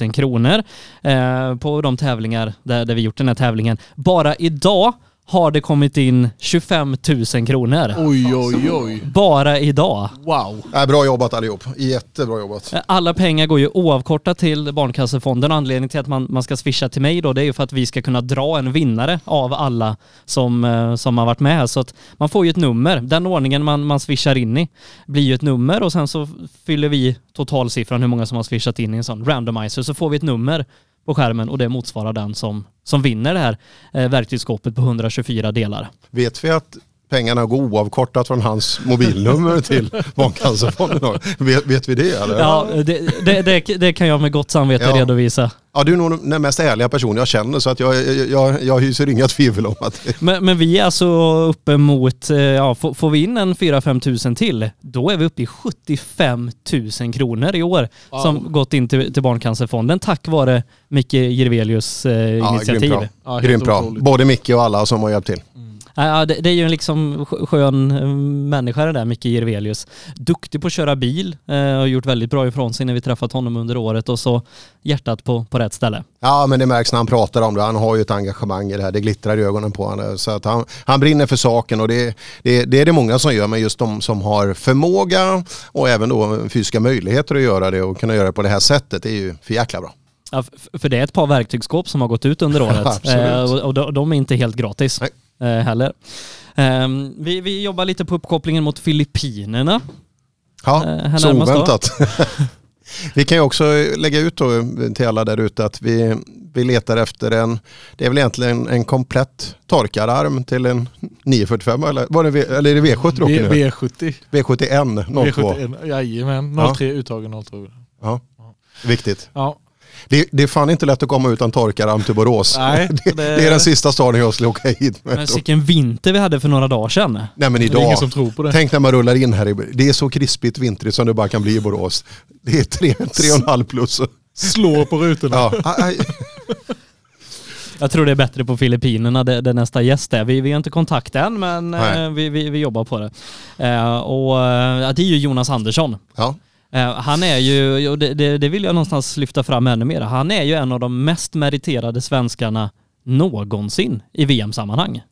000 kronor eh, på de tävlingar där, där vi gjort den här tävlingen. Bara idag har det kommit in 25 000 kronor. Oj, oj, oj. Bara idag. Wow. Äh, bra jobbat allihop, jättebra jobbat. Alla pengar går ju oavkortat till Barncancerfonden anledningen till att man, man ska swisha till mig då det är ju för att vi ska kunna dra en vinnare av alla som, eh, som har varit med här. Så att man får ju ett nummer. Den ordningen man, man swishar in i blir ju ett nummer och sen så fyller vi totalsiffran hur många som har swishat in i en sån randomizer så får vi ett nummer på skärmen och det motsvarar den som, som vinner det här eh, verktygsskåpet på 124 delar. Vet vi att pengarna går oavkortat från hans mobilnummer till Barncancerfonden? Vet, vet vi det eller? Ja, det, det, det, det kan jag med gott samvete Ja. redovisa. Ja, du är nog den mest ärliga person jag känner så att jag, jag, jag, hyser inga tvivel om att Men, men vi är alltså uppe mot, eh, ja, får, får vi in en 4-5 tusen till, då är vi uppe i 75 000 kronor i år Wow. som gått in till, till Barncancerfonden tack vare Micke Jirvelius eh, ja, initiativ. grymt bra. Ja, grymt bra. Både Micke och alla som har hjälpt till. Ja, Ja, det, det är ju en liksom skö- skön eh, människa det där, Micke Jirvelius. Duktig på att köra bil, eh, har gjort väldigt bra ifrån sig när vi träffat honom under året och så hjärtat på, på rätt ställe. Ja, men det märks när han pratar om det. Han har ju ett engagemang i det här. Det glittrar i ögonen på honom. Så att han, han brinner för saken och det, det, det är det många som gör. Men just de som har förmåga och även då fysiska möjligheter att göra det och kunna göra det på det här sättet det är ju för jäkla bra. Ja, för det är ett par verktygsskåp som har gått ut under året Absolut. eh, och, och de, de är inte helt gratis Nej. Eh, heller. Ehm, vi, vi jobbar lite på uppkopplingen mot Filippinerna. Ja, Eh, så oväntat. vi kan ju också lägga ut då till alla där ute att vi, vi letar efter en, det är väl egentligen en komplett torkararm till en 945 eller, var det, V- eller är det V70 då? V- V70. V71 02. V71. Jajamän, Ja. 03 uttagen 02. Ja, viktigt. Ja. Det, det är fan inte lätt att komma utan torkararm till Borås. Nej, det, det- är den sista staden jag skulle åka hit med. Men vilken vinter vi hade för några dagar sedan. Nej men Det är idag, ingen som tror på det. tänk när man rullar in här. i- Det är så krispigt vintrigt som det bara kan bli i Borås. Det är tre, tre och en halv plus. Slår på rutorna. Ja, aj, aj. Jag tror det är bättre på Filippinerna där, nästa gäst är. Vi, vi har inte kontakt än men eh, vi, vi, vi jobbar på det. Eh, och eh, ja, det är ju Jonas Andersson. Ja. Eh, han är ju, och det, det, det vill jag någonstans lyfta fram ännu mer, han är ju en av de mest meriterade svenskarna någonsin i VM-sammanhang.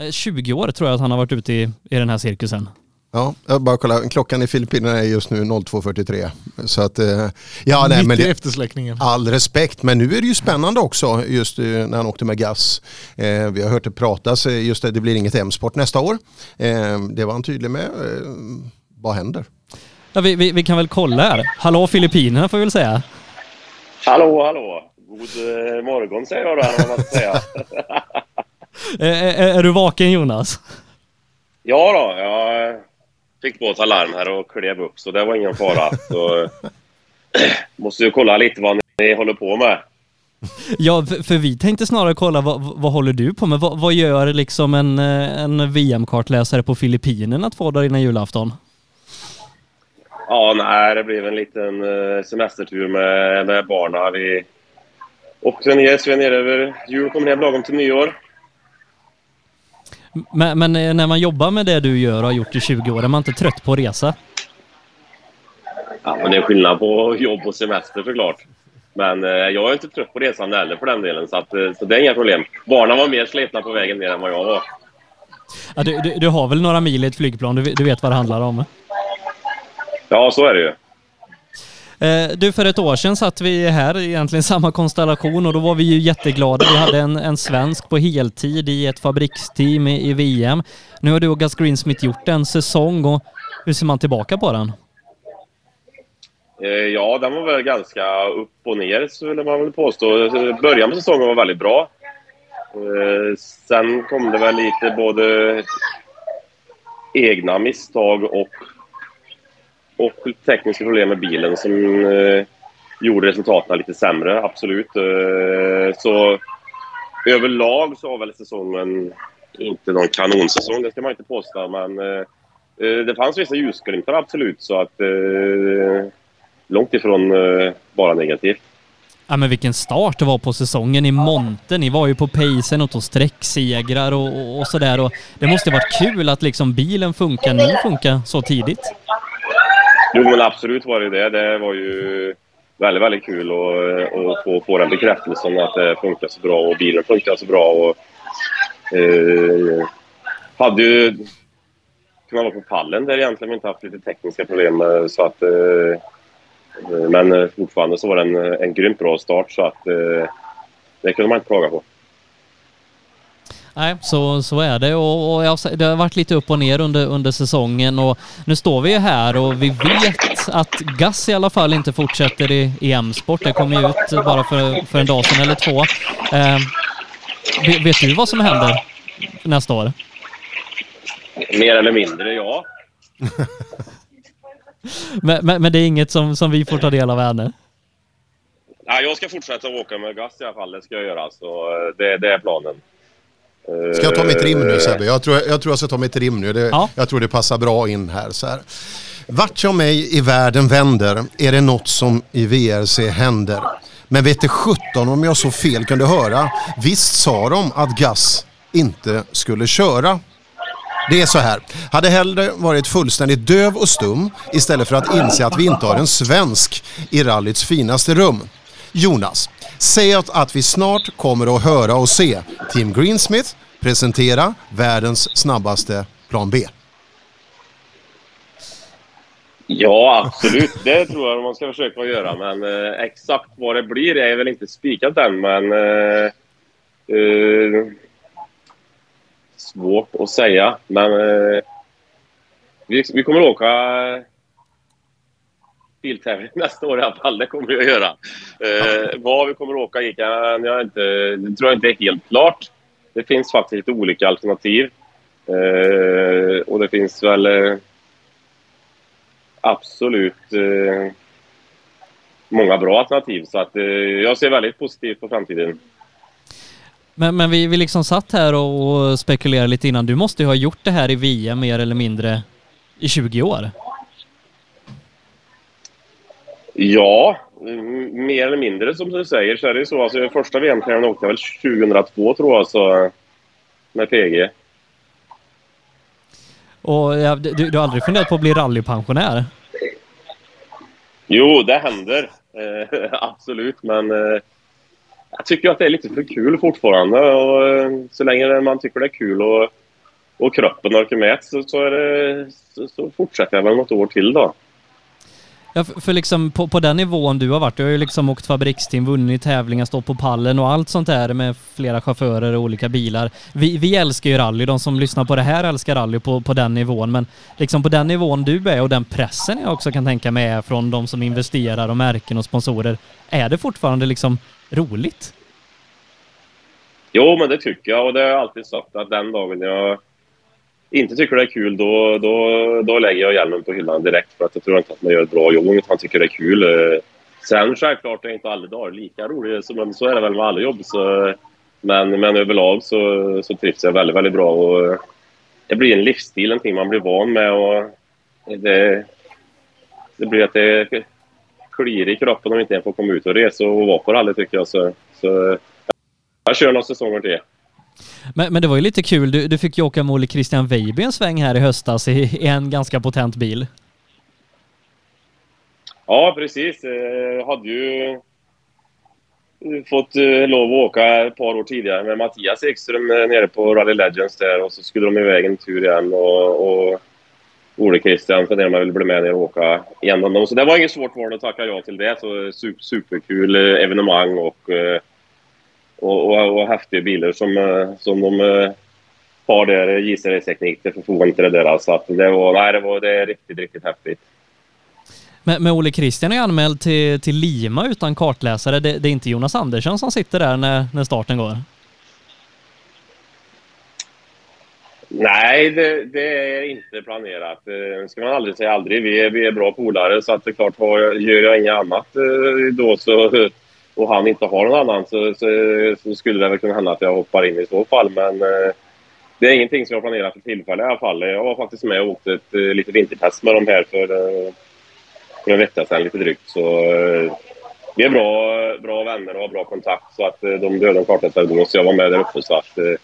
Eh, 20 år tror jag att han har varit ute i, i den här cirkusen. Ja, jag bara kolla. Klockan i Filippinerna är just nu 02.43. Så att, eh, ja, nej, men det, eftersläckningen. all respekt, men nu är det ju spännande också just eh, när han åkte med GAS. Eh, vi har hört det pratas, eh, just det, det blir inget M-sport nästa år. Eh, det var han tydlig med. Eh, vad händer? Ja, vi, vi, vi kan väl kolla här. Hallå Filippinerna får vi väl säga. Hallå, hallå. God eh, morgon säger jag då, eller vad man ska säga. Eh, är, är du vaken Jonas? ja då, jag fick på ett alarm här och klev upp, så det var ingen fara. Så, måste ju kolla lite vad ni håller på med. Ja, för, för vi tänkte snarare kolla vad, vad håller du på med? Vad, vad gör liksom en, eh, en VM-kartläsare på Filippinerna två dagar innan julafton? Ja, nej, det blev en liten eh, semestertur med, med barnen. Vi åkte ner, så vi är nere över jul, kommer hem lagom till nyår. Men, men eh, när man jobbar med det du gör och har gjort i 20 år, är man inte trött på att resa? Ja, men det är skillnad på jobb och semester såklart. Men eh, jag är inte trött på resande heller för den delen, så, att, eh, så det är inga problem. Barnen var mer slitna på vägen ner än vad jag var. Ja, du, du, du har väl några mil i ett flygplan, du, du vet vad det handlar om? Ja, så är det ju. Eh, Du, för ett år sedan satt vi här, egentligen samma konstellation och då var vi ju jätteglada. Vi hade en, en svensk på heltid i ett fabriksteam i, i VM. Nu har du och Gus Greensmith gjort en säsong och hur ser man tillbaka på den? Eh, Ja, den var väl ganska upp och ner, skulle man väl påstå. Början på säsongen var väldigt bra. Eh, Sen kom det väl lite både egna misstag och, och tekniska problem med bilen som eh, gjorde resultaten lite sämre, absolut. Eh, Så överlag så var väl säsongen inte någon kanonsäsong, det ska man inte påstå, men eh, eh, det fanns vissa ljusglimtar absolut, så att eh, långt ifrån eh, bara negativt. Ja men vilken start det var på säsongen i Monte. Ni var ju på pacen och tog sträcksegrar och, och, och sådär. Och det måste varit kul att liksom bilen funkar, ni funkar så tidigt. Jo, men absolut var det det. Det var ju väldigt, väldigt kul att, att få, få den bekräftelsen att det funkar så bra och bilen funkar så bra. Och, eh, hade ju kunnat vara på pallen där egentligen, men inte haft lite tekniska problem. Eh, så att, eh, eh men eh, fortfarande så var det en, en grymt bra start så att eh, det kunde man inte klaga på. Nej, så, så är det och, och jag, det har varit lite upp och ner under, under säsongen och nu står vi ju här och vi vet att Gas i alla fall inte fortsätter i, i M-sport. Det kom ju ut bara för, för en dag sedan eller två. Eh, vet, du vad som händer nästa år? Mer eller mindre, ja. Men, men, men det är inget som, som vi får ta del av ännu? Ja, jag ska fortsätta åka med gas i alla fall, det ska jag göra. Så eh, det, det är planen. Ska jag ta mitt rim nu Sebbe? Jag tror jag, tror jag ska ta mitt rim nu. Det, Jag tror det passar bra in här. Så här. Vart jag mig i världen vänder är det något som i VRC händer. Men vet du 17 om jag så fel kunde höra. Visst sa de att Gas inte skulle köra. Det är så här. Hade hellre varit fullständigt döv och stum istället för att inse att vi inte har en svensk i rallyts finaste rum. Jonas, säg att, vi snart kommer att höra och se Team Greensmith presentera världens snabbaste plan B. Ja, absolut. Det tror jag man ska försöka att göra. Men eh, exakt vad det blir är väl inte spikat än. Men eh, eh, svårt att säga. Men eh, vi, vi kommer att åka biltävling nästa år i alla fall. Det kommer vi att göra. Eh, vad vi kommer att åka i kan jag inte, det tror jag inte är helt klart. Det finns faktiskt lite olika alternativ. Eh, och det finns väl eh, absolut eh, många bra alternativ. Så att, eh, jag ser väldigt positivt på framtiden. Men, men vi, vi liksom satt här och spekulerade lite innan. Du måste ju ha gjort det här i VM mer eller mindre i 20 år. Ja, mer eller mindre som du säger så är det så. Alltså, första VM-tävlingen åkte jag väl 2002 tror jag, så, med PG. Och ja, du, du har aldrig funderat på att bli rallypensionär? Jo, det händer. Eh, absolut, men eh, jag tycker att det är lite för kul fortfarande. Och, eh, så länge man tycker det är kul och och kroppen orkar med så, så, är det, så, så fortsätter jag väl något år till då. Ja, för, för liksom på, på den nivån du har varit, du har ju liksom åkt fabriksteam, vunnit tävlingar, stått på pallen och allt sånt där med flera chaufförer och olika bilar. Vi, vi älskar ju rally, de som lyssnar på det här älskar rally på, på den nivån, men liksom på den nivån du är och den pressen jag också kan tänka mig är från de som investerar och märken och sponsorer, är det fortfarande liksom roligt? Jo, men det tycker jag och det har jag alltid sagt att den dagen jag inte tycker det är kul, då, då, då lägger jag hjälmen på hyllan direkt för att jag tror inte att man gör ett bra jobb om man tycker det är kul. Eh, sen självklart är inte alla dagar lika roliga, så, men så är det väl med alla jobb. Så, men, men överlag så, så trivs jag väldigt, väldigt bra. Och eh, det blir en livsstil, en ting man blir van med. Och det, det blir att det kliar i kroppen om inte en får komma ut och resa och vara på rally tycker jag. Så, så eh, jag kör några säsonger till. Men, men det var ju lite kul, du, du fick ju åka med Olle Christian Weiby en sväng här i höstas i, i en ganska potent bil. Ja, precis. Jag hade ju eh, fått eh, lov att åka ett par år tidigare med Mattias Ekström nere på Rally Legends där och så skulle de iväg en tur igen och, och Ole Christian funderade om jag ville bli med ner och åka igen dem. Så det var inget svårt val att tacka ja till det. Så superkul evenemang och, och, och, och häftiga bilar som, som de har där, JCR-teknik till förfogande till det där. Så att det var, nej, det var det är riktigt, riktigt häftigt. Men, men Olle Christian är anmäld till, till Lima utan kartläsare. Det, det, är inte Jonas Andersson som sitter där när, när starten går? Nej, det, det är inte planerat. Det ska man aldrig säga aldrig. Vi är, vi är bra polare så att det är klart, gör jag inget annat eh, då så, och han inte har någon annan så, så, så, skulle det väl kunna hända att jag hoppar in i så fall. Men eh, det är ingenting som jag planerat för tillfället i alla fall. Jag var faktiskt med och åkte ett eh, litet vintertest med dem här för eh, för en vecka sedan lite drygt. Så eh, vi är bra, bra vänner och har bra kontakt så att eh, de behövde en kartläsare så jag var med där uppe. Så att, eh,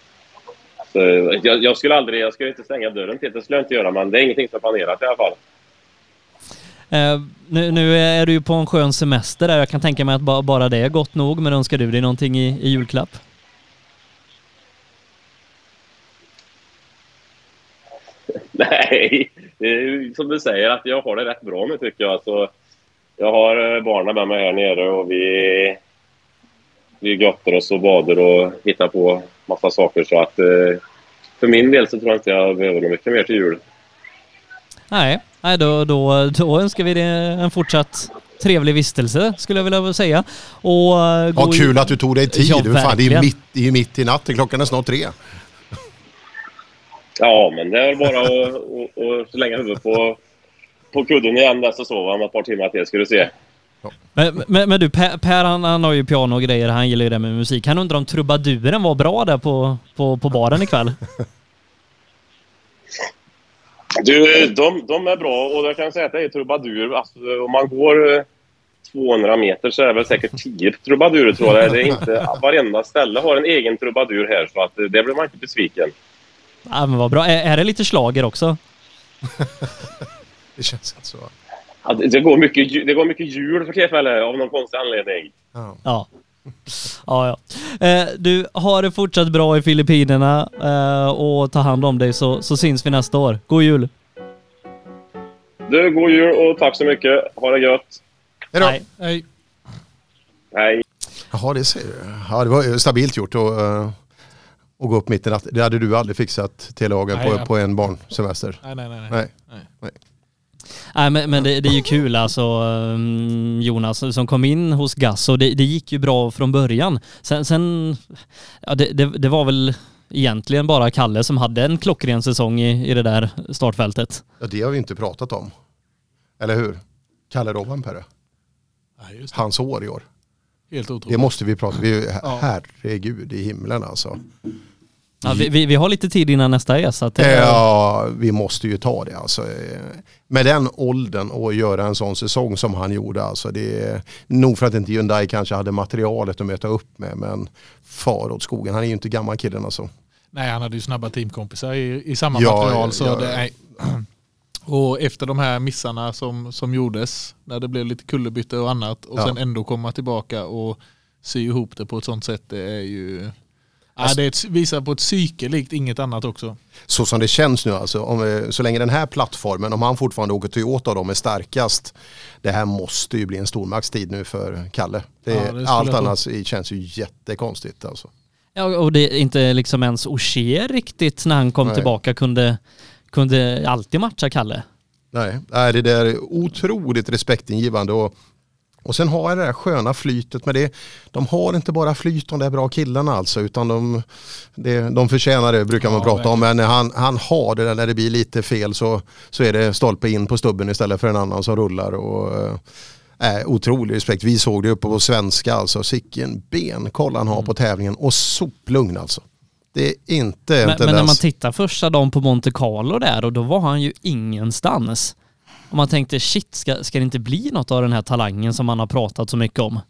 så eh, jag, jag, skulle aldrig, jag skulle inte stänga dörren till det skulle jag inte göra men det är ingenting som är planerat i alla fall. Uh, nu, nu, är du ju på en skön semester där. Jag kan tänka mig att ba, bara det är gott nog. Men önskar du dig någonting i, i julklapp? Nej, som du säger att jag har det rätt bra nu tycker jag. Alltså, jag har eh, barnen med mig här nere och vi, vi göttar oss och badar och hittar på massa saker. Så att eh, för min del så tror jag inte jag behöver mycket mer till jul. Nej, nej då, då, då önskar vi dig en fortsatt trevlig vistelse skulle jag vilja säga. Och, uh, ja, kul att du tog dig tid. Ja, Fan, det, är mitt, det är mitt i natten, klockan är snart tre. Ja, men det är bara att, slänga huvudet på, på kudden igen där så sover han ett par timmar till ska du se. Men, men, men, du, Per, per han, han, har ju piano och grejer, han gillar ju det med musik. Han undrar om trubaduren var bra där på, på, på baren ikväll? Du, de, de är bra och jag kan säga att det är trubadur. Alltså, om man går 200 meter så är det väl säkert 10 trubadurer tror jag. Det är inte, varenda ställe har en egen trubadur här så att det blir man inte besviken. Ja, men vad bra. Är, är det lite slager också? det känns inte så. Ja, det, det, går mycket, det går mycket jul för tillfället av någon konstig anledning. Ja. Ja, ja. Eh, du, har det fortsatt bra i Filippinerna eh, och ta hand om dig så, så syns vi nästa år. God jul! Du, god jul och tack så mycket. Ha det gött! Hejdå. Hej! Hej! Hej! Jaha, det ser du. Ja, det var stabilt gjort. Och, uh och gå upp mitt i natten. Det hade du aldrig fixat Telehagen på, ja. på en barnsemester. Nej, nej, nej. nej. nej. nej. Nej men, men det, det, är ju kul alltså um, Jonas som kom in hos Gas och det, det gick ju bra från början. Sen, sen ja, det, det, det, var väl egentligen bara Kalle som hade en klockren säsong i, i det där startfältet. Ja det har vi inte pratat om. Eller hur? Kalle Rovanperä. Hans år i år. Helt otroligt. Det måste vi prata om. Herregud i himlen alltså. Ja, vi, vi, vi, har lite tid innan nästa är så att det... Ja, vi måste ju ta det alltså. Med den åldern och göra en sån säsong som han gjorde alltså. Det är nog för att inte Hyundai kanske hade materialet att möta upp med men far åt skogen. Han är ju inte gammal killen alltså. Nej, han hade ju snabba teamkompisar i, i samma ja, material. Så ja, det. Och efter de här missarna som, som gjordes, när det blev lite kullerbyte och annat och ja. sen ändå komma tillbaka och sy ihop det på ett sånt sätt, det är ju Ja, det är ett, visar på ett psyke likt inget annat också. Så som det känns nu alltså, om, eh, så länge den här plattformen, om han fortfarande åker Toyota och de är starkast, det här måste ju bli en stormaktstid nu för Kalle. Det, Ja, det allt annat känns ju jättekonstigt alltså. Ja, och det är inte liksom ens Ogier riktigt när han kom Nej. tillbaka kunde, kunde alltid matcha Kalle. Nej, nej, det där är otroligt respektingivande och, och sen har jag det där sköna flytet med det. De har inte bara flyt de där bra killarna alltså utan de, det, de förtjänar det brukar man Ja, prata om. Men han, han har det där när det blir lite fel så, så är det stolpe in på stubben istället för en annan som rullar. Och, äh, otrolig respekt. Vi såg det uppe på svenska alltså. Sicken benkoll han har Mm. på tävlingen och soplugn alltså. Det är inte en Men, men när man tittar första dagen på Monte Carlo där och då var han ju ingenstans. Och man tänkte shit, ska, ska det inte bli något av den här talangen som man har pratat så mycket om?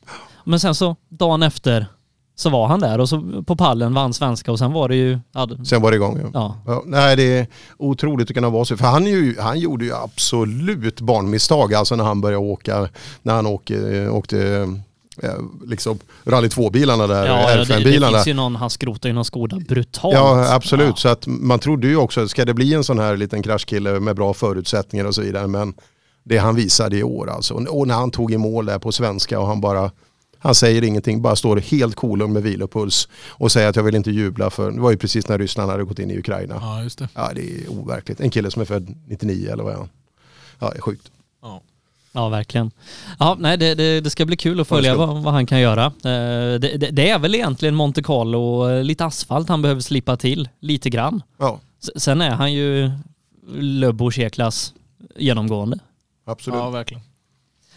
Men sen så dagen efter så var han där och så på pallen vann svenska och sen var det ju... Ja, Sen var det igång. Ja. Ja. Ja, nej, det är otroligt att kunna vara så. För han, ju, han gjorde ju absolut barnmisstag alltså när han började åka, när han åkte, åkte liksom rally 2-bilarna där, ja det, det R5-bilarna. finns ju någon, han skrotar ju någon Skoda brutalt. Ja absolut, så att man trodde ju också, ska det bli en sån här liten kraschkille med bra förutsättningar och så vidare. Men det han visade i år alltså. Och när han tog i mål där på svenska och han bara, han säger ingenting, bara står helt kolugn med vilopuls och säger att jag vill inte jubla för, det var ju precis när Ryssland hade gått in i Ukraina. Ja, just det. Ja det är overkligt. En kille som är född 99 eller vad är han? Ja det är sjukt. Ja. Verkligen. Ja, nej, det, det, det ska bli kul att följa vad, vad han kan göra. Eh, Det, det, det är väl egentligen Monte Carlo, eh, lite asfalt han behöver slipa till, lite grann. Ja, Sen är han ju Löbo E-klass genomgående. absolut. ja, verkligen.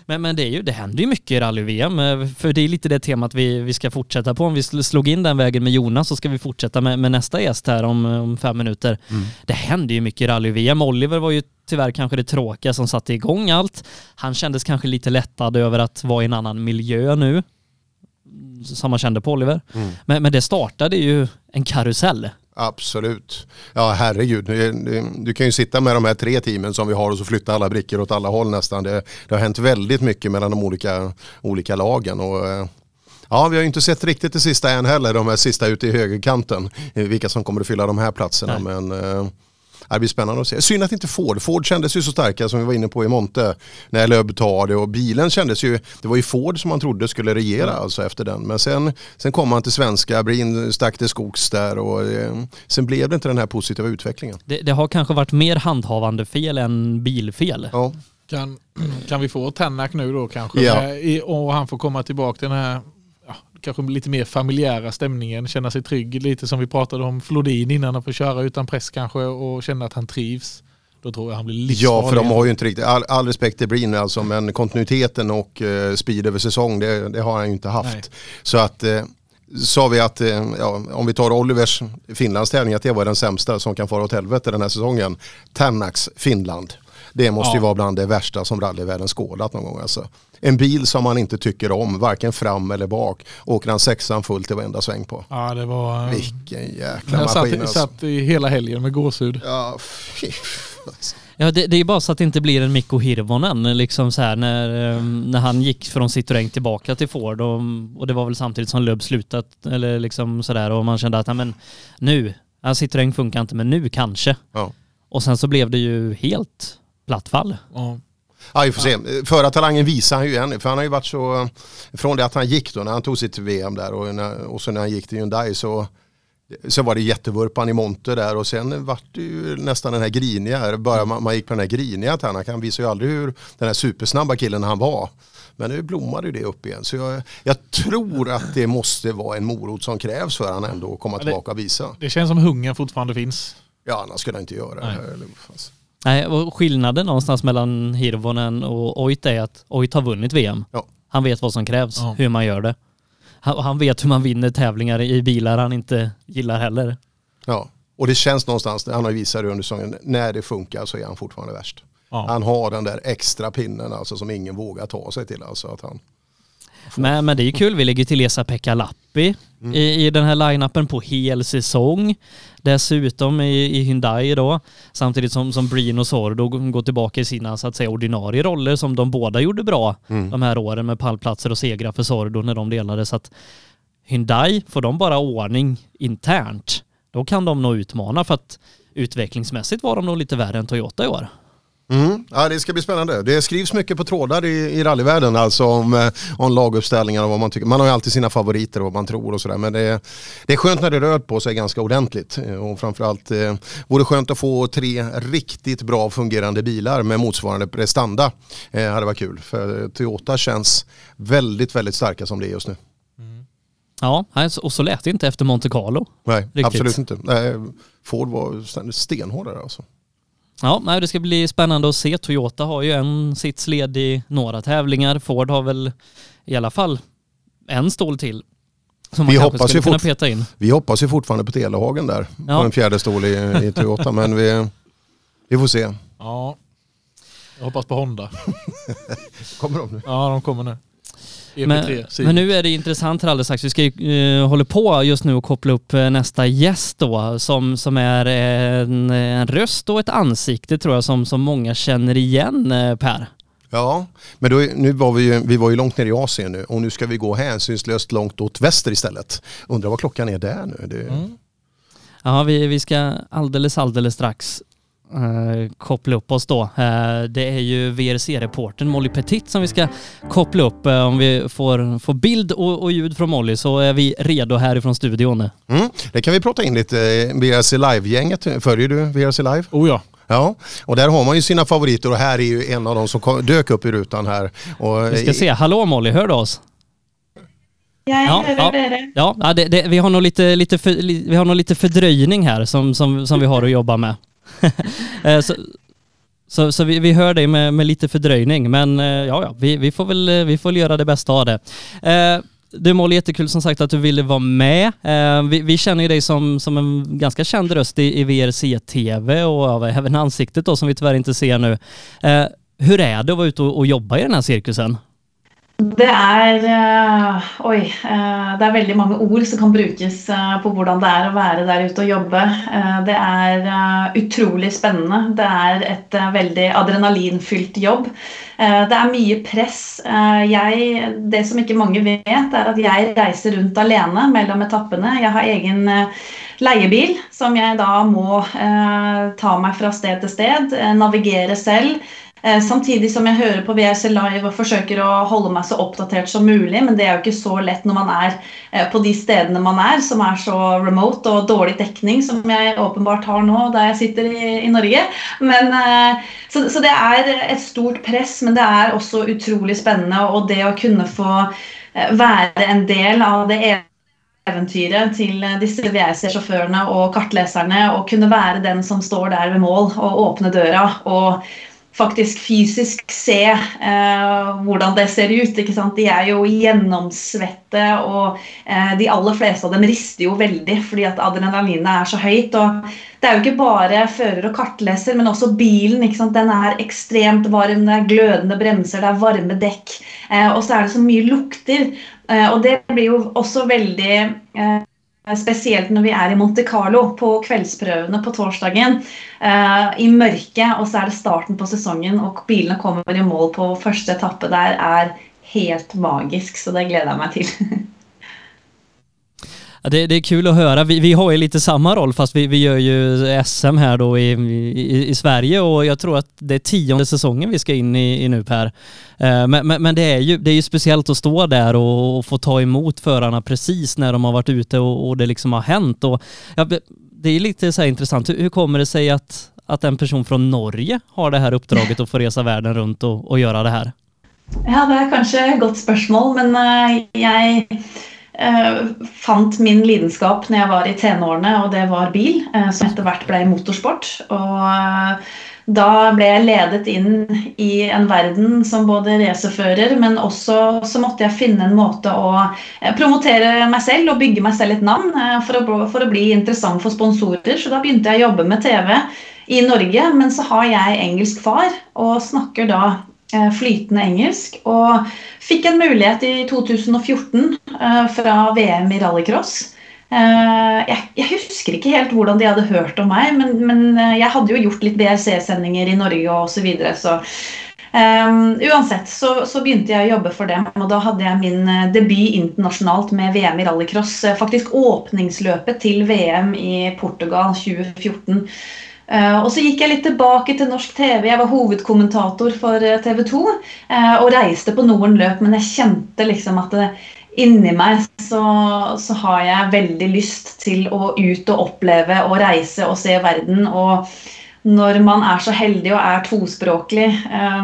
Men, men det, är ju, det händer ju mycket i rally-VM, eh, för det är lite det temat vi, vi ska fortsätta på. Om vi sl- slog in den vägen med Jonas så ska vi fortsätta med, med nästa gäst här om, om fem minuter. Det händer ju mycket i rally-VM. Oliver var ju tyvärr kanske det tråkiga som satte igång allt. Han kändes kanske lite lättad över att vara i en annan miljö nu. Som man kände på Oliver. Men, men det startade ju en karusell. Absolut. Ja herregud, du, du, du kan ju sitta med de här tre teamen som vi har och så flytta alla brickor åt alla håll nästan. Det, det har hänt väldigt mycket mellan de olika, olika lagen. Och, eh, Ja, vi har ju inte sett riktigt det sista än heller, de här sista ute i högerkanten. eh, Vilka som kommer att fylla de här platserna. Nej. Men eh, det blir spännande att se. Synd att inte Ford, Ford kändes ju så starka som vi var inne på i Monte. När Löb tar det och bilen kändes ju, det var ju Ford som man trodde skulle regera alltså efter den. Men sen, sen kom han till svenska, Brin stack till skogs där och eh, sen blev det inte den här positiva utvecklingen. Det, det har kanske varit mer handhavande fel än bilfel. Ja, Kan, kan vi få Tänak nu då kanske? Ja. Med, i, och han får komma tillbaka till den här kanske lite mer familjära stämningen, känna sig trygg. Lite som vi pratade om Flodin innan, att få köra utan press kanske och känna att han trivs. Då tror jag han blir livsfarlig. Ja, för de har ju inte riktigt, all, all respekt till Brin alltså, men kontinuiteten och eh, speed över säsong, det, det har han ju inte haft. Nej. Så att eh, sa vi att, eh, ja, om vi tar Olivers Finlandstävling, att det var den sämsta som kan fara åt helvete den här säsongen. Tannaks Finland. Det måste ju Ja. vara bland det värsta som rallyvärlden skådat någon gång. Alltså. En bil som man inte tycker om, varken fram eller bak, åker han sexan fullt i varenda sväng på. Ja, det var... Vilken jäkla Jag maskin satt, alltså. satt i hela helgen med gåshud. Ja, fy. Ja, det, det är bara så att det inte blir en Mikko Hirvonen liksom så här när, eh, när han gick från Citroën tillbaka till Ford och, och det var väl samtidigt som Löb slutat eller liksom sådär och man kände att ja, men nu, ja, Citroën funkar inte men nu kanske. Ja. Och sen så blev det ju helt platt fall. Ja. Ja, vi får se. Förartalangen visar han ju än, för han har ju varit så, från det att han gick då, när han tog sitt VM där och, när, och så när han gick till Hyundai så, så var det jättevurpan i Monte där och sen vart det ju nästan den här griniga, bara man, man gick på den här griniga Tanak, han visade ju aldrig hur den här supersnabba killen han var. Men nu blommade ju det upp igen. Så jag, jag tror att det måste vara en morot som krävs för han ändå att komma det- tillbaka och visa. Det känns som hungern fortfarande finns. Ja, annars skulle han inte göra det. Nej. här, vad fan. Nej, och skillnaden någonstans mellan Hirvonen och Oit är att Oit har vunnit VM. Ja. Han vet vad som krävs, Ja. hur man gör det. Han, vet hur man vinner tävlingar i bilar han inte gillar heller. Ja, och det känns någonstans, han har visat det under säsongen, när det funkar så är han fortfarande värst. Ja. Han har den där extra pinnen alltså som ingen vågar ta sig till. Alltså att han, Men, men det är ju kul, vi lägger till Esa-Pekka Lappi i, i den här line-upen på hel säsong. Dessutom i, i Hyundai då, samtidigt som, som Breen och Sordo går tillbaka i sina så att säga ordinarie roller som de båda gjorde bra de här åren med pallplatser och segrar för Sordo när de delade. Så att Hyundai, får de bara ordning internt, då kan de nog utmana för att utvecklingsmässigt var de nog lite värre än Toyota i år. Mm. Ja, det ska bli spännande. Det skrivs mycket på trådar i, i rallyvärlden alltså om, eh, om laguppställningar och vad man tycker. Man har ju alltid sina favoriter och vad man tror och sådär. Men det är, det är skönt när det rör på sig ganska ordentligt. Eh, Och framförallt eh, vore skönt att få tre riktigt bra fungerande bilar med motsvarande prestanda. Eh, hade varit kul. För Toyota känns väldigt, väldigt starka som det är just nu. Ja, och så lät det inte efter Monte Carlo. Nej, Riktigt. absolut inte. Nej, Ford var stenhårdare alltså. Ja, nej, det ska bli spännande att se. Toyota har ju en sits led i några tävlingar. Ford har väl i alla fall en stol till. Vi hoppas, ju kunna peta in. vi hoppas ju fortfarande på Telehagen där. Ja. På en fjärde stol i, i Toyota. men vi, vi får se. Ja, jag hoppas på Honda. Kommer de nu? Ja, de kommer nu. EP3. Men, men nu är det intressant här alldeles strax. Vi ska ju eh, hålla på just nu och koppla upp eh, nästa gäst då som, som är en, en röst och ett ansikte tror jag som, som många känner igen eh, Per. Ja, men då, nu var vi, ju, vi var ju långt ner i Asien nu och nu ska vi gå hänsynslöst långt åt väster istället. Undrar vad klockan är där nu. Det, Mm. Ja, vi, vi ska alldeles, alldeles strax eh, koppla upp oss då. Eh, det är ju VRC-reportern Molly Petit som vi ska koppla upp. Eh, om vi får, får bild och, och ljud från Molly så är vi redo härifrån studion. Mm, det kan vi prata in lite. VRC Live-gänget, följer du VRC Live? Oh ja. Ja, och där har man ju sina favoriter och här är ju en av dem som kom, dök upp i rutan här. Och, Vi ska se. Hallå Molly, hör du oss? Ja, ja. det. Ja, ja det, det, vi, har nog lite, lite för, li, vi har nog lite fördröjning här som, som, som vi har att jobba med. Eh, så så, så vi, vi hör dig med, med lite fördröjning, men eh, ja, ja vi, vi, får väl, eh, vi får väl göra det bästa av det. Eh, Du Molly, jättekul som sagt att du ville vara med. Eh, vi, vi känner ju dig som, som en ganska känd röst i, i VRC-TV och även ansiktet då som vi tyvärr inte ser nu. Eh, hur är det att vara ute och, och jobba i den här cirkusen? Det er eh, Oi. Eh, det er veldig mange ord som kan brukes eh, på hvordan det er å være der ute og jobbe. Eh, det er eh, utrolig spennende. Det er et eh, veldig adrenalinfylt jobb. Eh, det er mye press. Jeg, det som ikke mange vet, er at jeg reiser rundt alene mellom etappene. Jeg har egen eh, leiebil som jeg da må ta meg fra sted til sted, eh, navigere selv. Eh, Samtidig som jeg hører på VRC Live og forsøker å holde meg så oppdatert som mulig, men det er jo ikke så lett når man er eh, på de stedene man er, som er så remote og dårlig dekning, som jeg åpenbart har nå der jeg sitter i, i Norge. Men, eh, så, så det er et stort press, men det er også utrolig spennende. Og det å kunne få vara være en del av det eventyret til eh, disse VRC-sjåførene og kartleserne, og kunne være den som står der ved mål og åpne døra. og faktisk fysisk se eh, hvordan det ser ut. ikke sant? De er jo gjennomsvette, og eh, de aller fleste av dem rister jo veldig fordi at adrenalinet er så høyt. og Det er jo ikke bare fører og kartleser, men også bilen. ikke sant? Den er ekstremt varm, det er glødende bremser, det er varme dekk. Eh, og så er det så mye lukter. Eh, og det blir jo også veldig eh, Eh, Spesielt når vi er i Monte Carlo på kveldsprøvene på torsdagen. eh, I mørket, og så er det starten på sesongen, og bilene kommer i mål på første etappe der, er helt magisk. Så det gleder jeg meg til. Ja, det, det är kul att höra. Vi, vi har ju lite samma roll fast vi, vi gör ju SM här då i, i, i Sverige och jag tror att det är tionde säsongen vi ska in i, i nu Per. Eh, men, men, men det, är ju, det är ju speciellt att stå där och, och få ta emot förarna precis när de har varit ute och, och det liksom har hänt. Och, ja, det är lite så här intressant. Hur, hur kommer det sig att, att en person från Norge har det här uppdraget att få resa världen runt och, och göra det här? Ja, det är kanske ett gott spörsmål, men eh, jag Eh, fant min lidenskap när jag var i tenårene, og det var bil, eh, som etter hvert ble motorsport. Og eh, da ble jeg ledet inn i en verden som både racerfører, men også så måtte jeg finne en måte å promotera promotere meg selv og bygge meg selv et navn att for å, for å bli interessant for sponsorer. Så da begynte jeg å jobbe med TV i Norge, men så har jeg engelsk far og snakker da Eh, flytende engelsk. Og fikk en mulighet i 2014 eh, fra VM i rallycross. Eh, jeg, jeg husker ikke helt hvordan de hadde hørt om meg, men, men jeg hadde jo gjort litt BRC-sendinger i Norge osv. så videre, så Um, uansett så, så, begynte jeg å jobbe for dem, og da hadde jeg min debut internasjonalt med VM i rallycross. Faktisk åpningsløpet til VM i Portugal 2014. Uh, så gick jag lite tillbaka till norsk TV. Jag var huvudkommentator för eh, TV 2 eh, och reste på noen men jag kände liksom att det, inni mig så, så, har jag väldigt lust till att ut och uppleva och resa och se världen. Och när man är så heldig och är tvåspråkig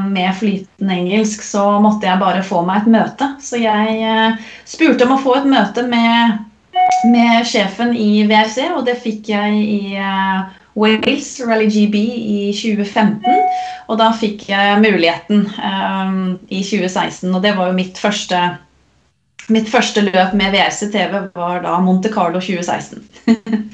med flytande engelsk, så måste jag bara få mig ett möte. Så jag eh, spurte om att få ett möte med, med chefen i VRC, och det fick jag i Wales Rally GB i 2015. Och då fick jag möjligheten um, ehm, i 2016, och det var ju mitt första Mitt första löp med VRC TV var då Monte Carlo 2016.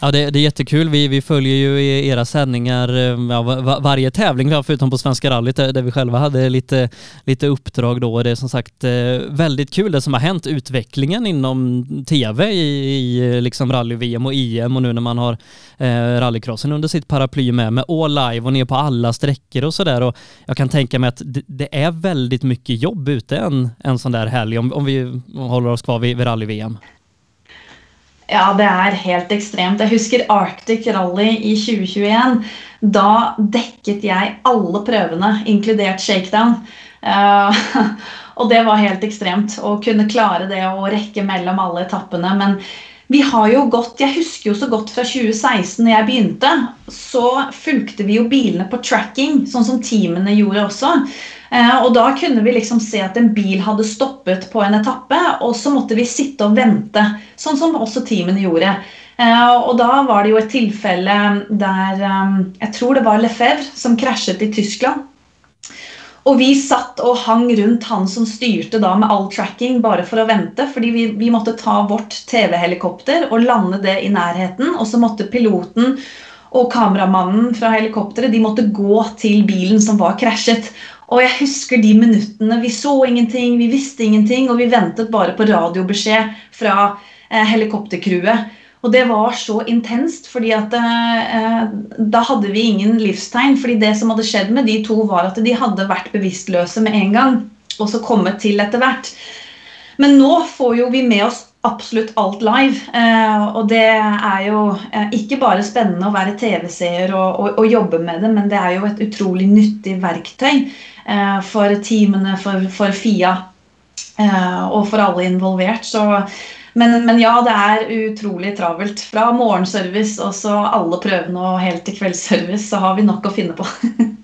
Ja, det, det, är jättekul. Vi, vi följer ju era sändningar eh, ja, var, varje tävling, förutom på Svenska rallyt eh, där vi själva hade lite, lite uppdrag då. Det är som sagt eh, väldigt kul det som har hänt, utvecklingen inom tv i, i liksom rally-VM och EM och nu när man har eh, rallycrossen under sitt paraply med, med all live och ner på alla sträckor och sådär. Jag kan tänka mig att det, det, är väldigt mycket jobb ute en, en sån där helg om, om vi håller oss kvar vid, vid rally-VM. Ja, det er helt ekstremt. Jeg husker Arctic Rally i 2021. Da dekket jeg alle prøvene, inkludert shakedown. Eh, uh, og det var helt ekstremt å kunne klare det å rekke mellom alle etappene. Men vi har jo gått Jeg husker jo så godt fra 2016 når jeg begynte, så fulgte vi jo bilene på tracking, sånn som teamene gjorde også. Eh, då kunde vi liksom se att en bil hade stoppat på en etappe, och så måste vi sitta och vänta, så som också teamen gjorde. Eh, och då var det ju ett tillfälle där, eh, jag tror det var Lefebvre som kraschade i Tyskland. Och vi satt och hang runt han som styrte då med all tracking, bara för att vänta, för vi, vi måste ta vårt TV-helikopter och landa det i närheten. Och så måste piloten och kameramannen från helikopteret de måtte gå till bilen som var krasjet. Og jeg husker de minuttene. Vi så ingenting, vi visste ingenting, og vi ventet bare på radiobeskjed fra eh, helikoptercrewet. Og det var så intenst, fordi at eh, eh, da hadde vi ingen livstegn. fordi det som hadde skjedd med de to, var at de hadde vært bevisstløse med en gang, og så kommet til etter hvert. Men nå får jo vi med oss absolutt alt live. Eh, og det er jo eh, ikke bare spennende å være TV-seer og, og, og, jobbe med det, men det er jo et utrolig nyttig verktøy Eh, for teamene, for, for FIA eh, og for alle involvert. Så, men, men, ja, det er utrolig travelt. Fra morgenservice og så alle prøvene og helt til kveldsservice, så har vi nok å finne på.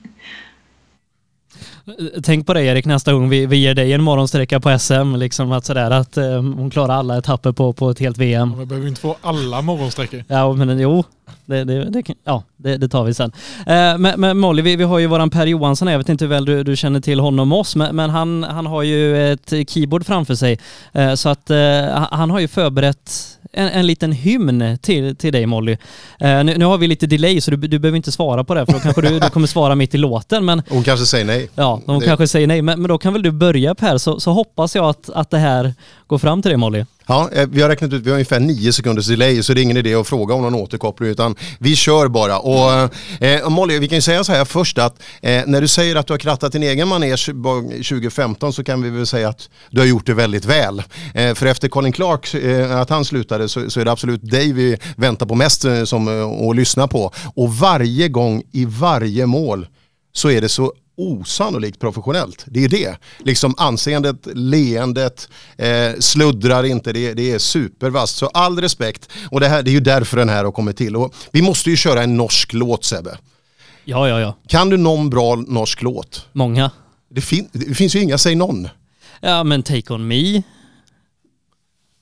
Tänk på det Erik nästa gång vi, vi ger dig en morgonsträcka på SM. Liksom att sådär att um, hon klarar alla etapper på, på ett helt VM. Ja, vi behöver inte få alla morgonsträckor. Ja, men jo. Det, det, det, ja, det, det, tar vi sen. Eh, men, men, Molly, vi, vi har ju våran Per Johansson Jag vet inte hur väl du, du känner till honom och oss, men, men, han, han har ju ett keyboard framför sig. Eh, så att eh, han har ju förberett en, en liten hymn till, till dig Molly. Uh, nu, nu, har vi lite delay så du, du behöver inte svara på det för då kanske du, du kommer svara mitt i låten. Men, hon kanske säger nej. Ja, hon det... kanske säger nej. Men, men då kan väl du börja Per så, så hoppas jag att, att det här går fram till dig Molly. Ja, eh, vi har räknat ut, vi har ungefär nio sekunders delay så det är ingen idé att fråga om någon återkoppling utan vi kör bara. Och eh, Molly, vi kan ju säga så här först att eh, när du säger att du har krattat din egen manege 2015 så kan vi väl säga att du har gjort det väldigt väl. Eh, för efter Colin Clark, eh, att han slutade så, så, är det absolut dig vi väntar på mest eh, som, eh, att lyssna på. Och varje gång i varje mål så är det så osannolikt professionellt. Det är det. Liksom anseendet, leendet, eh, sluddrar inte, det, det är supervast. Så all respekt. Och det, här, det är ju därför den här har kommit till. Och vi måste ju köra en norsk låt Sebbe. Ja, ja, ja. Kan du någon bra norsk låt? Många. Det, fin det finns ju inga, säg någon. Ja, men Take On Me.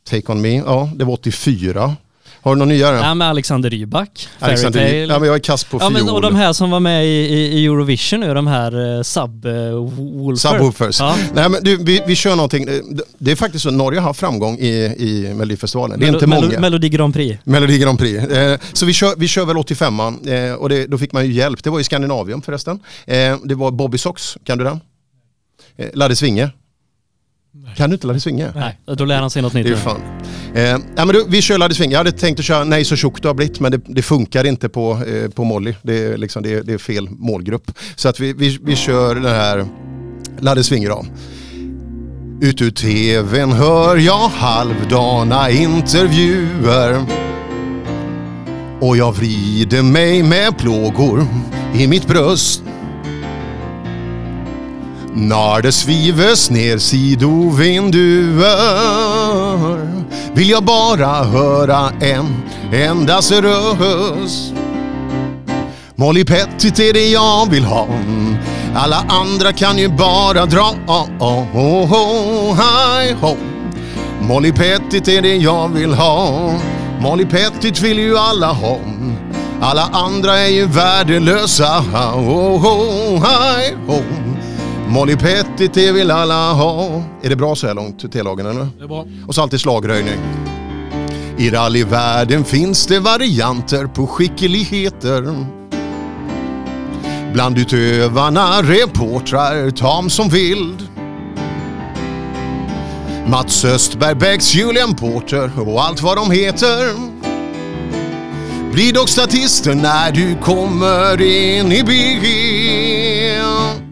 Take On Me, ja det var 84. Har du någon nyare? Ja, med Alexander Rybak. Alexander Rybak. Ja, men jag är kass på ja, fiol. Men, och de här som var med i, i Eurovision nu, de här uh, Subwoofers. Subwoofers. Ja. Nej, men du, vi, vi kör någonting. Det är faktiskt så, Norge har framgång i, i Melodifestivalen. Det är Melo, inte många. Melo, Melodi Grand Prix. Melodi Grand Prix. Eh, så vi kör, vi kör väl 85 eh, och det, då fick man ju hjälp. Det var i Skandinavien förresten. Eh, det var Bobby Sox, kan du den? Eh, Ladde Svinge. Kan du inte Ladde Svinge? Nej, då lär han sig något nytt. Det är fan. Eh, ja, men du, vi kör Ladde Svinge. Jag hade tänkt att köra Nej så tjock du har blivit men det, det funkar inte på, eh, på Molly. Det är, liksom, det, är, det är fel målgrupp. Så att vi, vi, vi kör den här Ladde Svinge då. Ut ur tvn hör jag halvdana intervjuer och jag vrider mig med plågor i mitt bröst när det svives ner sidovinduer vill jag bara höra en endaste röst Molly Pettit är det jag vill ha Alla andra kan ju bara dra. Oh, oh, oh, oh, hi, ho. Molly Pettit är det jag vill ha Molly Pettit vill ju alla ha Alla andra är ju värdelösa. Oh, oh, oh hi, ho. Molly det vill alla ha Är det bra så här långt, T-lagen eller? Det är bra. Och så alltid slagröjning. I rallyvärlden finns det varianter på skickligheter. Bland utövarna reportrar tam som vild. Mats Östberg, Becks, Julian Porter och allt vad de heter. Blir dock statister när du kommer in i bild.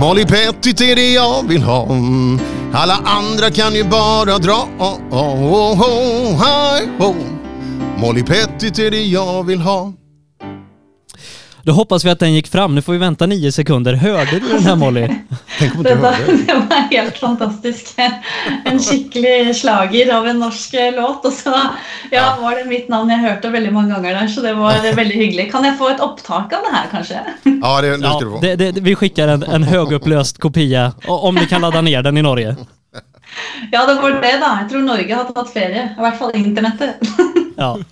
Molly Pettit är det jag vill ha. Alla andra kan ju bara dra. Oh, oh, oh. oh, oh. Molly Pettit är det jag vill ha. Då hoppas vi att den gick fram. Nu får vi vänta nio sekunder. Hörde du den här Molly? Tänk om Det var, det var helt fantastisk. En skikkelig slager av en norsk låt. Og så ja, var det mitt navn jeg hørte veldig mange ganger der, så det var veldig hyggelig. Kan jeg få et opptak av det her, kanskje? Ja, det, det ska du få. det, det, vi skickar en, en högupplöst kopia om ni kan ladda ner den i Norge. Ja, det var det, da. Jeg tror Norge har tatt ferie. I hvert fall internettet. Ja.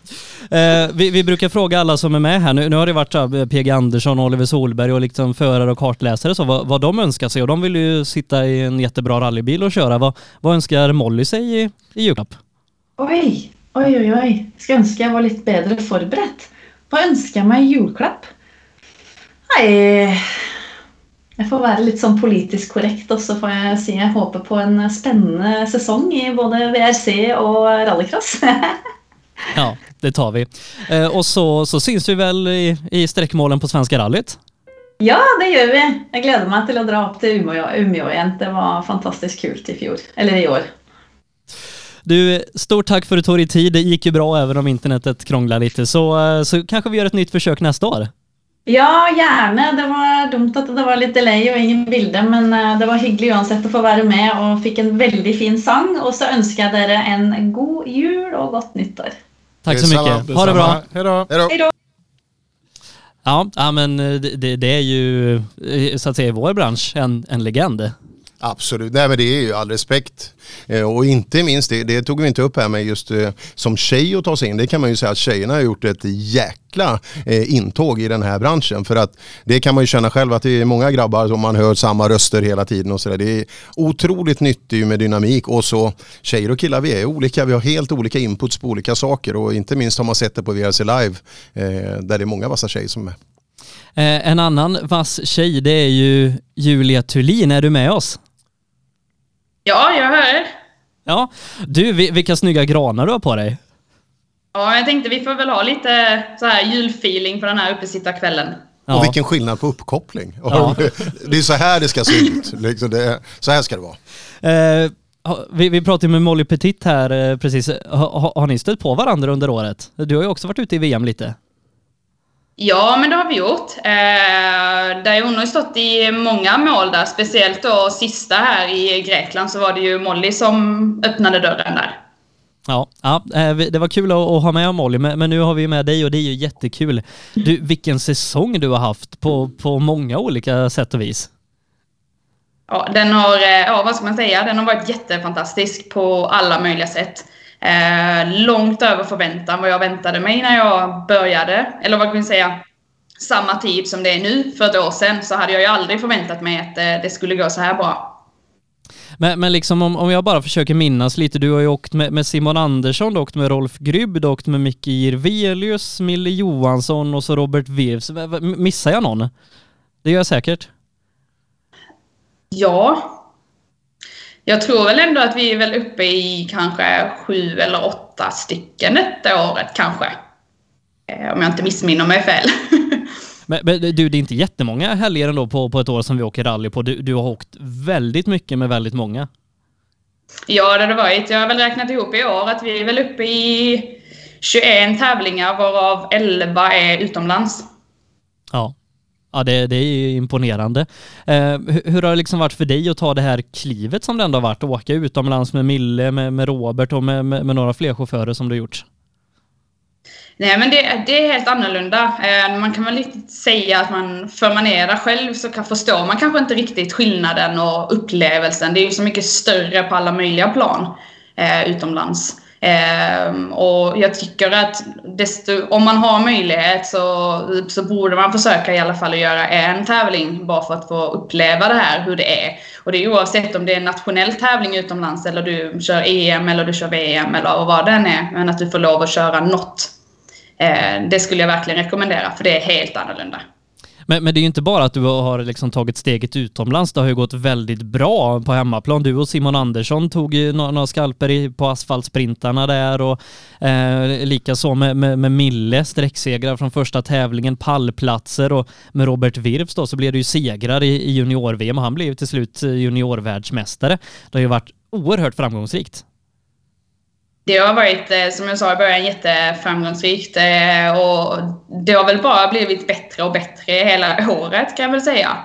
Eh, vi, vi brukar fråga alla som är med här. Nu, nu har det varit så eh, PG Andersson, Oliver Solberg och liksom förare och kartläsare så, vad, vad de önskar sig. Och de vill ju sitta i en jättebra rallybil och köra. Vad, vad önskar Molly sig i, i julklapp? Oj, oj, oj, oj. Skulle önska jag var lite bättre förberedd. Vad önskar man i julklapp? Nej, jag får vara lite sånn politisk korrekt, och så får jag si jeg håper på en spännande säsong i både VRC och rallycross. Ja, det tar vi. Eh, och så, så syns vi väl i, i sträckmålen på Svenska rallyt. ja, det gjør vi. Jeg gleder meg til å dra opp til Umeå Umeå igjen. Det var fantastisk kult i fjor. Eller i år. Du, stort tack för att du tog dig tid. Det gick ju bra även om internetet krånglar lite. Så, eh, så kanske vi gör ett nytt försök nästa år. Ja, gjerne. Det var dumt at det var litt delay og ingen bilde, men eh, det var hyggelig uansett å få være med og fikk en veldig fin sang. Og så ønsker jeg dere en god jul og godt nyttår. Tack så mycket. Ha det bra. Hej då. Hej då! Ja, men eh, det, det- det är ju eh, så att säga i vår bransch en, en legend. Absolut, nej men det är ju all respekt. Eh, och inte minst, det, det tog vi inte upp här med just eh, som tjej att ta sig in. Det kan man ju säga att tjejerna har gjort ett jäkla eh, intåg i den här branschen. För att det kan man ju känna själv att det är många grabbar som man hör samma röster hela tiden och sådär. Det är otroligt nyttigt med dynamik och så tjejer och killar vi är olika. Vi har helt olika inputs på olika saker och inte minst har man sett det på VRC Live eh, där det är många vassa tjejer som är med. Eh, en annan vass tjej det är ju Julia Thulin. Är du med oss? Ja, jag hör. Ja. Du, vi- vilka snygga granar du har på dig. Ja, jag tänkte vi får väl ha lite så här julfeeling på den här uppesittarkvällen. Och vilken skillnad på uppkoppling. Ja. Det är så här det ska se ut. Liksom så här ska det vara. Eh, vi, vi pratade med Molly Petit här eh, precis. Ha, ha, har ni stött på varandra under året? Du har ju också varit ute i VM lite. Ja, men det har vi gjort. Eh, hon har stått i många mål där, speciellt då sista här i Grekland så var det ju Molly som öppnade dörren där. Ja, ja eh, det var kul att, ha med Molly, men, men nu har vi med dig och det är ju jättekul. Du, vilken säsong du har haft på, på många olika sätt och vis. Ja, den har, eh, ja vad ska man säga, den har varit jättefantastisk på alla möjliga sätt. Eh, långt över förväntan vad jag väntade mig när jag började. Eller vad kan vi säga, samma tid som det är nu för ett år sedan så hade jag ju aldrig förväntat mig att eh, det skulle gå så här bra. Men, men liksom om, om jag bara försöker minnas lite, du har ju åkt med, med Simon Andersson, du har åkt med Rolf Grybb, du har åkt med Micke Jirvelius, Mille Johansson och så Robert Virvs. V- v- Missar jag någon? Det gör jag säkert. Ja. Jag tror väl ändå att vi är väl uppe i kanske sju eller åtta stycken detta året kanske. Eh, om jag inte missminner mig fel. Men, men, du, det är inte jättemånga helger ändå på, på ett år som vi åker rally på. Du, du har åkt väldigt mycket med väldigt många. Ja, det har det varit. Jag har väl räknat ihop i år att vi är väl uppe i 21 tävlingar varav 11 är utomlands. Ja. Ja, det, det är imponerande. Eh, hur, hur, har det liksom varit för dig att ta det här klivet som det ändå har varit? att Åka utomlands med Mille, med, med Robert och med, med, med några fler chaufförer som du gjort? Nej, men det, det, är helt annorlunda. Eh, man kan väl lite säga att man, för man är där själv så kan, förstår man kanske inte riktigt skillnaden och upplevelsen. Det är ju så mycket större på alla möjliga plan eh, utomlands. Eh, och jag tycker att desto, om man har möjlighet så, så borde man försöka i alla fall att göra en tävling bara för att få uppleva det här, hur det är. Och det är oavsett om det är en nationell tävling utomlands eller du kör EM eller du kör VM eller vad det än är. Men att du får lov att köra något Eh, det skulle jag verkligen rekommendera för det är helt annorlunda. Men, men det är ju inte bara att du har liksom tagit steget utomlands, det har ju gått väldigt bra på hemmaplan. Du och Simon Andersson tog ju några, några skalper i, på asfaltsprintarna där och eh, likaså med, med, med Mille, sträcksegrar från första tävlingen, pallplatser och med Robert Wirfs då så blev det ju segrar i, i junior-VM och han blev till slut eh, juniorvärldsmästare. Det har ju varit oerhört framgångsrikt. Det har varit, eh, som jag sa i början, jätteframgångsrikt eh, och det har väl bara blivit bättre och bättre hela året kan jag väl säga.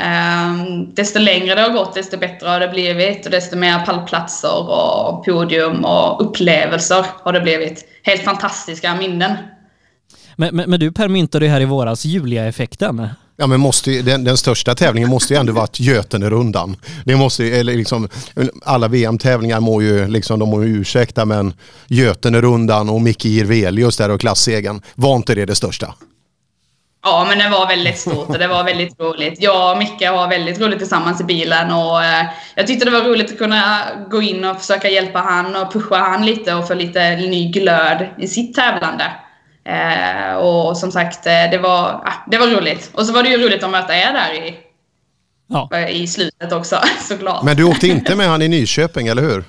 Ehm, desto längre det har gått, desto bättre har det blivit och desto mer pallplatser och podium och upplevelser har det blivit. Helt fantastiska minnen. Men, men, men du Per myntade ju här i våras Julia-effekten. Ja, men måste, den, den största tävlingen måste ju ändå varit Götenerundan. Det måste, eller liksom, alla VM-tävlingar må ju, liksom, de må ju ursäkta, men Götene-rundan och Micke Jirvelius där och klassegen, var inte det det största? Ja, men det var väldigt stort och det var väldigt roligt. Jag och Micke har väldigt roligt tillsammans i bilen och eh, jag tyckte det var roligt att kunna gå in och försöka hjälpa han och pusha han lite och få lite ny glöd i sitt tävlande. Eh, och som sagt, eh, det var, ah, det var roligt. Och så var det ju roligt att möta er där i, ja. Eh, i slutet också såklart. Men du åkte inte med han i Nyköping, eller hur?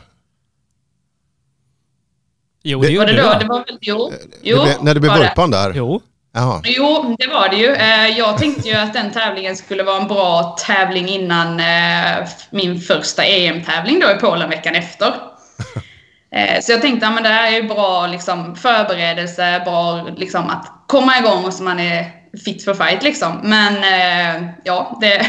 Jo, det, det gjorde du. Det var väl, jo, jo, det när det blev Vurpan där? Jo. Aha. Jo, det var det ju. Jag tänkte ju att den tävlingen skulle vara en bra tävling innan min första EM-tävling då i Polen veckan efter. Eh, så jag tänkte att det här är bra liksom, förberedelse, bra liksom, att komma igång så man är fit for fight. Liksom. Men eh, ja, det,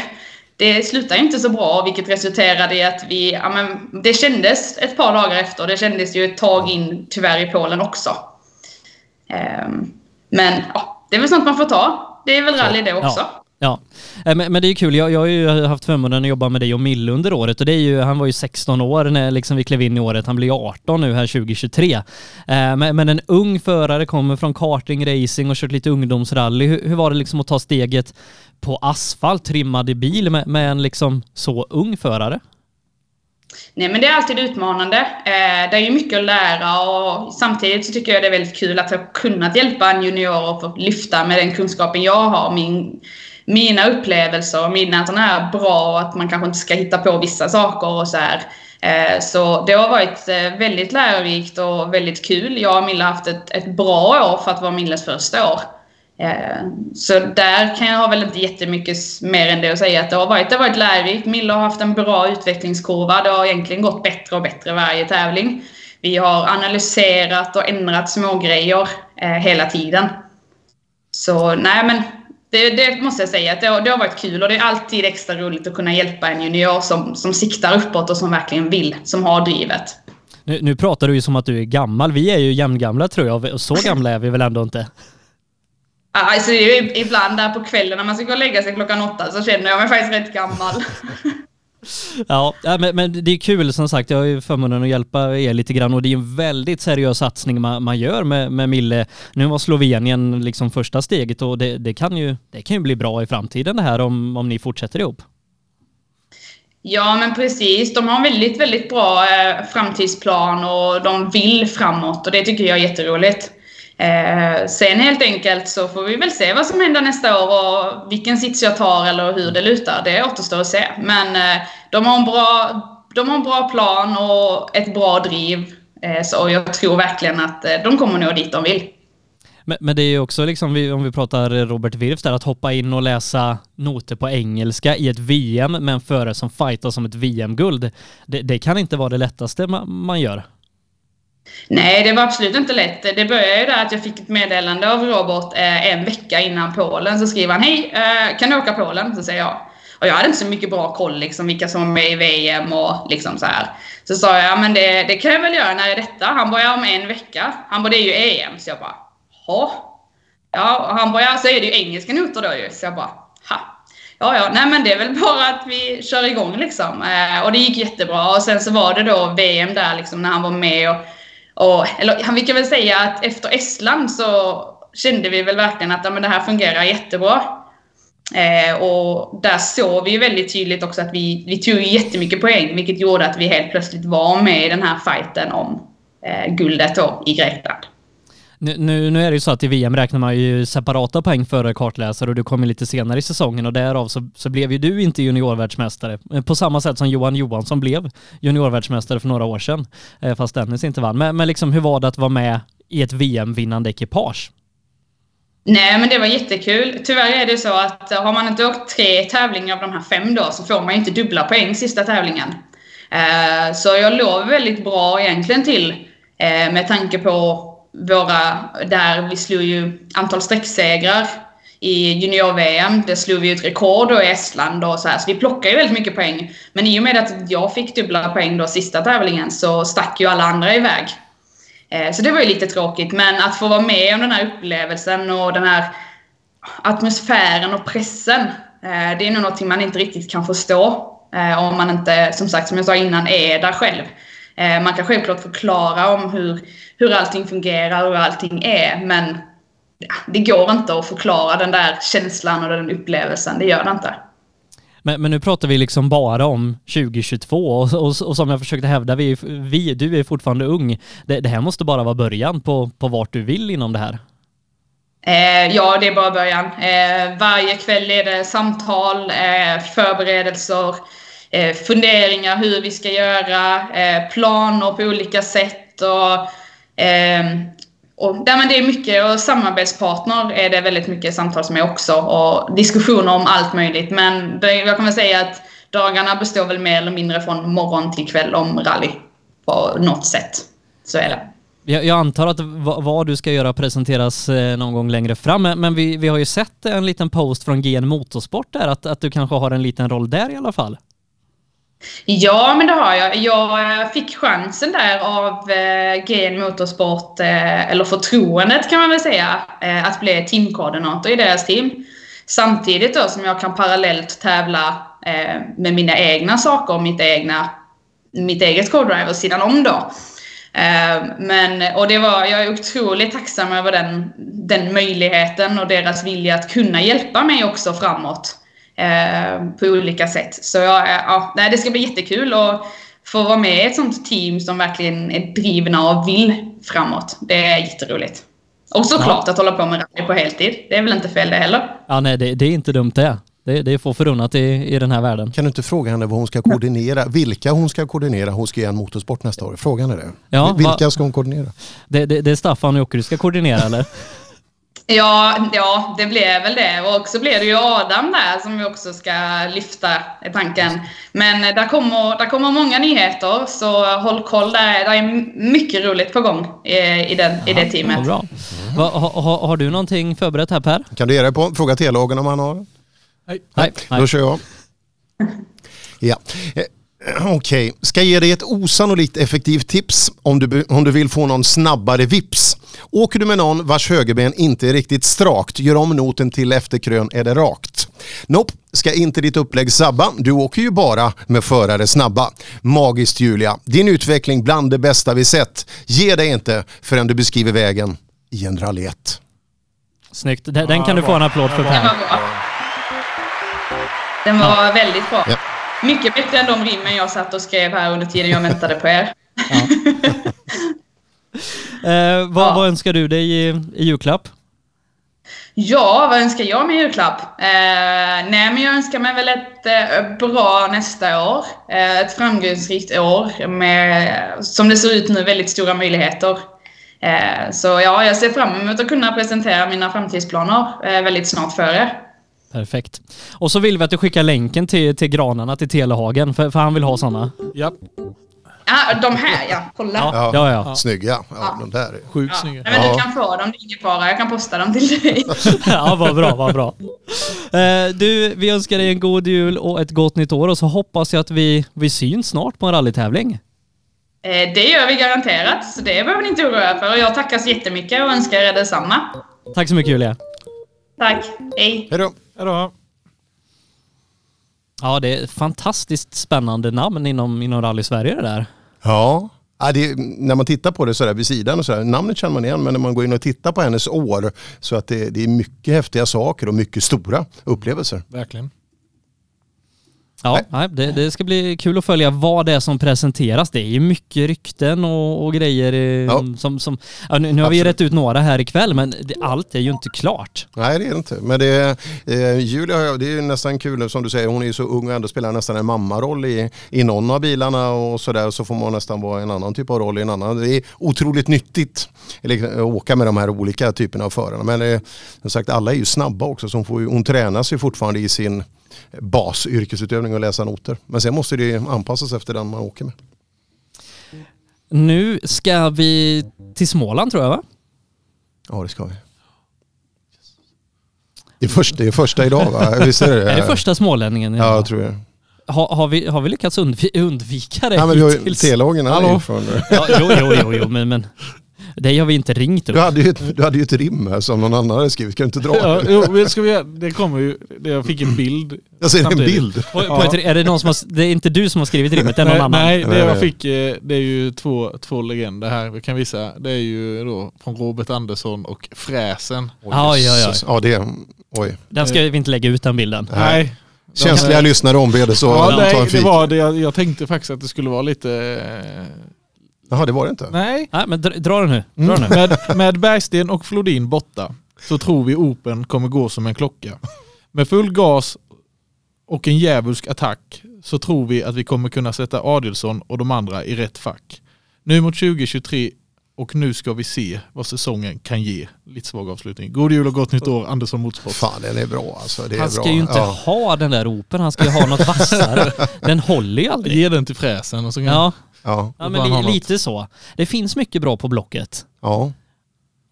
det slutar inte så bra, vilket resulterade i att vi, ja, men, det kändes ett par dagar efter, det kändes ju ett tag in tyvärr i Polen också. Ehm, men ja, det är väl sånt man får ta. Det är väl rally det också. Ja. Ja, eh, men, men, det är kul. Jag, jag har ju haft förmånen att jobba med dig och Mille under året och det är ju, han var ju 16 år när liksom vi klev in i året. Han blir 18 nu här 2023. Eh, men, men en ung förare kommer från karting, racing och kört lite ungdomsrally. Hur, hur var det liksom att ta steget på asfalt, trimmad i bil med, med en liksom så ung förare? Nej, men det är alltid utmanande. Eh, det är ju mycket att lära och samtidigt så tycker jag det är väldigt kul att ha kunnat hjälpa en junior och få lyfta med den kunskapen jag har. Min mina upplevelser och mina sådana här bra och att man kanske inte ska hitta på vissa saker och så här. Eh, så det har varit eh, väldigt lärorikt och väldigt kul. Jag och Milla har haft ett, ett bra år för att vara Milles första år. Eh, så där kan jag ha väl inte jättemycket mer än det att säga att det har varit, det har varit lärorikt. Milla har haft en bra utvecklingskurva. Det har egentligen gått bättre och bättre varje tävling. Vi har analyserat och ändrat små grejer hela tiden. Så nej men det, det, måste jag säga, att det har, det har, varit kul och det är alltid extra roligt att kunna hjälpa en junior som, som siktar uppåt och som verkligen vill, som har drivet. Nu, nu pratar du ju som att du är gammal. Vi är ju jämngamla tror jag och så gamla är vi väl ändå inte? Alltså ibland där på kvällen när man ska gå och lägga sig klockan åtta så känner jag mig faktiskt rätt gammal. Ja, men, men, det är kul som sagt. Jag har ju förmånen att hjälpa er lite grann och det är en väldigt seriös satsning man, man gör med, med Mille. Nu var Slovenien liksom första steget och det, det, kan ju, det kan ju bli bra i framtiden det här om, om ni fortsätter ihop. Ja, men precis. De har en väldigt, väldigt bra eh, framtidsplan och de vill framåt och det tycker jag är jätteroligt. Eh, sen helt enkelt så får vi väl se vad som händer nästa år och vilken sits jag tar eller hur det lutar. Det återstår att se. Men eh, de har en bra de har en bra plan och ett bra driv. Eh, så jag tror verkligen att eh, de kommer nå dit de vill. Men, men det är ju också liksom, om vi pratar Robert Wirfs där, att hoppa in och läsa noter på engelska i ett VM med en förare som fightar som ett VM-guld. Det, det kan inte vara det lättaste man, man gör. Nej, det var absolut inte lätt. Det började ju där att jag fick ett meddelande av Robert eh, en vecka innan Polen. Så skriver han Hej, eh, kan du åka Polen? Så säger jag. Och jag hade inte så mycket bra koll liksom vilka som var med i VM och liksom så här. Så sa jag, men det, det kan jag väl göra, när är detta? Han bara, ja om en vecka. Han bara, det är ju EM. Så jag bara, ha. Ja, och han bara, ja så är det ju engelska noter då ju. Så jag bara, ha. Ja, ja, nej men det är väl bara att vi kör igång liksom. Eh, och det gick jättebra. Och sen så var det då VM där liksom när han var med och och, eller han vi kan väl säga att efter Estland så kände vi väl verkligen att ja, men det här fungerar jättebra. Eh, och där såg vi ju väldigt tydligt också att vi, vi tog jättemycket poäng, vilket gjorde att vi helt plötsligt var med i den här fighten om eh, guldet då i Grekland. Nu, nu, nu är det ju så att i VM räknar man ju separata poäng före kartläsare och du kom ju lite senare i säsongen och därav så, så blev ju du inte juniorvärldsmästare. Eh, på samma sätt som Johan Johansson blev juniorvärldsmästare för några år sedan, eh, fast Dennis inte vann. Men, men liksom hur var det att vara med i ett VM-vinnande ekipage? Nej, men det var jättekul. Tyvärr är det så att eh, har man inte åkt tre tävlingar av de här fem då så får man ju inte dubbla poäng sista tävlingen. Så jag låg väldigt bra egentligen till med tanke på våra, där vi slog ju antal sträcksegrar i junior-VM. Det slog vi ju ett rekord då i Estland och så här. Så vi plockade ju väldigt mycket poäng. Men i och med att jag fick dubbla poäng då sista tävlingen så stack ju alla andra iväg. Eh, så det var ju lite tråkigt, men att få vara med om den här upplevelsen och den här atmosfären och pressen, eh, det är nog någonting man inte riktigt kan förstå eh, om man inte, som sagt, som jag sa innan, är där själv. Eh, Man kan självklart förklara om hur, hur allting fungerar och hur allting är, men det går inte att förklara den där känslan och den upplevelsen. Det gör det inte. Men, men nu pratar vi liksom bara om 2022 och, och, och som jag försökte hävda, vi, vi, du är fortfarande ung. Det, det här måste bara vara början på, på vart du vill inom det här. Eh, ja, det är bara början. Eh, varje kväll är det samtal, eh, förberedelser, eh, funderingar hur vi ska göra, eh, planer på olika sätt. Och, eh, och, nej, men det är mycket, och samarbetspartner är det väldigt mycket samtal som är också. Och diskussioner om allt möjligt. Men det, jag kan väl säga att dagarna består väl mer eller mindre från morgon till kväll om rally. På något sätt. Så är det. Jag, antar att vad, du ska göra presenteras eh, någon gång längre fram, men, men vi, vi har ju sett en liten post från GN Motorsport där, att, att du kanske har en liten roll där i alla fall. Ja, men det har jag. Jag eh, fick chansen där av eh, GN Motorsport, eh, eller förtroendet kan man väl säga, eh, att bli teamkoordinator i deras team. Samtidigt då som jag kan parallellt tävla eh, med mina egna saker, mitt, egna, mitt eget co-driver sidan om då. Eh, Men, och det var, jag är otroligt tacksam över den, den möjligheten och deras vilja att kunna hjälpa mig också framåt på olika sätt. Så är- ja, nej, det ska bli jättekul att få vara med i ett sånt team som verkligen är drivna och vill framåt. Det är jätteroligt. Och såklart att hålla på med rally på heltid. Det är väl inte fel det heller. Ja, nej, det, det är inte dumt det. Det, det är få förunnat i, i den här världen. Kan du inte fråga henne vad hon ska koordinera, vilka hon ska koordinera hos GN Motorsport nästa år? Fråga henne det. Ja, vilka va- ska hon koordinera? Det, det, det är Staffan och Jocke du ska koordinera eller? Ja, ja, det blev väl det. Och så blev det ju Adam där som vi också ska lyfta i tanken. Men eh, där kommer, där kommer många nyheter, så håll koll där. Det är mycket roligt på gång i, i, den, i det teamet. Bra. Va, ha, ha, har du någonting förberett här Per? Kan du ge dig på? Fråga T-lagen om han har? Nej. Nej. Då kör jag. Ja. Okej, ska ge dig ett osannolikt effektivt tips om du, om du vill få någon snabbare vips. Åker du med någon vars högerben inte är riktigt strakt, gör om noten till efterkrön är det rakt. Nope, ska inte ditt upplägg sabba. Du åker ju bara med förare snabba. Magiskt Julia, din utveckling bland det bästa vi sett. Ge dig inte förrän du beskriver vägen i en rally 1. Snyggt. Den, den kan du få en applåd för Den Per. Den var väldigt bra. Ja. Mycket bättre än de rimmen jag satt och skrev här under tiden jag väntade på er. Eh, vad, vad önskar du dig i, i julklapp? Ja, vad önskar jag mig i julklapp? Eh, nej, men jag önskar mig väl ett eh, bra nästa år. Eh, ett framgångsrikt år med, som det ser ut nu, väldigt stora möjligheter. Eh, så ja, jag ser fram emot att kunna presentera mina framtidsplaner eh, väldigt snart före. Perfekt. Och så vill vi att du skickar länken till, till granarna till Telehagen, för, för han vill ha sådana. Ja. Ja, de här ja, kolla. Ja, ja. ja. Snygga. Ja, de där är Sjukt Ja. snygga. Nej, men du kan få dem, det är ingen fara. Jag kan posta dem till dig. ja, vad bra, vad bra. Eh, du, vi önskar dig en god jul och ett gott nytt år och så hoppas jag att vi, vi syns snart på en rallytävling. Eh, det gör vi garanterat, så det behöver ni inte oroa er för. Och jag tackar så jättemycket och önskar er detsamma. Tack så mycket Julia. Tack. Hej. Hej då. Ja, det är ett fantastiskt spännande namn inom, inom Rally Sverige det där. Ja. Ja, det, när man tittar på det så där vid sidan och så där, namnet känner man igen men när man går in och tittar på hennes år så att det, det är mycket häftiga saker och mycket stora upplevelser. Verkligen. Ja, nej, det, det ska bli kul att följa vad det är som presenteras. Det är ju mycket rykten och, och grejer eh, som... som ja, nu, nu har vi rätt ut några här ikväll men det, allt är ju inte klart. Nej det är det inte. Men det, eh, Julia det är ju nästan kul som du säger, hon är ju så ung och ändå spelar nästan en mammaroll i, i någon av bilarna och sådär. Så får man nästan vara en annan typ av roll i en annan. Det är otroligt nyttigt eller, att åka med de här olika typerna av förarna. Men eh, som sagt alla är ju snabba också så hon, får hon tränas ju fortfarande i sin basyrkesutövning och läsa noter. Men sen måste det anpassas efter den man åker med. Nu ska vi till Småland tror jag va? Ja det ska vi. Det är första, det är första idag va? Visst är det Är det första smålänningen? Ja, jag tror det. Har, har, vi, har vi lyckats undvi undvika det Ja, men vi har ju- ju från- Ja, jo, jo, jo, jo, men, men det har vi inte ringt upp. Du hade, ju ett, du hade ju ett rim här som någon annan hade skrivit, ska du inte dra Ja, det? jo, ska vi, det kommer ju, jag fick en bild. Jag ser en samtidigt. bild. På, på ett, är det, någon som har, det är inte du som har skrivit rimmet, det är någon nej, annan? Nej, det jag fick, eh, det är ju två, två legender här. Vi kan visa. Det är ju då från Robert Andersson och Fräsen. Ja, ja, ja. Ja, det, oj. Den ska vi inte lägga ut den bilden. Nej. Känsliga lyssnare ombedes att ja, ta en nej, det fik. var det. Jag, jag tänkte faktiskt att det skulle vara lite... Jaha, det var det inte? Nej. Nej, men dra, dra den nu. Dra den nu. Med, med Bergsten och Flodin borta så tror vi Open kommer gå som en klocka. Med full gas och en djävulsk attack så tror vi att vi kommer kunna sätta Adelsson och de andra i rätt fack. Nu mot 2023 och nu ska vi se vad säsongen kan ge. Lite svag avslutning. God jul och gott nytt år, Andersson Motorsport. Fan, den är bra alltså. Det är Han ska bra. ju inte Ja. ha den där open, han ska ju ha något vassare. Den håller ju aldrig. Ge den till Fräsen och så kan Ja, Ja. ja men li, lite så. Det finns mycket bra på Blocket. ja.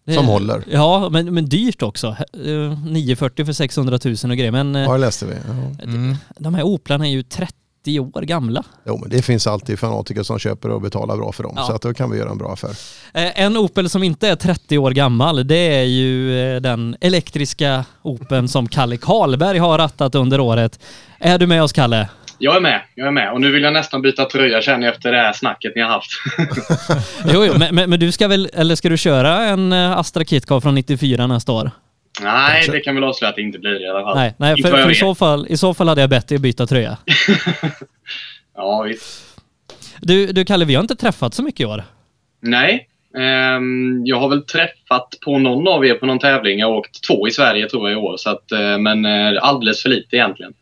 Det- Som håller. Ja, men, men dyrt också. Eh, 940 för 600 000 och grejer. Men eh, Ja, det läste vi. Ja. Mm. de här Oplarna är ju 30 år gamla. Jo, men det finns alltid fanatiker som köper och betalar bra för dem. Ja. Så att då kan vi göra en bra affär. Eh, En Opel som inte är 30 år gammal, det är ju eh, den elektriska Opeln som Kalle Karlberg har rattat under året. Är du med oss Kalle? Jag är med, jag är med. Och nu vill jag nästan byta tröja känner jag efter det här snacket ni har haft. Jo, jo men, men, men du ska väl, eller ska du köra en eh, Astra Kitcar från 94 nästa år? Nej, Kanske. det kan väl avslöja att det inte blir i alla fall. Nej, nej för, för i, så fall, i så fall hade jag bett dig att byta tröja. Ja, visst. Du, du Kalle, vi har inte träffat så mycket i år. Nej, ehm, jag har väl träffat på någon av er på någon tävling. Jag har åkt två i Sverige tror jag i år. Så att, eh, men eh, alldeles för lite egentligen.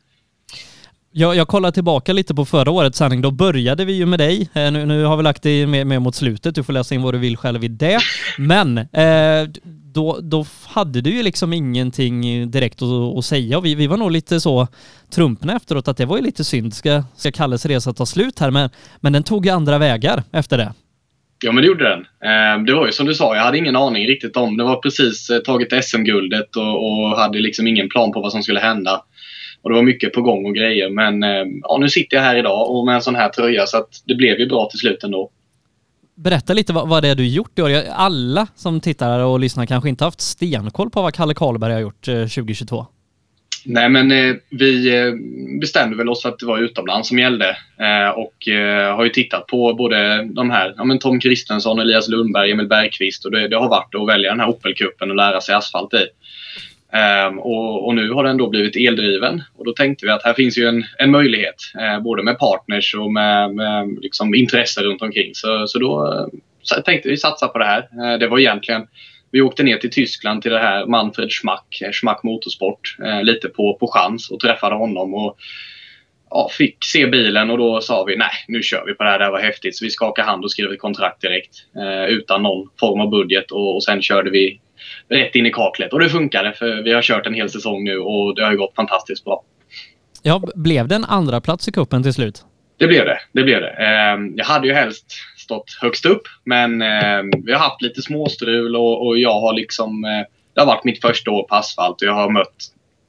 Jag, jag kollar tillbaka lite på förra årets sändning. Då började vi ju med dig. Eh, Nu, nu har vi lagt dig mer, mer mot slutet. Du får läsa in vad du vill själv i det. Men eh, då, då hade du ju liksom ingenting direkt att, att säga och vi, vi var nog lite så trumpna efteråt att det var ju lite synd. Ska, ska Kalles resa ta slut här? Men, men den tog ju andra vägar efter det. Ja, men det gjorde den. Eh, det var ju som du sa, jag hade ingen aning riktigt om. Det var precis eh, tagit SM-guldet och, och hade liksom ingen plan på vad som skulle hända. Och det var mycket på gång och grejer. Men eh, ja, nu sitter jag här idag och med en sån här tröja så att det blev ju bra till slut ändå. Berätta lite vad, vad det är du gjort i år. Alla som tittar och lyssnar kanske inte haft stenkoll på vad Kalle Karlberg har gjort eh, 2022. Nej, men eh, vi eh, bestämde väl oss för att det var utomlands som gällde. Eh, och eh, har ju tittat på både de här, ja, men Tom Kristensson, Elias Lundberg, Emil Bergqvist. Och det, det har varit att välja den här Opel-cupen och lära sig asfalt i. Ehm, och, och nu har den då blivit eldriven. Och då tänkte vi att här finns ju en, en möjlighet. Eh, både med partners och med, med liksom intresse runt omkring. Så, så då eh, tänkte vi satsa på det här. Eh, det var egentligen vi åkte ner till Tyskland till det här Manfred Schmack, Schmack Motorsport, lite på, på chans och träffade honom. Och, ja, fick se bilen och då sa vi nej, nu kör vi på det här. Det här var häftigt. Så vi skakade hand och skrev ett kontrakt direkt eh, utan någon form av budget och, och sen körde vi rätt in i kaklet. Och det funkade för vi har kört en hel säsong nu och det har ju gått fantastiskt bra. Ja, blev det en andra plats i kuppen till slut? Det blev det. det, blev det. Eh, jag hade ju helst stått högst upp men eh, vi har haft lite småstrul och, och jag har liksom eh, det har varit mitt första år på asfalt och jag har mött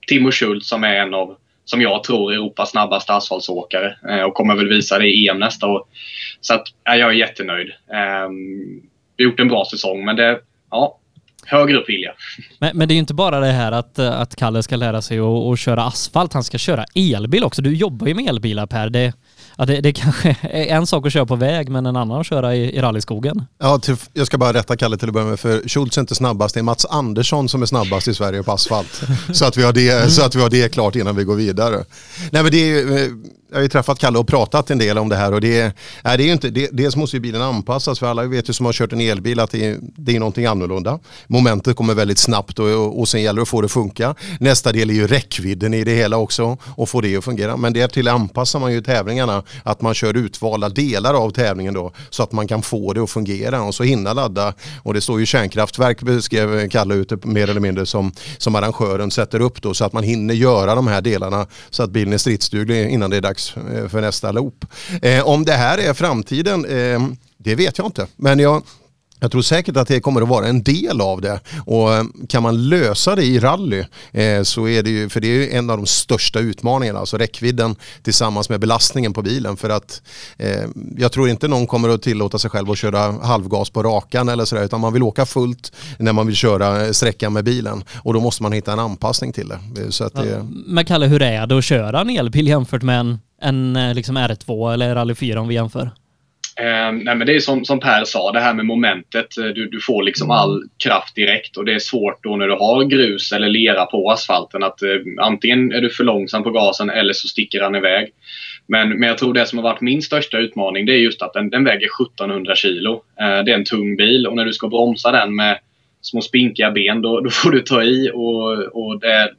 Timo Schultz som är en av som jag tror Europas snabbaste asfaltsåkare eh, och kommer väl visa det i EM nästa år. Så att, ja, jag är jättenöjd. Eh, vi har gjort en bra säsong men det, ja, högre upp vill jag. Men, men det är ju inte bara det här att, att Kalle ska lära sig att, att köra asfalt, han ska köra elbil också. Du jobbar ju med elbilar Per. Det, Ja, det, det kanske är en sak att köra på väg men en annan att köra i, i rallyskogen. Ja, till, jag ska bara rätta Kalle till att börja med för Schultz är inte snabbast, det är Mats Andersson som är snabbast i Sverige på asfalt. så, att vi har det, så att vi har det klart innan vi går vidare. Nej, men det är, eh, jag har ju träffat Kalle och pratat en del om det här och det, nej, det är ju inte, det, dels måste ju bilen anpassas för alla vet ju som har kört en elbil att det är, det är någonting annorlunda. Momentet kommer väldigt snabbt och, och, och sen gäller det att få det att funka. Nästa del är ju räckvidden i det hela också och få det att fungera. Men därtill anpassar man ju tävlingarna att man kör utvalda delar av tävlingen då så att man kan få det att fungera och så hinna ladda. Och det står ju kärnkraftverk beskrev Kalle ute mer eller mindre som, som arrangören sätter upp då så att man hinner göra de här delarna så att bilen är stridsduglig innan det är dags eh, för nästa loop. Eh, om det här är framtiden, eh, det vet jag inte. Men jag jag tror säkert att det kommer att vara en del av det och kan man lösa det i rally så är det ju, för det är ju en av de största utmaningarna, alltså räckvidden tillsammans med belastningen på bilen för att eh, jag tror inte någon kommer att tillåta sig själv att köra halvgas på rakan eller sådär utan man vill åka fullt när man vill köra sträckan med bilen och då måste man hitta en anpassning till det. Så att det... Men Kalle, hur är det att köra en elbil jämfört med en, en eh, liksom R2 eller Rally 4 om vi jämför? Eh, nej men det är som, som Per sa, det här med momentet. Eh, du, du får liksom all kraft direkt och det är svårt då när du har grus eller lera på asfalten att eh, antingen är du för långsam på gasen eller så sticker den iväg. Men, men jag tror det som har varit min största utmaning det är just att den, den väger 1700 kilo. Eh, det är en tung bil och när du ska bromsa den med små spinkiga ben då, då får du ta i och, och det,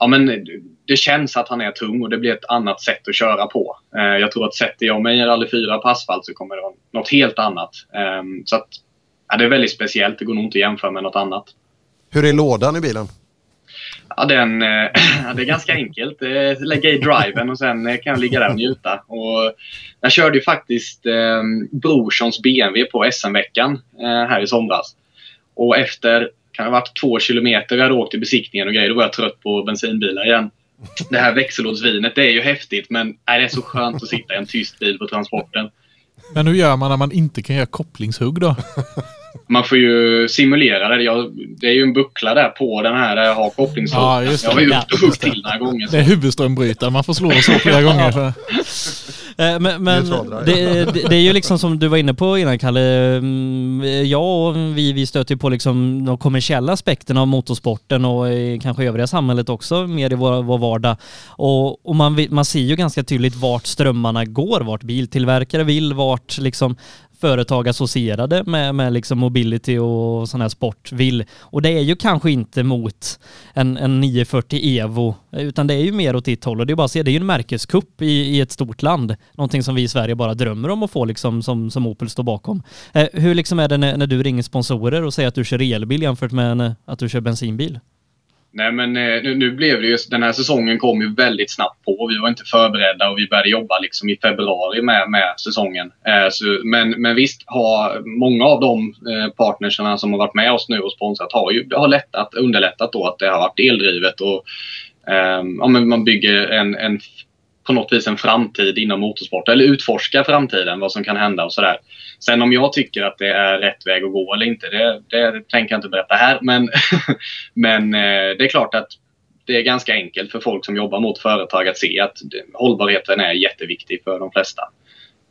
ja, men det känns att han är tung och det blir ett annat sätt att köra på. Eh, jag tror att sätter jag mig i Rally 4 på asfalt så kommer det vara något helt annat. Eh, så att, ja, det är väldigt speciellt. Det går nog inte att jämföra med något annat. Hur är lådan i bilen? Ja, den, eh, det är ganska enkelt. Lägga i driven och sen kan jag ligga där och njuta. Och jag körde ju faktiskt eh, Brorssons BMW på SM-veckan eh, här i somras. Och efter kan ha varit två kilometer vi hade åkt till besiktningen och grejer. Då var jag trött på bensinbilar igen. Det här växellådsvinet, det är ju häftigt men nej, det är så skönt att sitta i en tyst bil på transporten. Men hur gör man när man inte kan göra kopplingshugg då? Man får ju simulera det. Jag, det är ju en buckla där på den här där jag har kopplingshugg. Ja, just det. Jag har gjort upp till några gånger. Så. Det är huvudströmbrytare man får slå så flera gånger. För. Eh, men, men det, det, det, är ju liksom som du var inne på innan Kalle, mm, jag och vi, vi stöter på liksom de kommersiella aspekterna av motorsporten och kanske övriga samhället också mer i vår, vår vardag. Och, och man, man ser ju ganska tydligt vart strömmarna går, vart biltillverkare vill, vart liksom företag associerade med, med liksom mobility och sån här sport vill. Och det är ju kanske inte mot en, en 940 Evo, utan det är ju mer åt ditt håll. Och det är bara att se, det är ju en märkeskupp i, i ett stort land. Någonting som vi i Sverige bara drömmer om att få liksom som, som Opel står bakom. Eh, hur liksom är det när, när du ringer sponsorer och säger att du kör elbil jämfört med en, att du kör bensinbil? Nej men eh, nu, nu, blev det ju, den här säsongen kom ju väldigt snabbt på. Vi var inte förberedda och vi började jobba liksom i februari med, med säsongen. Eh, så, men, men visst, har många av de eh, partnerserna som har varit med oss nu och sponsrat har ju har lättat, underlättat då att det har varit eldrivet och eh, ja, men man bygger en, en på något vis en framtid inom motorsport eller utforska framtiden, vad som kan hända och sådär. Sen om jag tycker att det är rätt väg att gå eller inte, det, det tänker jag inte berätta här. Men, men eh, det är klart att det är ganska enkelt för folk som jobbar mot företag att se att hållbarheten är jätteviktig för de flesta.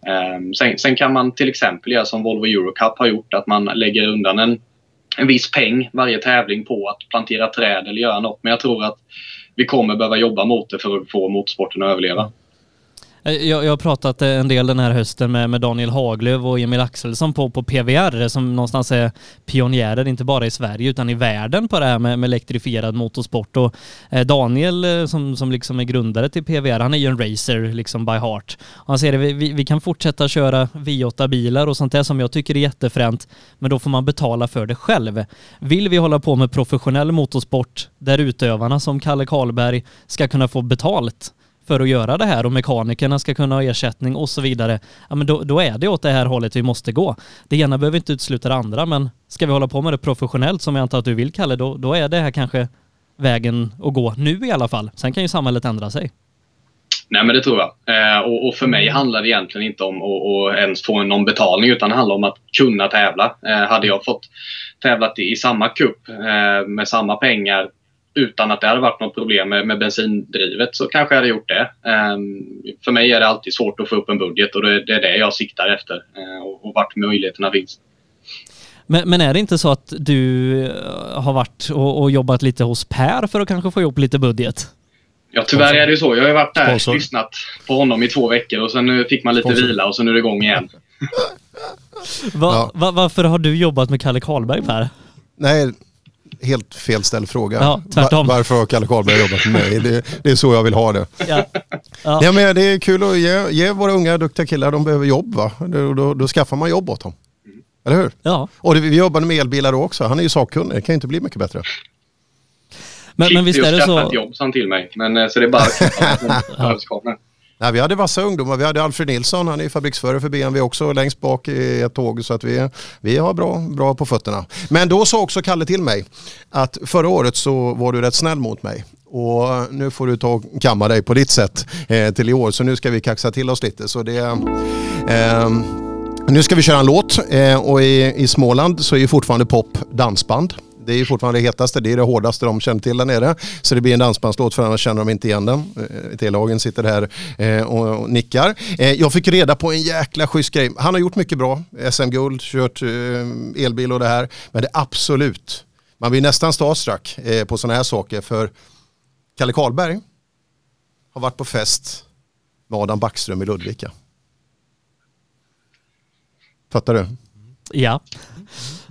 Ehm, sen, sen kan man till exempel göra som Volvo Eurocup har gjort, att man lägger undan en, en viss peng varje tävling på att plantera träd eller göra något. Men jag tror att vi kommer behöva jobba mot det för att få motorsporten att överleva. Eh, jag, jag har pratat eh, en del den här hösten med, med Daniel Haglöf och Emil Axelsson på, på PVR eh, som någonstans är pionjärer, inte bara i Sverige utan i världen på det här med, med elektrifierad motorsport. Och eh, Daniel som, som liksom är grundare till PVR, han är ju en racer liksom by heart. Och han säger att vi, vi- vi kan fortsätta köra V8-bilar och sånt där som jag tycker är jättefränt, men då får man betala för det själv. Vill vi hålla på med professionell motorsport där utövarna som Kalle Karlberg ska kunna få betalt för att göra det här och mekanikerna ska kunna ha ersättning och så vidare, ja men då, då är det åt det här hållet vi måste gå. Det ena behöver inte utesluta det andra, men ska vi hålla på med det professionellt som jag antar att du vill Kalle, då, då är det här kanske vägen att gå nu i alla fall. Sen kan ju samhället ändra sig. Nej, men det tror jag. Eh, och, och för mig handlar det egentligen inte om att ens få någon betalning utan det handlar om att kunna tävla. Eh, hade jag fått tävlat i, i samma cup eh, med samma pengar utan att det hade varit något problem med, med bensindrivet så kanske jag hade gjort det. Eh, för mig är det alltid svårt att få upp en budget och det, det är det jag siktar efter eh, och, och vart möjligheterna finns. Men, men är det inte så att du eh, har varit och, och jobbat lite hos Per för att kanske få ihop lite budget? Ja, tyvärr är det ju så. Jag har ju varit där Sponsor. lyssnat på honom i två veckor och sen fick man lite Sponsor. vila och sen är det igång igen. Va, va, varför har du jobbat med Kalle Karlberg Per? Nej, helt fel ställd fråga. Ja, tvärtom. Va- varför har Kalle Karlberg jobbat med mig? Det, det är så jag vill ha det. Ja. Ja. Ja, men det är kul att ge, ge våra unga duktiga killar, de behöver jobb va? Då, då, då skaffar man jobb åt dem. Eller hur? Ja. Och det, vi jobbade med elbilar då också. Han är ju sakkunnig, det kan ju inte bli mycket bättre. Men, men visst är det så... ett jobb sa han till mig. Men, eh, så det är bara överskapande. Nej, vi hade vassa ungdomar. Vi hade Alfred Nilsson, han är fabriksförare för BMW också, längst bak i ett tåg. Så att vi, vi har bra, bra på fötterna. Men då sa också Kalle till mig att förra året så var du rätt snäll mot mig. Och nu får du ta och kamma dig på ditt sätt eh, till i år. Så nu ska vi kaxa till oss lite. Så det, Eh, nu ska vi köra en låt eh, och i, i Småland så är ju fortfarande pop dansband. Det är ju fortfarande det hetaste, det är det hårdaste de känner till där nere. Så det blir en dansbandslåt för annars känner de inte igen den. Eh, T-lagen sitter här eh, och, nickar. Eh, jag fick reda på en jäkla schysst grej. Han har gjort mycket bra, SM-guld, kört elbil och det här. Men det är absolut, man blir nästan starstruck på sådana här saker för Kalle Karlberg har varit på fest med Adam Backström i Ludvika. Fattar du? Ja.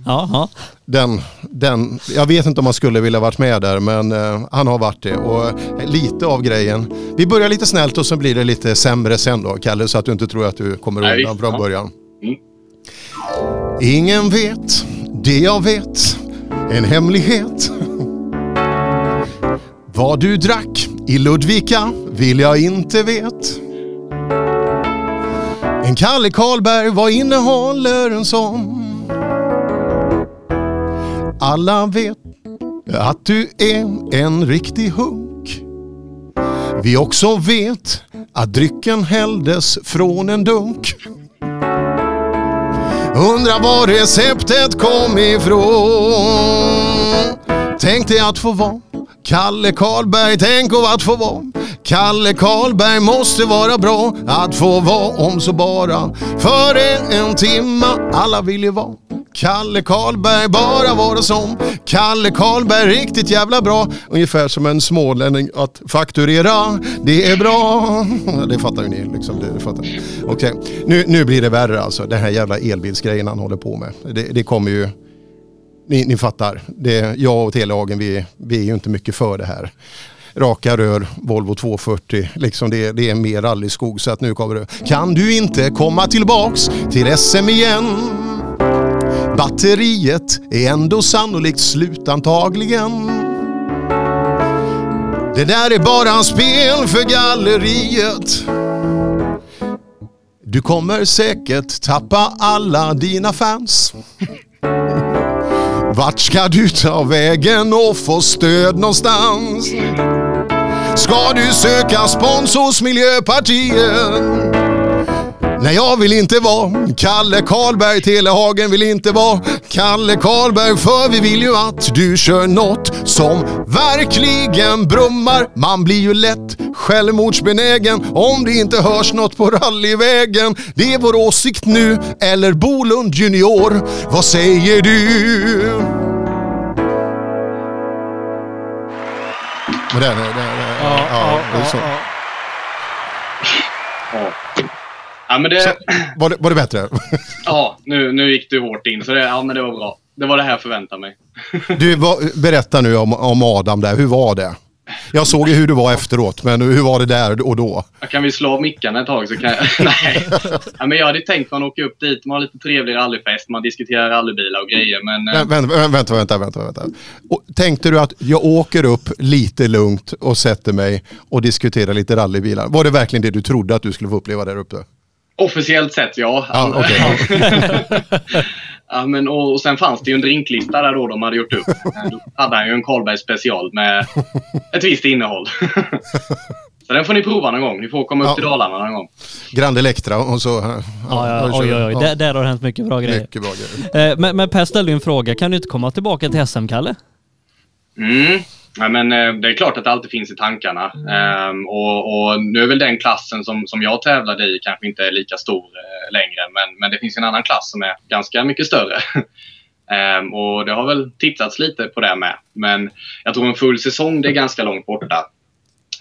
Ja, ja. Den, den, jag vet inte om man skulle vilja varit med där men eh, han har varit det. Och lite av grejen. Vi börjar lite snällt och så blir det lite sämre sen då Kalle så att du inte tror att du kommer Nej, undan från ja. början. Mm. Ingen vet det jag vet. En hemlighet. Vad du drack i Ludvika vill jag inte vet. En Kalle Karlberg, vad innehåller en sån? Alla vet att du är en riktig hunk. Vi också vet att drycken hälldes från en dunk. Undrar var receptet kom ifrån. Tänk dig att få vara Kalle Karlberg, tänk om att få vara Kalle Karlberg måste vara bra att få vara om så bara Före en timma. Alla vill ju vara Kalle Karlberg, bara vara som Kalle Karlberg, riktigt jävla bra. Ungefär som en smålänning att fakturera, det är bra. Det fattar ju ni. Liksom, det, fattar nu, nu blir det värre alltså. Den här jävla elbilsgrejen han håller på med. Det, det kommer ju... Ni, ni fattar. Det, jag och telelagen, vi, vi är ju inte mycket för det här. Raka rör, Volvo 240, liksom det, det är mer rallyskog så att nu kommer det. Kan du inte komma tillbaks till SM igen? Batteriet är ändå sannolikt slut antagligen. Det där är bara spel för galleriet. Du kommer säkert tappa alla dina fans. Vart ska du ta vägen och få stöd någonstans? Ska du söka spons hos Miljöpartiet? Nej, jag vill inte vara Kalle Karlberg, Telehagen vill inte vara Kalle Karlberg, för vi vill ju att du kör något som verkligen brummar. Man blir ju lätt självmordsbenägen om det inte hörs något på rallyvägen. Det är vår åsikt nu, eller Bolund Junior. Vad säger du? Men det, det, det, ja, ja, det är så. Ja. Ja, men det, Så, var, det, var det bättre? ja nu, nu gick du hårt in, så det, ja, men det var bra. Det var det här jag förväntade mig. Du, vad, berätta nu om, om Adam där. Hur var det? Jag såg ju hur det var efteråt, men hur var det där och då? Kan vi slå av mickarna ett tag så kan jag... Nej. Ja, men jag hade tänkt man åker upp dit, man har lite trevlig rallyfest, man diskuterar rallybilar och grejer. Men, eh, Vä- Vänta, vänta, vänta, vänta. vänta. Och tänkte du att jag åker upp lite lugnt och sätter mig och diskuterar lite rallybilar? Var det verkligen det du trodde att du skulle få uppleva där uppe? Officiellt sett ja. Ja, okej. ja, men, och, och sen fanns det ju en drinklista där då de hade gjort upp. Då hade han ju en Karlberg special med ett visst innehåll. Så den får ni prova någon gång. Ni får komma upp Ja. till Dalarna någon gång. Grand Electra och så... Ja, ja, kör oj, oj, oj. Ja. Där, där har det hänt mycket bra grejer. Mycket bra grejer. Eh, Men, men Per ställde ju en fråga. Kan du inte komma tillbaka till SM, Kalle? Mm. Ja, men, eh, det är klart att det alltid finns i tankarna. Ehm, och, och nu är väl den klassen som, som jag tävlade i kanske inte är lika stor eh, längre. Men, men det finns en annan klass som är ganska mycket större. Ehm, och det har väl tittats lite på det med. Men jag tror en full säsong det är ganska långt borta.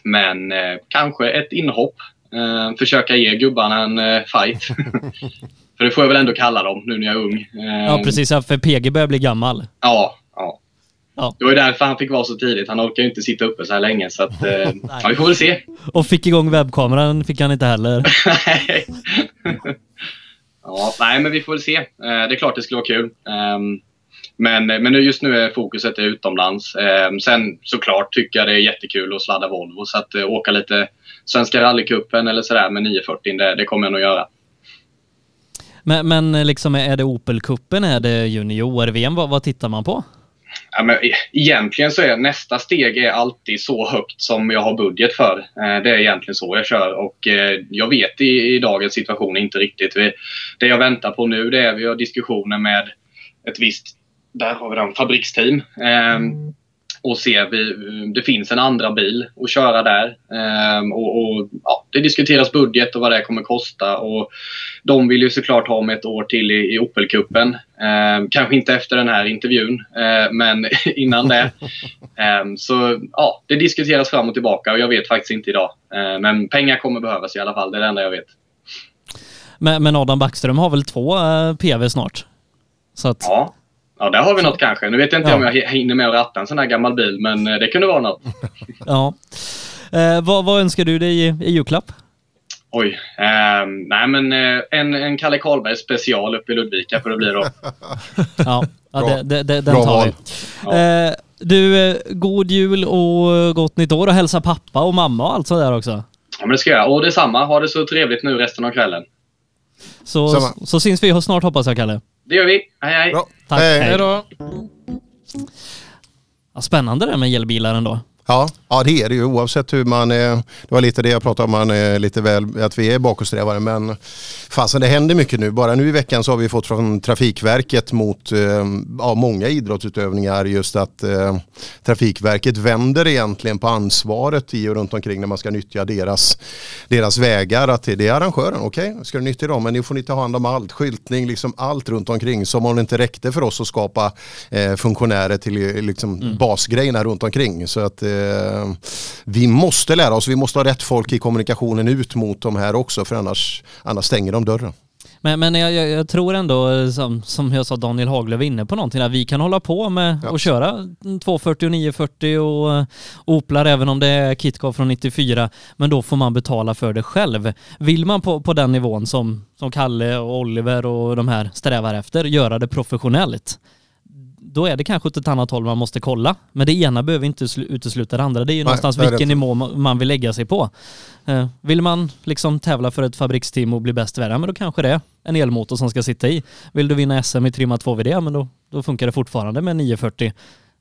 Men eh, kanske ett inhopp. Eh, försöka ge gubbarna en eh, fight. för det får jag väl ändå kalla dem nu när jag är ung. Ja, Ehm, precis. För PG börjar bli gammal. Ja, ja. Det var ju därför han fick vara så tidigt. Han orkar ju inte sitta uppe så här länge. Så att, eh, ja, vi får väl se. Och fick igång webbkameran fick han inte heller. Ja, nej, men vi får väl se. Eh, det är klart det skulle vara kul. Ehm, men, men just nu är fokuset utomlands. Ehm, sen såklart tycker jag det är jättekul att sladda Volvo. Så att eh, åka lite Svenska rallycupen eller sådär med 940, det, det kommer jag nog göra. Men, men liksom är det Opel-cupen? Är det junior-VM? Vad, vad tittar man på? Ja, men e-, egentligen så är nästa steg är alltid så högt som jag har budget för. Eh, det är egentligen så jag kör och eh, jag vet i, i dagens situation inte riktigt. Vi, det jag väntar på nu det är vi har diskussioner med ett visst, där har vi den, fabriksteam. Mm. och se, vi, det finns en andra bil att köra där. Ehm, och, och, ja, det diskuteras budget och vad det kommer kosta. Och de vill ju såklart ha med ett år till i, i Opel-cupen. Eh, kanske inte efter den här intervjun, eh, men innan det. Eh, så ja, det diskuteras fram och tillbaka och jag vet faktiskt inte idag. Eh, men pengar kommer behövas i alla fall, det är det enda jag vet. Men, men Adam Backström har väl två eh, PV snart? Så att, Ja, ja där har vi något kanske. Nu vet jag inte Ja. om jag hi- hinner med att ratta en sån här gammal bil, men eh, det kunde vara något. ja. Eh, vad, vad önskar du dig i, i julklapp? Oj. ehm, nej men eh, en, en Kalle Karlberg special uppe i Ludvika får det bli då. Ja, ja Bra. det, det, det, den Bra tar vi. Eh, du, eh, god jul och gott nytt år och hälsa pappa och mamma och allt sådär också. Ja men det ska jag. Och detsamma. Ha det så trevligt nu resten av kvällen. Så, Samma. så syns vi snart hoppas jag, Kalle. Det gör vi. Hej hej. Tack. Hej. Hej. Hej då. Ja, spännande det med elbilar ändå. Ja, ja, det är det ju oavsett hur man är. Det var lite det jag pratade om, man är lite väl, att vi är bakåtsträvare. Men fasen det händer mycket nu. Bara nu i veckan så har vi fått från Trafikverket mot eh, ja, många idrottsutövningar just att eh, Trafikverket vänder egentligen på ansvaret i och runt omkring när man ska nyttja deras, deras vägar. Att det är arrangören, okej, ska du nyttja dem men nu får ni ta hand om allt, skyltning, liksom allt runt omkring. Som om det inte räckte för oss att skapa eh, funktionärer till eh, liksom, basgrejerna runt omkring. Så att eh, vi måste lära oss, vi måste ha rätt folk i kommunikationen ut mot de här också för annars, annars stänger de dörren. Men, men jag, jag, jag tror ändå, eh, som, som jag sa, Daniel Haglöf inne på någonting där. Vi kan hålla på med att köra 240 och 940 och eh, Oplar även om det är KitKar från 94. Men då får man betala för det själv. Vill man på, på den nivån som, som Kalle och Oliver och de här strävar efter, göra det professionellt. Då är det kanske åt ett annat håll man måste kolla. Men det ena behöver inte slu- utesluta det andra. Det är ju Nej, någonstans vilken nivå ma- man vill lägga sig på. Eh, Vill man liksom tävla för ett fabriksteam och bli bäst i världen, men då kanske det är en elmotor som ska sitta i. Vill du vinna SM i trimmat 2VD, men då, då funkar det fortfarande med 940.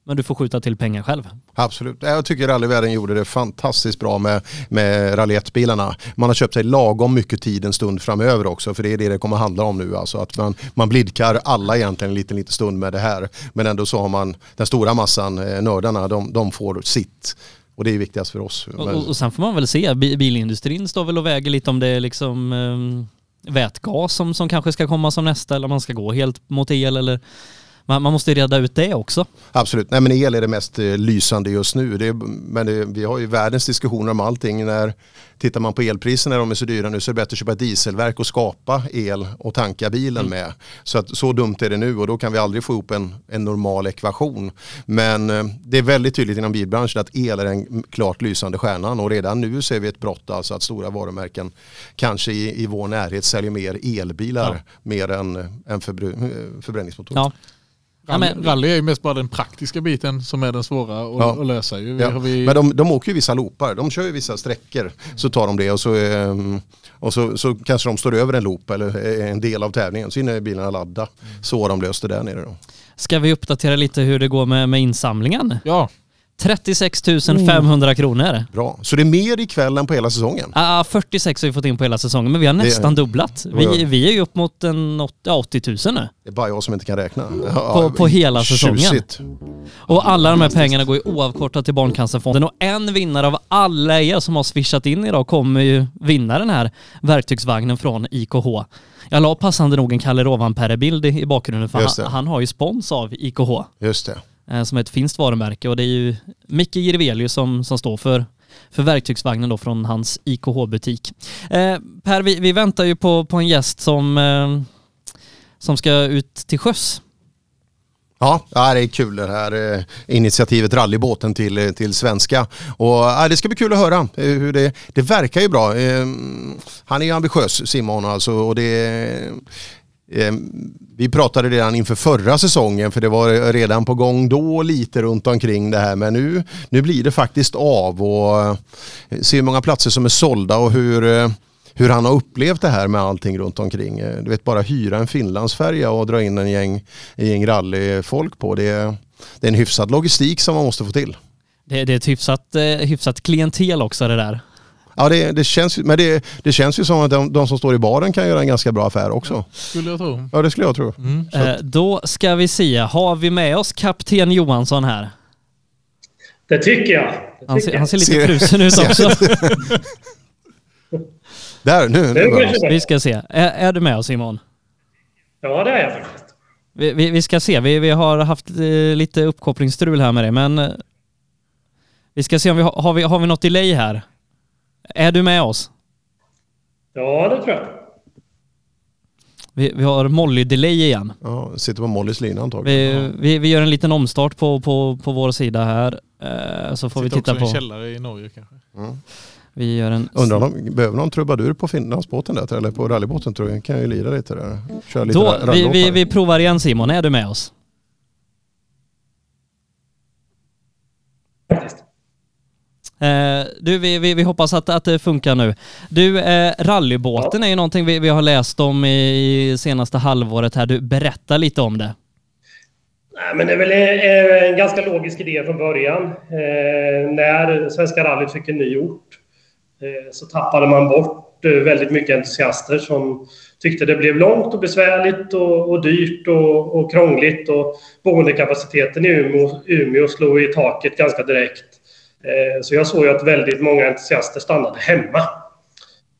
Men du får skjuta till pengar själv. Absolut. Jag tycker rallyvärlden gjorde det fantastiskt bra med, med rally 1-bilarna. Man har köpt sig lagom mycket tid en stund framöver också för det är det det kommer handla om nu. Alltså att man, man blidkar alla egentligen en liten, liten stund med det här. Men ändå så har man den stora massan, eh, nördarna, de, de får sitt. Och det är viktigast för oss. Och, och, och sen får man väl se, bi- bilindustrin står väl och väger lite om det är liksom um, vätgas som, som kanske ska komma som nästa eller om man ska gå helt mot el eller Man, man måste reda ut det också. Absolut, nej men el är det mest eh, lysande just nu. Det men det, vi har ju världens diskussioner om allting. När, tittar man på elpriserna när de är så dyra nu så är det bättre att köpa ett dieselverk och skapa el och tanka bilen Mm. med. Så, att, så dumt är det nu och då kan vi aldrig få ihop en, en normal ekvation. Men eh, det är väldigt tydligt inom bilbranschen att el är den klart lysande stjärnan och redan nu ser vi ett brott alltså att stora varumärken kanske i, i vår närhet säljer mer elbilar Ja. mer än, än eh, förbränningsmotorer. Ja. Rally, rally är ju mest bara den praktiska biten som är den svåra att, Ja. att lösa. Ju. Vi, Ja. har vi, Men de, de åker ju vissa loopar, de kör ju vissa sträckor. Så tar de det och så, ehm, och så, så kanske de står över en loop eller är en del av tävlingen. Så hinner bilarna ladda. Så har de löst det där nere då. Ska vi uppdatera lite hur det går med, med insamlingen? Ja. 36 500 kronor. Bra, så det är mer ikväll än på hela säsongen. Ah, 46 har vi fått in på hela säsongen, men vi har Det- nästan dubblat. Ja. Vi, vi är ju upp mot en 80, ja, 80 000 nu. Det är bara jag som inte kan räkna. På, på hela säsongen. Tjusigt. Och alla de här pengarna går ju oavkortat till Barncancerfonden och en vinnare av alla er som har swishat in idag kommer ju vinna den här verktygsvagnen från IKH. Jag la passande nog en Kalle Rovanperä-bild i bakgrunden för det. han, han har ju spons av IKH. Just det eh, Som är ett finskt varumärke och det är ju Micke Jirvelius som, som står för, för verktygsvagnen då från hans IKH-butik. Eh, per, vi, vi väntar ju på, på en gäst som, eh, som ska ut till sjöss. Ja, det är kul det här eh, initiativet Rallybåten till, eh, till svenska. Och, det ska bli kul att höra eh, hur det, det verkar ju bra. Ehm, han är ju ambitiös Simon alltså och det Eh, vi pratade redan inför förra säsongen för det var redan på gång då lite runt omkring det här men nu, nu blir det faktiskt av och eh, se hur många platser som är sålda och hur eh, hur han har upplevt det här med allting runt omkring. Du vet bara hyra en Finlandsfärja och dra in en gäng, en gäng rallyfolk på. Det är, det är en hyfsad logistik som man måste få till. Det, det är ett hyfsat, hyfsat klientel också det där. Ja, det, det, känns, men det, det känns ju som att de, de som står i baren kan göra en ganska bra affär också. skulle jag tro. Ja, det skulle jag tro. Så Eh, då ska vi se, har vi med oss kapten Johansson här? Det tycker jag. Det Han tycker ser, han ser lite Ser- frusen ut också. Där, nu. Nu. Vi ska se. Är, är du med oss Simon? Ja, det är jag faktiskt. Vi, vi, vi ska se, vi, vi har haft eh, lite uppkopplingsstrul här med dig men eh, vi ska se om vi har, har vi, har vi något delay här. Är du med oss? Ja, det tror jag. Vi, vi har Molly-delay igen. Ja, sitter på Mollys lina antagligen. Vi, vi, vi gör en liten omstart på, på, på vår sida här. Eh, så får vi Sitter titta också i en källare i Norge kanske. Mm. Vi gör en... Undrar om de behöver någon trubadur på Finlandsbåten där eller på rallybåten tror jag. Kan jag ju lira lite där. Köra lite Då, vi, vi, vi provar igen Simon, är du med oss? Eh, du, vi, vi, vi hoppas att, att det funkar nu. Du, eh, rallybåten är ju någonting vi, vi har läst om i, i senaste halvåret här. Du, berätta lite om det. Nej, men det är väl eh, en ganska logisk idé från början. Eh, när Svenska rallyt fick en ny ort eh, så tappade man bort eh, väldigt mycket entusiaster som tyckte det blev långt och besvärligt och, och dyrt och, och krångligt. Och boendekapaciteten i Umeå, Umeå slog i taket ganska direkt. Eh, så jag såg ju att väldigt många entusiaster stannade hemma.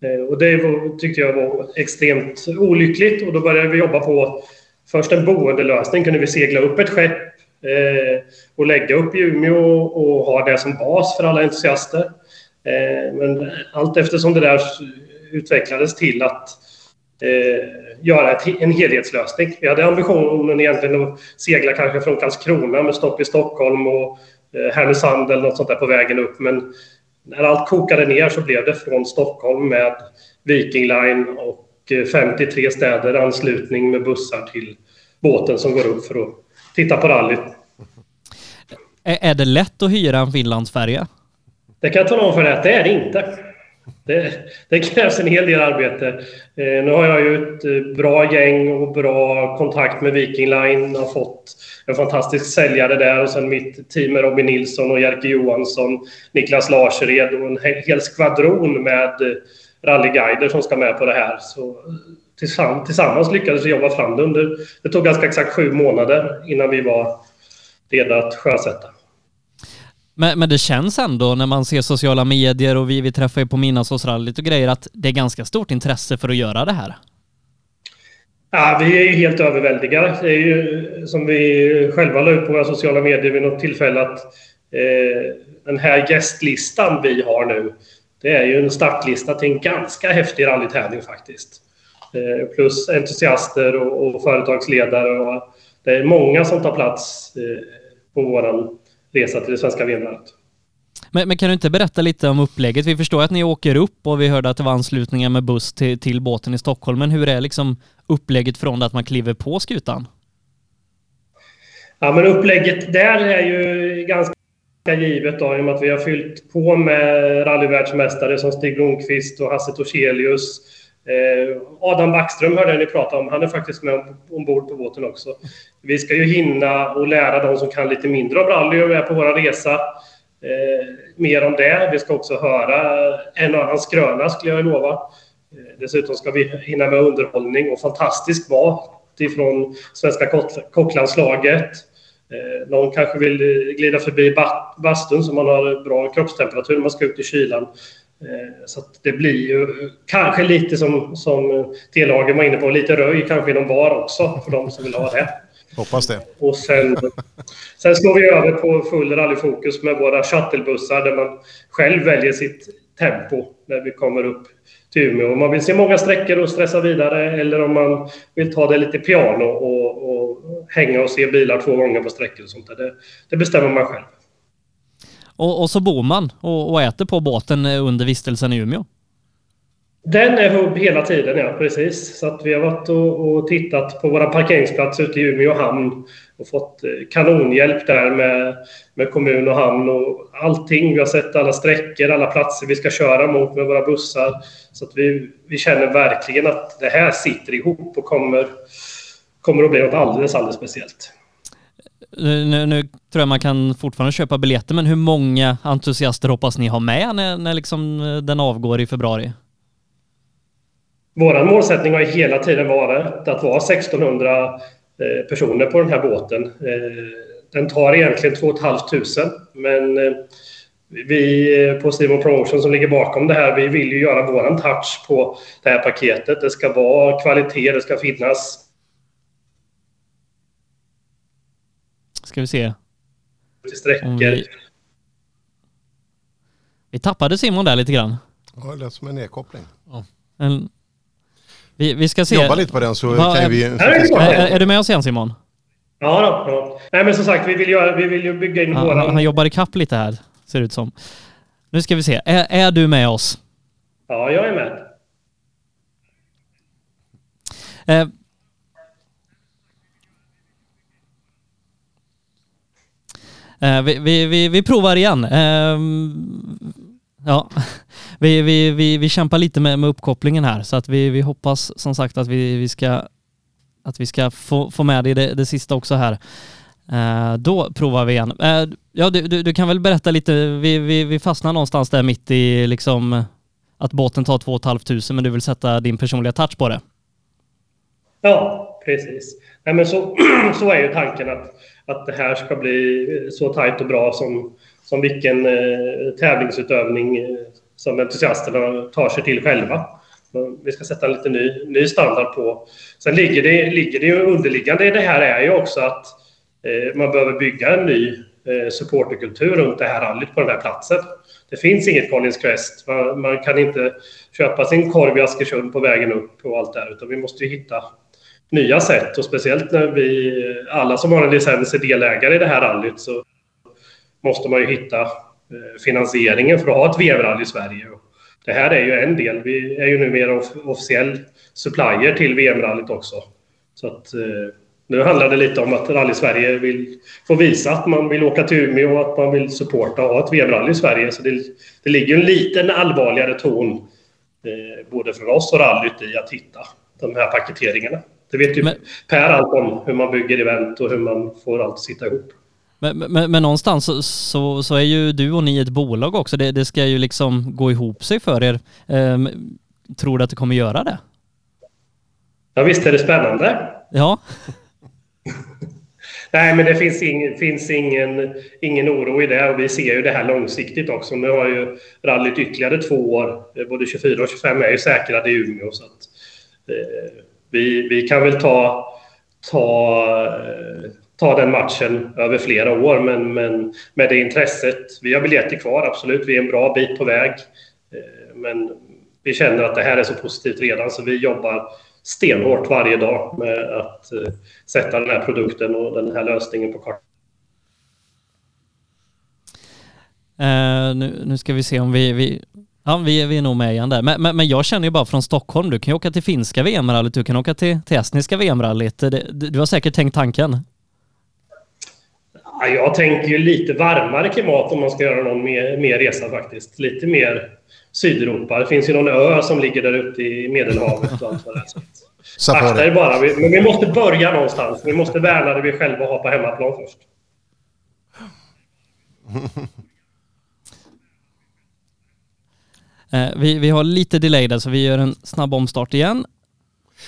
Eh, och det var, tyckte jag var extremt olyckligt och då började vi jobba på först en boendelösning. Kunde vi segla upp ett skepp eh, och lägga upp i Umeå och ha det som bas för alla entusiaster. Men allt eftersom det där utvecklades till att göra en helhetslösning. Vi hade ambitionen egentligen att segla kanske från Karlskrona med stopp i Stockholm och Härnösand eller något sånt där på vägen upp. Men när allt kokade ner så blev det från Stockholm med Viking Line och eh, 53 städer anslutning med bussar till båten som går upp för att titta på rallyt. Är, är det lätt att hyra en Finlandsfärja? Det kan jag tala om för dig att det är det inte. Det, det krävs en hel del arbete. Eh, nu har jag ju ett eh, bra gäng och bra kontakt med Viking Line. Har fått en fantastisk säljare där och sen mitt team med Robin Nilsson och Jerker Johansson, Niklas Larsered och en hel, skvadron med eh, rallyguider som ska med på det här. Så eh, tillsammans, tillsammans lyckades vi jobba fram det under... Det tog ganska exakt sju månader innan vi var redo att sjösätta. Men, men det känns ändå när man ser sociala medier och vi, vi träffar ju på Midnattsåsrallyt och grejer att det är ganska stort intresse för att göra det här. Ja, vi är ju helt överväldigade. Det är ju som vi själva la ut på våra sociala medier vid något tillfälle att eh, den här gästlistan vi har nu, det är ju en startlista till en ganska häftig rallytävling faktiskt. Eh, plus entusiaster och, och, företagsledare. Och det är många som tar plats eh, på vår resa till det svenska vm men, men, kan du inte berätta lite om upplägget? Vi förstår att ni åker upp och vi hörde att det var anslutningar med buss till, till båten i Stockholm. Men hur är liksom upplägget från att man kliver på skutan? Ja, men upplägget där är ju ganska givet då, i och med att vi har fyllt på med rallyvärldsmästare som Stig Blomqvist och Hasse Torselius. Eh, Adam Backström hörde jag ni prata om. Han är faktiskt med ombord på båten också. Vi ska ju hinna och lära de som kan lite mindre om rally och är på vår resa eh, mer om det. Vi ska också höra en och annan skröna skulle jag lova. Eh, dessutom ska vi hinna med underhållning och fantastisk mat ifrån svenska kocklandslaget. Eh, någon kanske vill glida förbi bastun så man har bra kroppstemperatur när man ska ut i kylan. Eh, så det blir ju kanske lite som, som T-lagen var inne på, lite röj kanske inom bar också för de som vill ha det. Hoppas det. Och sen, sen slår vi över på full rallyfokus med våra shuttlebussar där man själv väljer sitt tempo när vi kommer upp till Umeå. Om man vill se många sträckor och stressa vidare eller om man vill ta det lite piano och, och hänga och se bilar två gånger på sträckor och sånt där. Det, det bestämmer man själv. Och, och så bor man och, och, äter på båten eh, under vistelsen i Umeå? Den är hubb hela tiden, ja precis. Så att vi har varit och, och tittat på våra parkeringsplatser ute i Umeå hamn och fått eh, kanonhjälp där med, med kommun och hamn och allting. Vi har sett alla sträckor, alla platser vi ska köra mot med våra bussar. Så att vi, vi känner verkligen att det här sitter ihop och kommer, kommer att bli något alldeles, alldeles speciellt. Nu, nu, tror jag man kan fortfarande köpa biljetter, men hur många entusiaster hoppas ni ha med när, när liksom eh, den avgår i februari? Vår målsättning har hela tiden varit att vara 1600 eh, personer på den här båten. Eh, den tar egentligen 2 500 men vi på Simon Promotion som ligger bakom det här, vi vill ju göra våran touch på det här paketet. Det ska vara kvalitet, det ska finnas Ska vi se. Sträckor. Vi... vi... tappade Simon där lite grann. Ja, det lät som en nedkoppling. Ja. En... Vi, vi ska se. Jobba lite på den så Va, kan vi... Är, är, är, du med oss igen Simon? Ja, då, ja. Nej men som sagt, vi vill, göra, vi vill ju bygga in ja, våran... Han jobbar ikapp lite här, ser det ut som. Nu ska vi se. Är, är du med oss? Ja, jag är med. Eh, Eh, vi, vi, vi, vi, provar igen. Ehm, ja, vi, vi, vi, vi kämpar lite med, med uppkopplingen här så att vi, vi hoppas som sagt att vi, vi ska, att vi ska få, få med det, det, det sista också här. Uh, då provar vi igen. Uh, ja, du, du, du, kan väl berätta lite, vi, vi, vi fastnar någonstans där mitt i liksom att båten tar 2 500 men du vill sätta din personliga touch på det. Ja, precis. Nej, men så, så är ju tanken att att det här ska bli så tajt och bra som, som vilken eh, tävlingsutövning eh, som entusiasterna tar sig till själva. Vi ska sätta en lite ny, ny standard på. Sen ligger det, ligger det ju underliggande i det här är ju också att eh, man behöver bygga en ny eh, supporterkultur runt det här rallyt på den här platsen. Det finns inget Collins Crest. Man, man, kan inte köpa sin korv i Askersund på vägen upp och allt det här, utan vi måste ju hitta nya sätt och speciellt när vi alla som har en licens är delägare i det här rallyt så måste man ju hitta eh, finansieringen för att ha ett VM-rally i Sverige. Det här är ju en del. Vi är ju numera officiell supplier till VM-rallyt också. Så att, eh, nu handlar det lite om att Rally Sverige vill få visa att man vill åka till Umeå och att man vill supporta och ha ett VM-rally i Sverige. Så det, det ligger en liten allvarligare ton eh, både för oss och rallyt i att hitta de här paketeringarna. Det vet ju men, Per allt om hur man bygger event och hur man får allt att sitta ihop. Men, men, men någonstans så, så, så, är ju du och ni ett bolag också. Det, det ska ju liksom gå ihop sig för er. Ehm, tror du att det kommer göra det? Ja, visst är det spännande. Ja. Nej, men det finns, ing, finns ingen, ingen oro i det och vi ser ju det här långsiktigt också. Nu har ju rallyt ytterligare två år. Både 24 och 25 är ju säkrade i Umeå. Så att, eh, vi, vi kan väl ta, ta, ta den matchen över flera år, men, men med det intresset. Vi har biljetter kvar, absolut. Vi är en bra bit på väg. Eh, men vi känner att det här är så positivt redan, så vi jobbar stenhårt varje dag med att eh, sätta den här produkten och den här lösningen på kartan. Uh, eh, nu, nu, ska vi se om vi, vi Ja, vi, vi är nog med igen där. Men, men, men, jag känner ju bara från Stockholm, du kan ju åka till finska VM-rallyt, du kan åka till, till estniska VM-rallyt. Du, har säkert tänkt tanken? Ja, jag tänker ju lite varmare klimat om man ska göra någon mer, mer resa faktiskt. Lite mer Sydeuropa. Det finns ju någon ö som ligger där ute i Medelhavet och allt vad det är. Akta er bara. Men vi måste börja någonstans. Vi måste värna det vi själva har på hemmaplan först. Eh, Eh, vi, vi har lite delay där så vi gör en snabb omstart igen.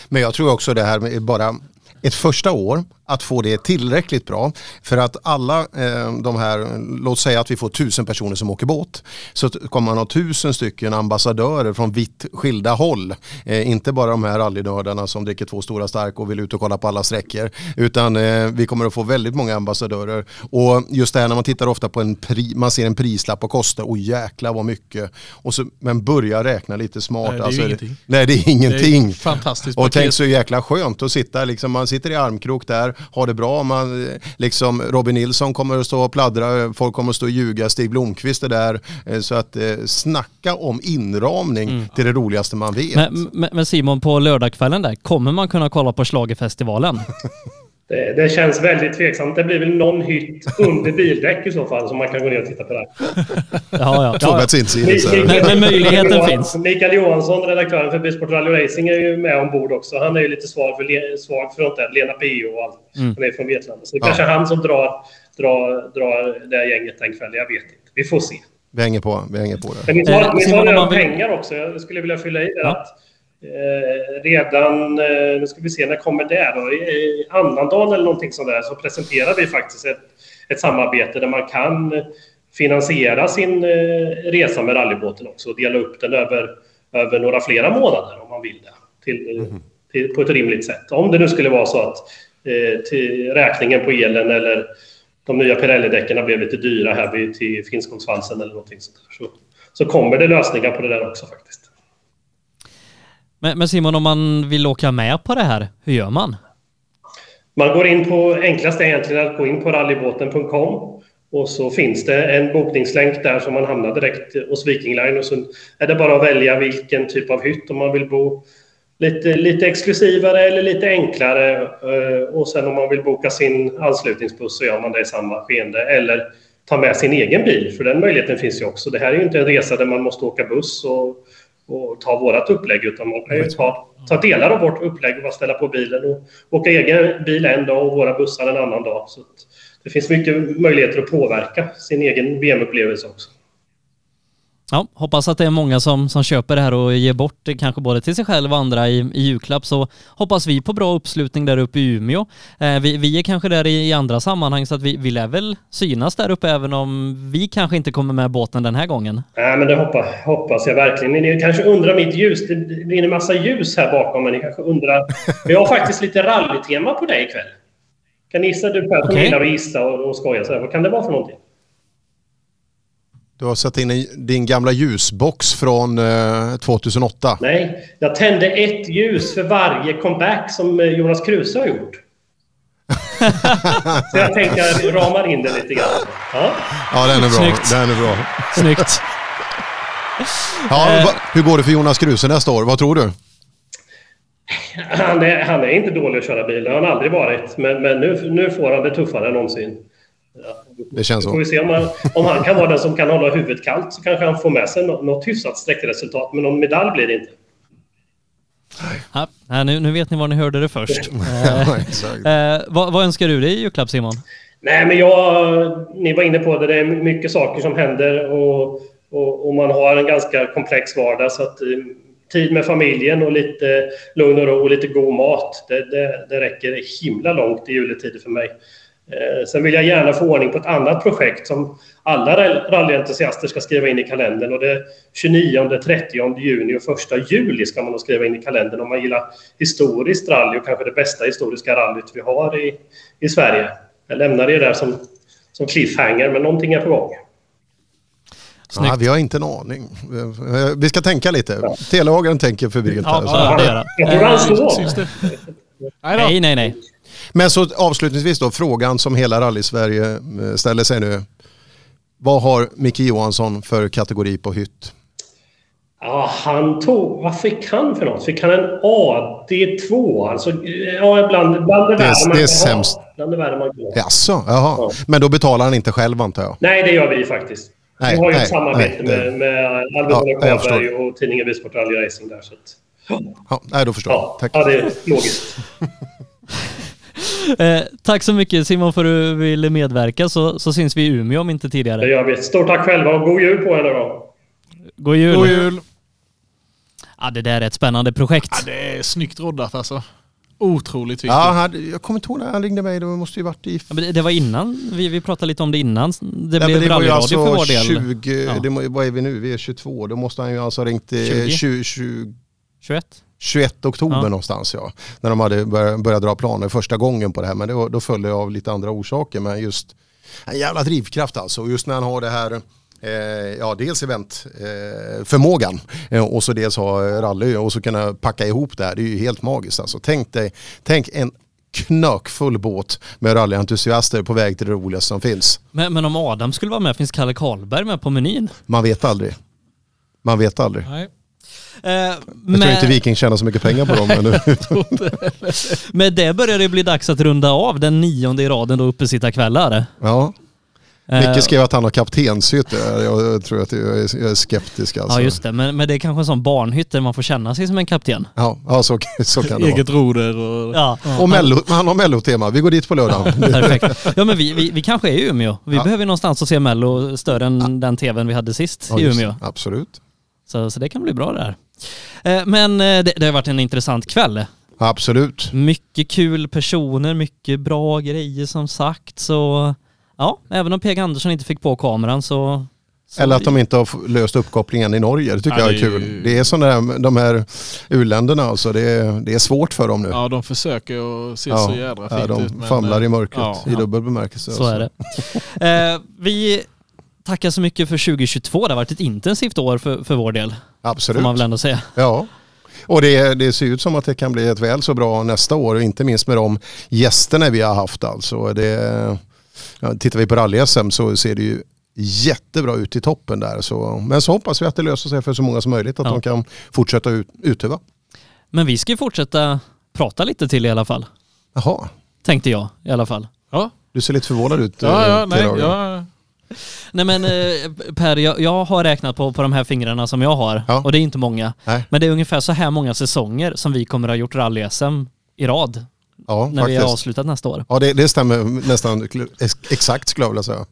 Men jag tror också det här med bara ett första år att få det tillräckligt bra. För att alla eh, de här, låt säga att vi får tusen personer som åker båt. Så kommer man ha tusen stycken ambassadörer från vitt skilda håll. Eh, inte bara de här rallynördarna som dricker två stora stark och vill ut och kolla på alla sträckor. Utan eh, vi kommer att få väldigt många ambassadörer. Och just det här när man tittar ofta på en, pri, man ser en prislapp och kostar, och jäkla vad mycket. Och så, men börja räkna lite smart. Nej, det är alltså, ingenting. Nej det är ingenting. Det är fantastiskt och tänk så jäkla skönt att sitta, liksom, man sitter i armkrok där, har det bra. Man, liksom, Robin Nilsson kommer att stå och pladdra, folk kommer att stå och ljuga, Stig Blomqvist är där. Eh, Så att eh, snacka om inramning till det roligaste man vet. Men, men, men Simon, på lördagskvällen där, kommer man kunna kolla på Schlagerfestivalen? Det, det känns väldigt tveksamt. Det blir väl någon hytt under bildäck i så fall som man kan gå ner och titta på där. Ja, ja. Två bensinsidor. Men, men möjligheten finns. Mikael Johansson, redaktören för Bilsport Rally Racing, är ju med ombord också. Han är ju lite svag för, svag för sånt där. Lena P.O. och allt. Mm. Han är från Vetlanda. Så det Ja. kanske är han som drar, drar, drar det gänget den kvällen. Jag vet inte. Vi får se. Vi hänger på, vi hänger på det. Men ni Eh, tar, ni Simon, tar pengar också. Jag skulle vilja fylla i det att eh, redan, eh, nu ska vi se, när kommer det då? I, annandagen eller någonting sånt där så presenterar vi faktiskt ett, ett samarbete där man kan finansiera sin eh, resa med rallybåten också och dela upp den över, över några flera månader om man vill det. Till, eh, till, på ett rimligt sätt. Om det nu skulle vara så att eh, till räkningen på elen eller de nya Pirelli-däcken blev lite dyra här till Finnskogsvalsen eller någonting sånt där. Så, så kommer det lösningar på det där också faktiskt. Men, men Simon, om man vill åka med på det här, hur gör man? Man går in på, enklast är egentligen att gå in på rallybåten.com och så finns det en bokningslänk där som man hamnar direkt hos Viking Line och så är det bara att välja vilken typ av hytt om man vill bo lite, lite exklusivare eller lite enklare eh, och sen om man vill boka sin anslutningsbuss så gör man det i samma skeende eller ta med sin egen bil för den möjligheten finns ju också. Det här är ju inte en resa där man måste åka buss och, och ta vårat upplägg utan man kan ju ta, ta delar av vårt upplägg och bara ställa på bilen och åka egen bil en dag och våra bussar en annan dag. Så det finns mycket möjligheter att påverka sin egen VM-upplevelse också. Ja, hoppas att det är många som, som köper det här och ger bort det kanske både till sig själv och andra i, i julklapp så hoppas vi på bra uppslutning där uppe i Umeå. Eh, vi, vi är kanske där i, i andra sammanhang så att vi, vi lär väl synas där uppe även om vi kanske inte kommer med båten den här gången. Nej, men det hoppas, hoppas jag verkligen. Ni kanske undrar mitt ljus. Det blir en massa ljus här bakom, men ni kanske undrar. Vi har faktiskt lite rallytema på dig ikväll. Kan ni gissa? Du Persson gillar att gissa och, och skoja. Så här. Vad kan det vara för någonting? Du har satt in en, din gamla ljusbox från eh, 2008. Nej, jag tände ett ljus för varje comeback som eh, Jonas Kruse har gjort. Så jag tänkte att jag ramar in det lite grann. Ja. Ja, den är bra. Snyggt. Den är bra. Snyggt. Ja, Eh. hur går det för Jonas Kruse nästa år? Vad tror du? Han är, han är inte dålig att köra bil. Det har han aldrig varit. Men, men nu, nu får han det tuffare än någonsin. Det känns Får så. vi se om han, om han kan vara den som kan hålla huvudet kallt så kanske han får med sig något, något hyfsat sträckresultat. Men någon medalj blir det inte. Ja, nu, nu vet ni var ni hörde det först. Ja, Eh, eh, vad, vad önskar du dig i julklapp Simon? Nej, men jag, ni var inne på det. Det är mycket saker som händer och, och, och man har en ganska komplex vardag. Så att eh, tid med familjen och lite lugn och ro och lite god mat, det, det, det räcker himla långt i juletider för mig. Eh, Sen vill jag gärna få ordning på ett annat projekt som alla rall- rallyentusiaster ska skriva in i kalendern. Och det är 29, 30 juni och 1 juli ska man nog skriva in i kalendern om man gillar historiskt rally och kanske det bästa historiska rallyt vi har i, i Sverige. Jag lämnar det där som, som cliffhanger, men någonting är på gång. Ja, vi har inte en aning. Vi ska tänka lite. Telehagaren tänker febrilt Ja, här. ja, det gör han. Jag tror? Nej, nej, nej. Men så avslutningsvis då, frågan som hela rally-Sverige eh, ställer sig nu. Vad har Micke Johansson för kategori på hytt? Ja, han tog... Vad fick han för något? Fick han en AD2? Alltså, ja, bland, bland det, Det är- värre man det är sämst. Bland det värre man kan ha. Jaså, jaha. Men då betalar han inte själv antar jag? Nej, det gör vi faktiskt. Nej, vi har ju nej, ett samarbete nej, det- med, med Ja, Albin jag Karlberg och tidningen Bilsport Rally Racing där. Så att, Ja, nej, då förstår jag. Tack. ja, det är logiskt. Eh, tack så mycket Simon för att du ville medverka så, så syns vi i Umeå om inte tidigare. Det gör vi. Stort tack själva och god jul på er nu då. God jul! God jul! Ja, det där är ett spännande projekt. Ja, det är snyggt roddat alltså. Otroligt viktigt. Ja, han, jag kommer inte ihåg när han ringde mig. Det måste ju varit i... Ja, men det, det var innan, vi, vi pratade lite om det innan. Det blev det rallyradio alltså för vår del. 20, Ja. det, vad är vi nu? Vi är 22. Då måste han ju alltså ha ringt eh, 20. 20, 20, 21? 21 oktober Ja. någonstans ja. När de hade börjat, börjat dra planer första gången på det här. Men det var, då följde det av lite andra orsaker. Men just en jävla drivkraft alltså. Och just när han har det här Eh, ja, dels eventförmågan eh, förmågan, eh, och så dels ha rally och så kunna packa ihop det här. Det är ju helt magiskt alltså. Tänk dig, tänk en knökfull båt med rallyentusiaster på väg till det roligaste som finns. Men, men om Adam skulle vara med, finns Kalle Karlberg med på menyn? Man vet aldrig. Man vet aldrig. Nej. Eh, Jag tror inte Viking tjänar så mycket pengar på dem. Men Med det börjar det bli dags att runda av den nionde i raden då uppesittarkvällar. ja. Eh, Micke skrev att han har kaptenshytt. Jag, tror att jag är, skeptisk alltså. Ja just det, men, men det är kanske en sån barnhytt där man får känna sig som en kapten. Ja, ja så, så kan det vara. Eget roder och... Ja. Och mello, han har mellotema. Vi går dit på lördag. Perfekt. Ja men vi, vi, vi kanske är i Umeå. Vi Ja. behöver ju någonstans att se Mello större än den tvn vi hade sist Ja, i Umeå. Absolut. Så, så det kan bli bra det här. Eh, Men eh, det, det har varit en intressant kväll. Absolut. Mycket kul personer, mycket bra grejer som sagt. Så ja, även om Peg Andersson inte fick på kameran så... så Eller att de inte har löst uppkopplingen i Norge. Det tycker Ja, jag är kul. ju- Det är sådana här, de här u-länderna alltså. Det är, det är svårt för dem nu. Ja, de försöker att se Ja, så jädra ja, fint de ut. men, famlar i eh, mörkret ja. i dubbel bemärkelse. Så alltså. är det. Eh, vi tackar så mycket för 2022. Det har varit ett intensivt år för, för vår del. Absolut. Får man väl ändå säga. Ja. Och det, det ser ut som att det kan bli ett väl så bra nästa år. Inte minst med de gästerna vi har haft alltså. Det, ja, tittar vi på rally-SM så ser det ju jättebra ut i toppen där. Så, men så hoppas vi att det löser sig för så många som möjligt. Att Ja. de kan fortsätta ut, utöva. Men vi ska ju fortsätta prata lite till i alla fall. Jaha. Tänkte jag i alla fall. Ja, Du ser lite förvånad ut. ja, eh, ja nej, T-Ragen. Nej men eh, Per, jag, jag har räknat på, på de här fingrarna som jag har Ja. och det är inte många. Nej. Men det är ungefär så här många säsonger som vi kommer att ha gjort rally-SM i rad Ja, när vi har faktiskt. avslutat nästa år. Ja, det, det stämmer nästan ex- exakt skulle jag vilja säga.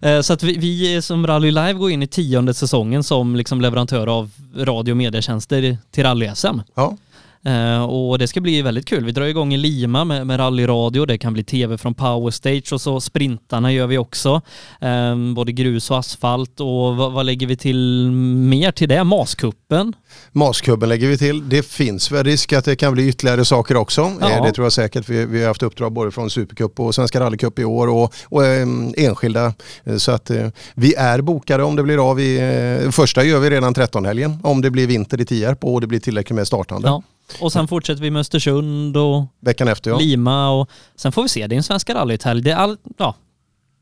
Eh, Så att vi, vi som Rally Live går in i tionde säsongen som liksom leverantör av radio och medietjänster till rally-SM. Ja. Eh, och det ska bli väldigt kul. Vi drar igång i Lima med, med rallyradio. Det kan bli tv från Power Stage och så sprintarna gör vi också. Eh, både grus och asfalt och vad, vad lägger vi till mer till det? Maskuppen. Maskubben lägger vi till. Det finns väl risk att det kan bli ytterligare saker också. Ja. Eh, Det tror jag säkert. Vi, vi har haft uppdrag både från Supercup och Svenska rallycup i år och, och eh, enskilda. Eh, Så att vi är bokade om det blir av. I, första gör vi redan 13-helgen om det blir vinter i Tierp och det blir tillräckligt med startande. Ja. Och sen fortsätter vi med Östersund och Veckan efter ja. Lima och sen får vi se. Det är en Svenska rallyt-helg. Det är all, ja.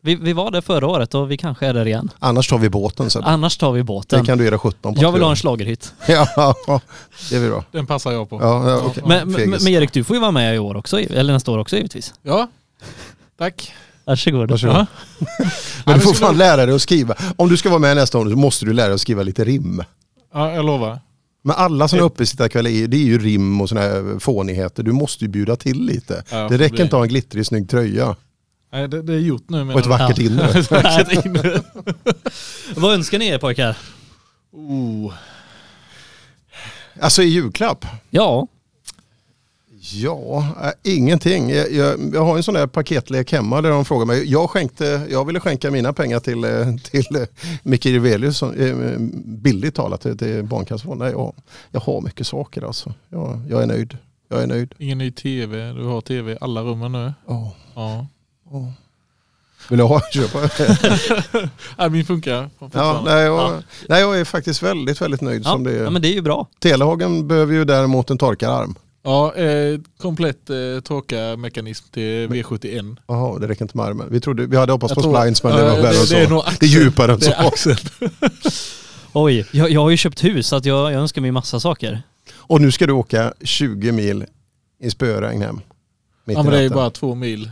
vi, vi var där förra året och vi kanske är där igen. Annars tar vi båten sen. Annars tar vi båten. Det kan du göra 17 på. Jag vill ha en schlagerhytt. Ja, det är väl bra. Den passar jag på. Ja, ja, okej. Men, men, men Erik, du får ju vara med i år också, eller nästa år också givetvis. Ja, tack. Varsågod. Varsågod. Ja. Men du får fan lära dig att skriva. Om du ska vara med nästa år så måste du lära dig att skriva lite rim. Ja, jag lovar. Men alla sådana uppesittarkvällar, är- det är ju rim och sådana här fånigheter. Du måste ju bjuda till lite. Ja, det räcker det- inte att ha en glittrig snygg tröja. Nej, det, det är gjort nu. Och ett vackert Ja. inre. Ett vackert inre. Vad önskar ni er pojkar? Oh. Alltså i julklapp? Ja, Ja, äh, ingenting. Jag, jag, jag har en sån där paketlek hemma där de frågar mig. Jag, skänkte, jag ville skänka mina pengar till, eh, till eh, Micke Rivelius, som, eh, billigt talat, till, till Barncancerfonden. Jag, jag har mycket saker alltså. Jag, jag är nöjd. Jag är nöjd. Ingen ny tv, du har tv i alla rummen nu. Ja. ja. Ja. Vill du ha? Köpa? nej, min funkar. Ja, nej, jag, nej, jag är faktiskt väldigt, väldigt nöjd Ja, som det är. ja, men det är ju bra. Telehagen behöver ju däremot en torkararm. Ja, eh, komplett eh, torkarmekanism till V71. Jaha, det räcker inte med armen. Vi, trodde, vi hade hoppats på splines men det var värre än så. det är nog det är djupare än Det så. är axel. Oj, jag, jag har ju köpt hus så att jag, jag önskar mig massa saker. Och nu ska du åka 20 mil i spöregn hem. Mitt Ja, men det är ju bara två mil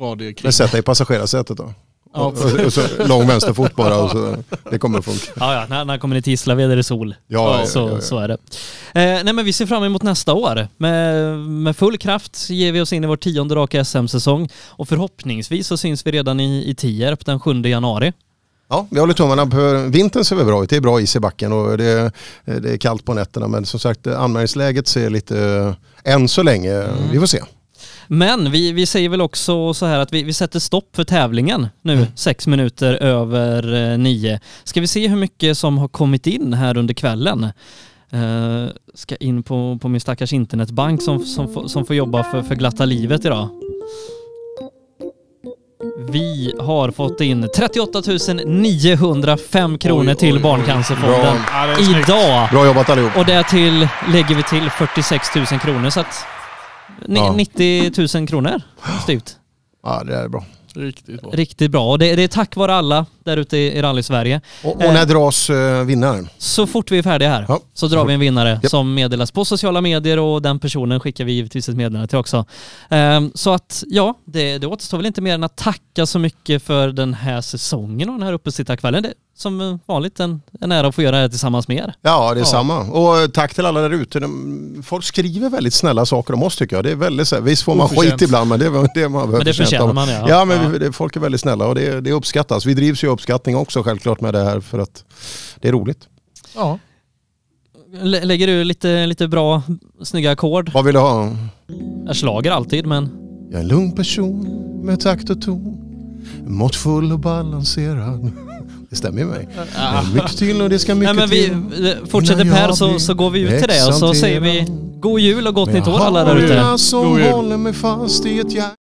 radie kring. Men sätt dig i passagerarsätet då. Ja. Och, och, så lång vänsterfot bara och så, det kommer att funka. Ja, ja, när, när kommer ni till Gislaved är det sol. Ja, ja, så, ja. så är det. Eh, nej, men vi ser fram emot nästa år. Med, med full kraft ger vi oss in i vår tionde raka SM-säsong och förhoppningsvis så syns vi redan i, i Tierp den 7 januari. Ja, vi håller tummarna på vintern ser väl bra ut. Det är bra is i backen och det, det är kallt på nätterna. Men som sagt anmälningsläget ser lite, än så länge, Mm. vi får se. Men vi, vi säger väl också så här att vi, vi sätter stopp för tävlingen nu, sex minuter över eh, nio. Ska vi se hur mycket som har kommit in här under kvällen? Eh, ska in på, på min stackars internetbank som, som, får- som får jobba för, för glatta livet idag. Vi har fått in 38 905 kronor Oj, till oj, oj. Barncancerfonden idag. Bra jobbat allihop. Och därtill lägger vi till 46 000 kronor så att ni- Ja. 90 000 kronor styvt. Ja, det är bra. Riktigt bra. Riktigt bra och det, det är tack vare alla där ute i, i rally-Sverige. Och, och när dras eh, vinnaren? Så fort vi är färdiga här Ja, så drar vi en vinnare Japp. som meddelas på sociala medier och den personen skickar vi givetvis ett meddelande till också. Ehm, så att ja, det, det återstår väl inte mer än att tacka så mycket för den här säsongen och den här uppesittarkvällen. Det som vanligt en, en ära att få göra det här tillsammans med er. Ja, det är Ja. samma. Och eh, tack till alla där ute. Folk skriver väldigt snälla saker om oss tycker jag. Det är väldigt, så här- visst får man Oförtjänt. skit ibland men det är det man Men det förtjänar man, ja. Ja, men Ja. Vi, folk är väldigt snälla och det, det uppskattas. Vi drivs ju uppskattning också självklart med det här för att det är roligt. Ja. Lä- Lägger du lite, lite bra, snygga ackord? Vad vill du ha? Jag slager alltid men Jag är en lugn person med takt och ton. Måttfull och balanserad. Det stämmer ju mig. Ja. Men mycket till och det ska Nej, mycket men vi till. fortsätter Per så, så går vi ut till det och så säger vi god jul och gott nytt år alla där ute. några som håller mig fast i ett hjärta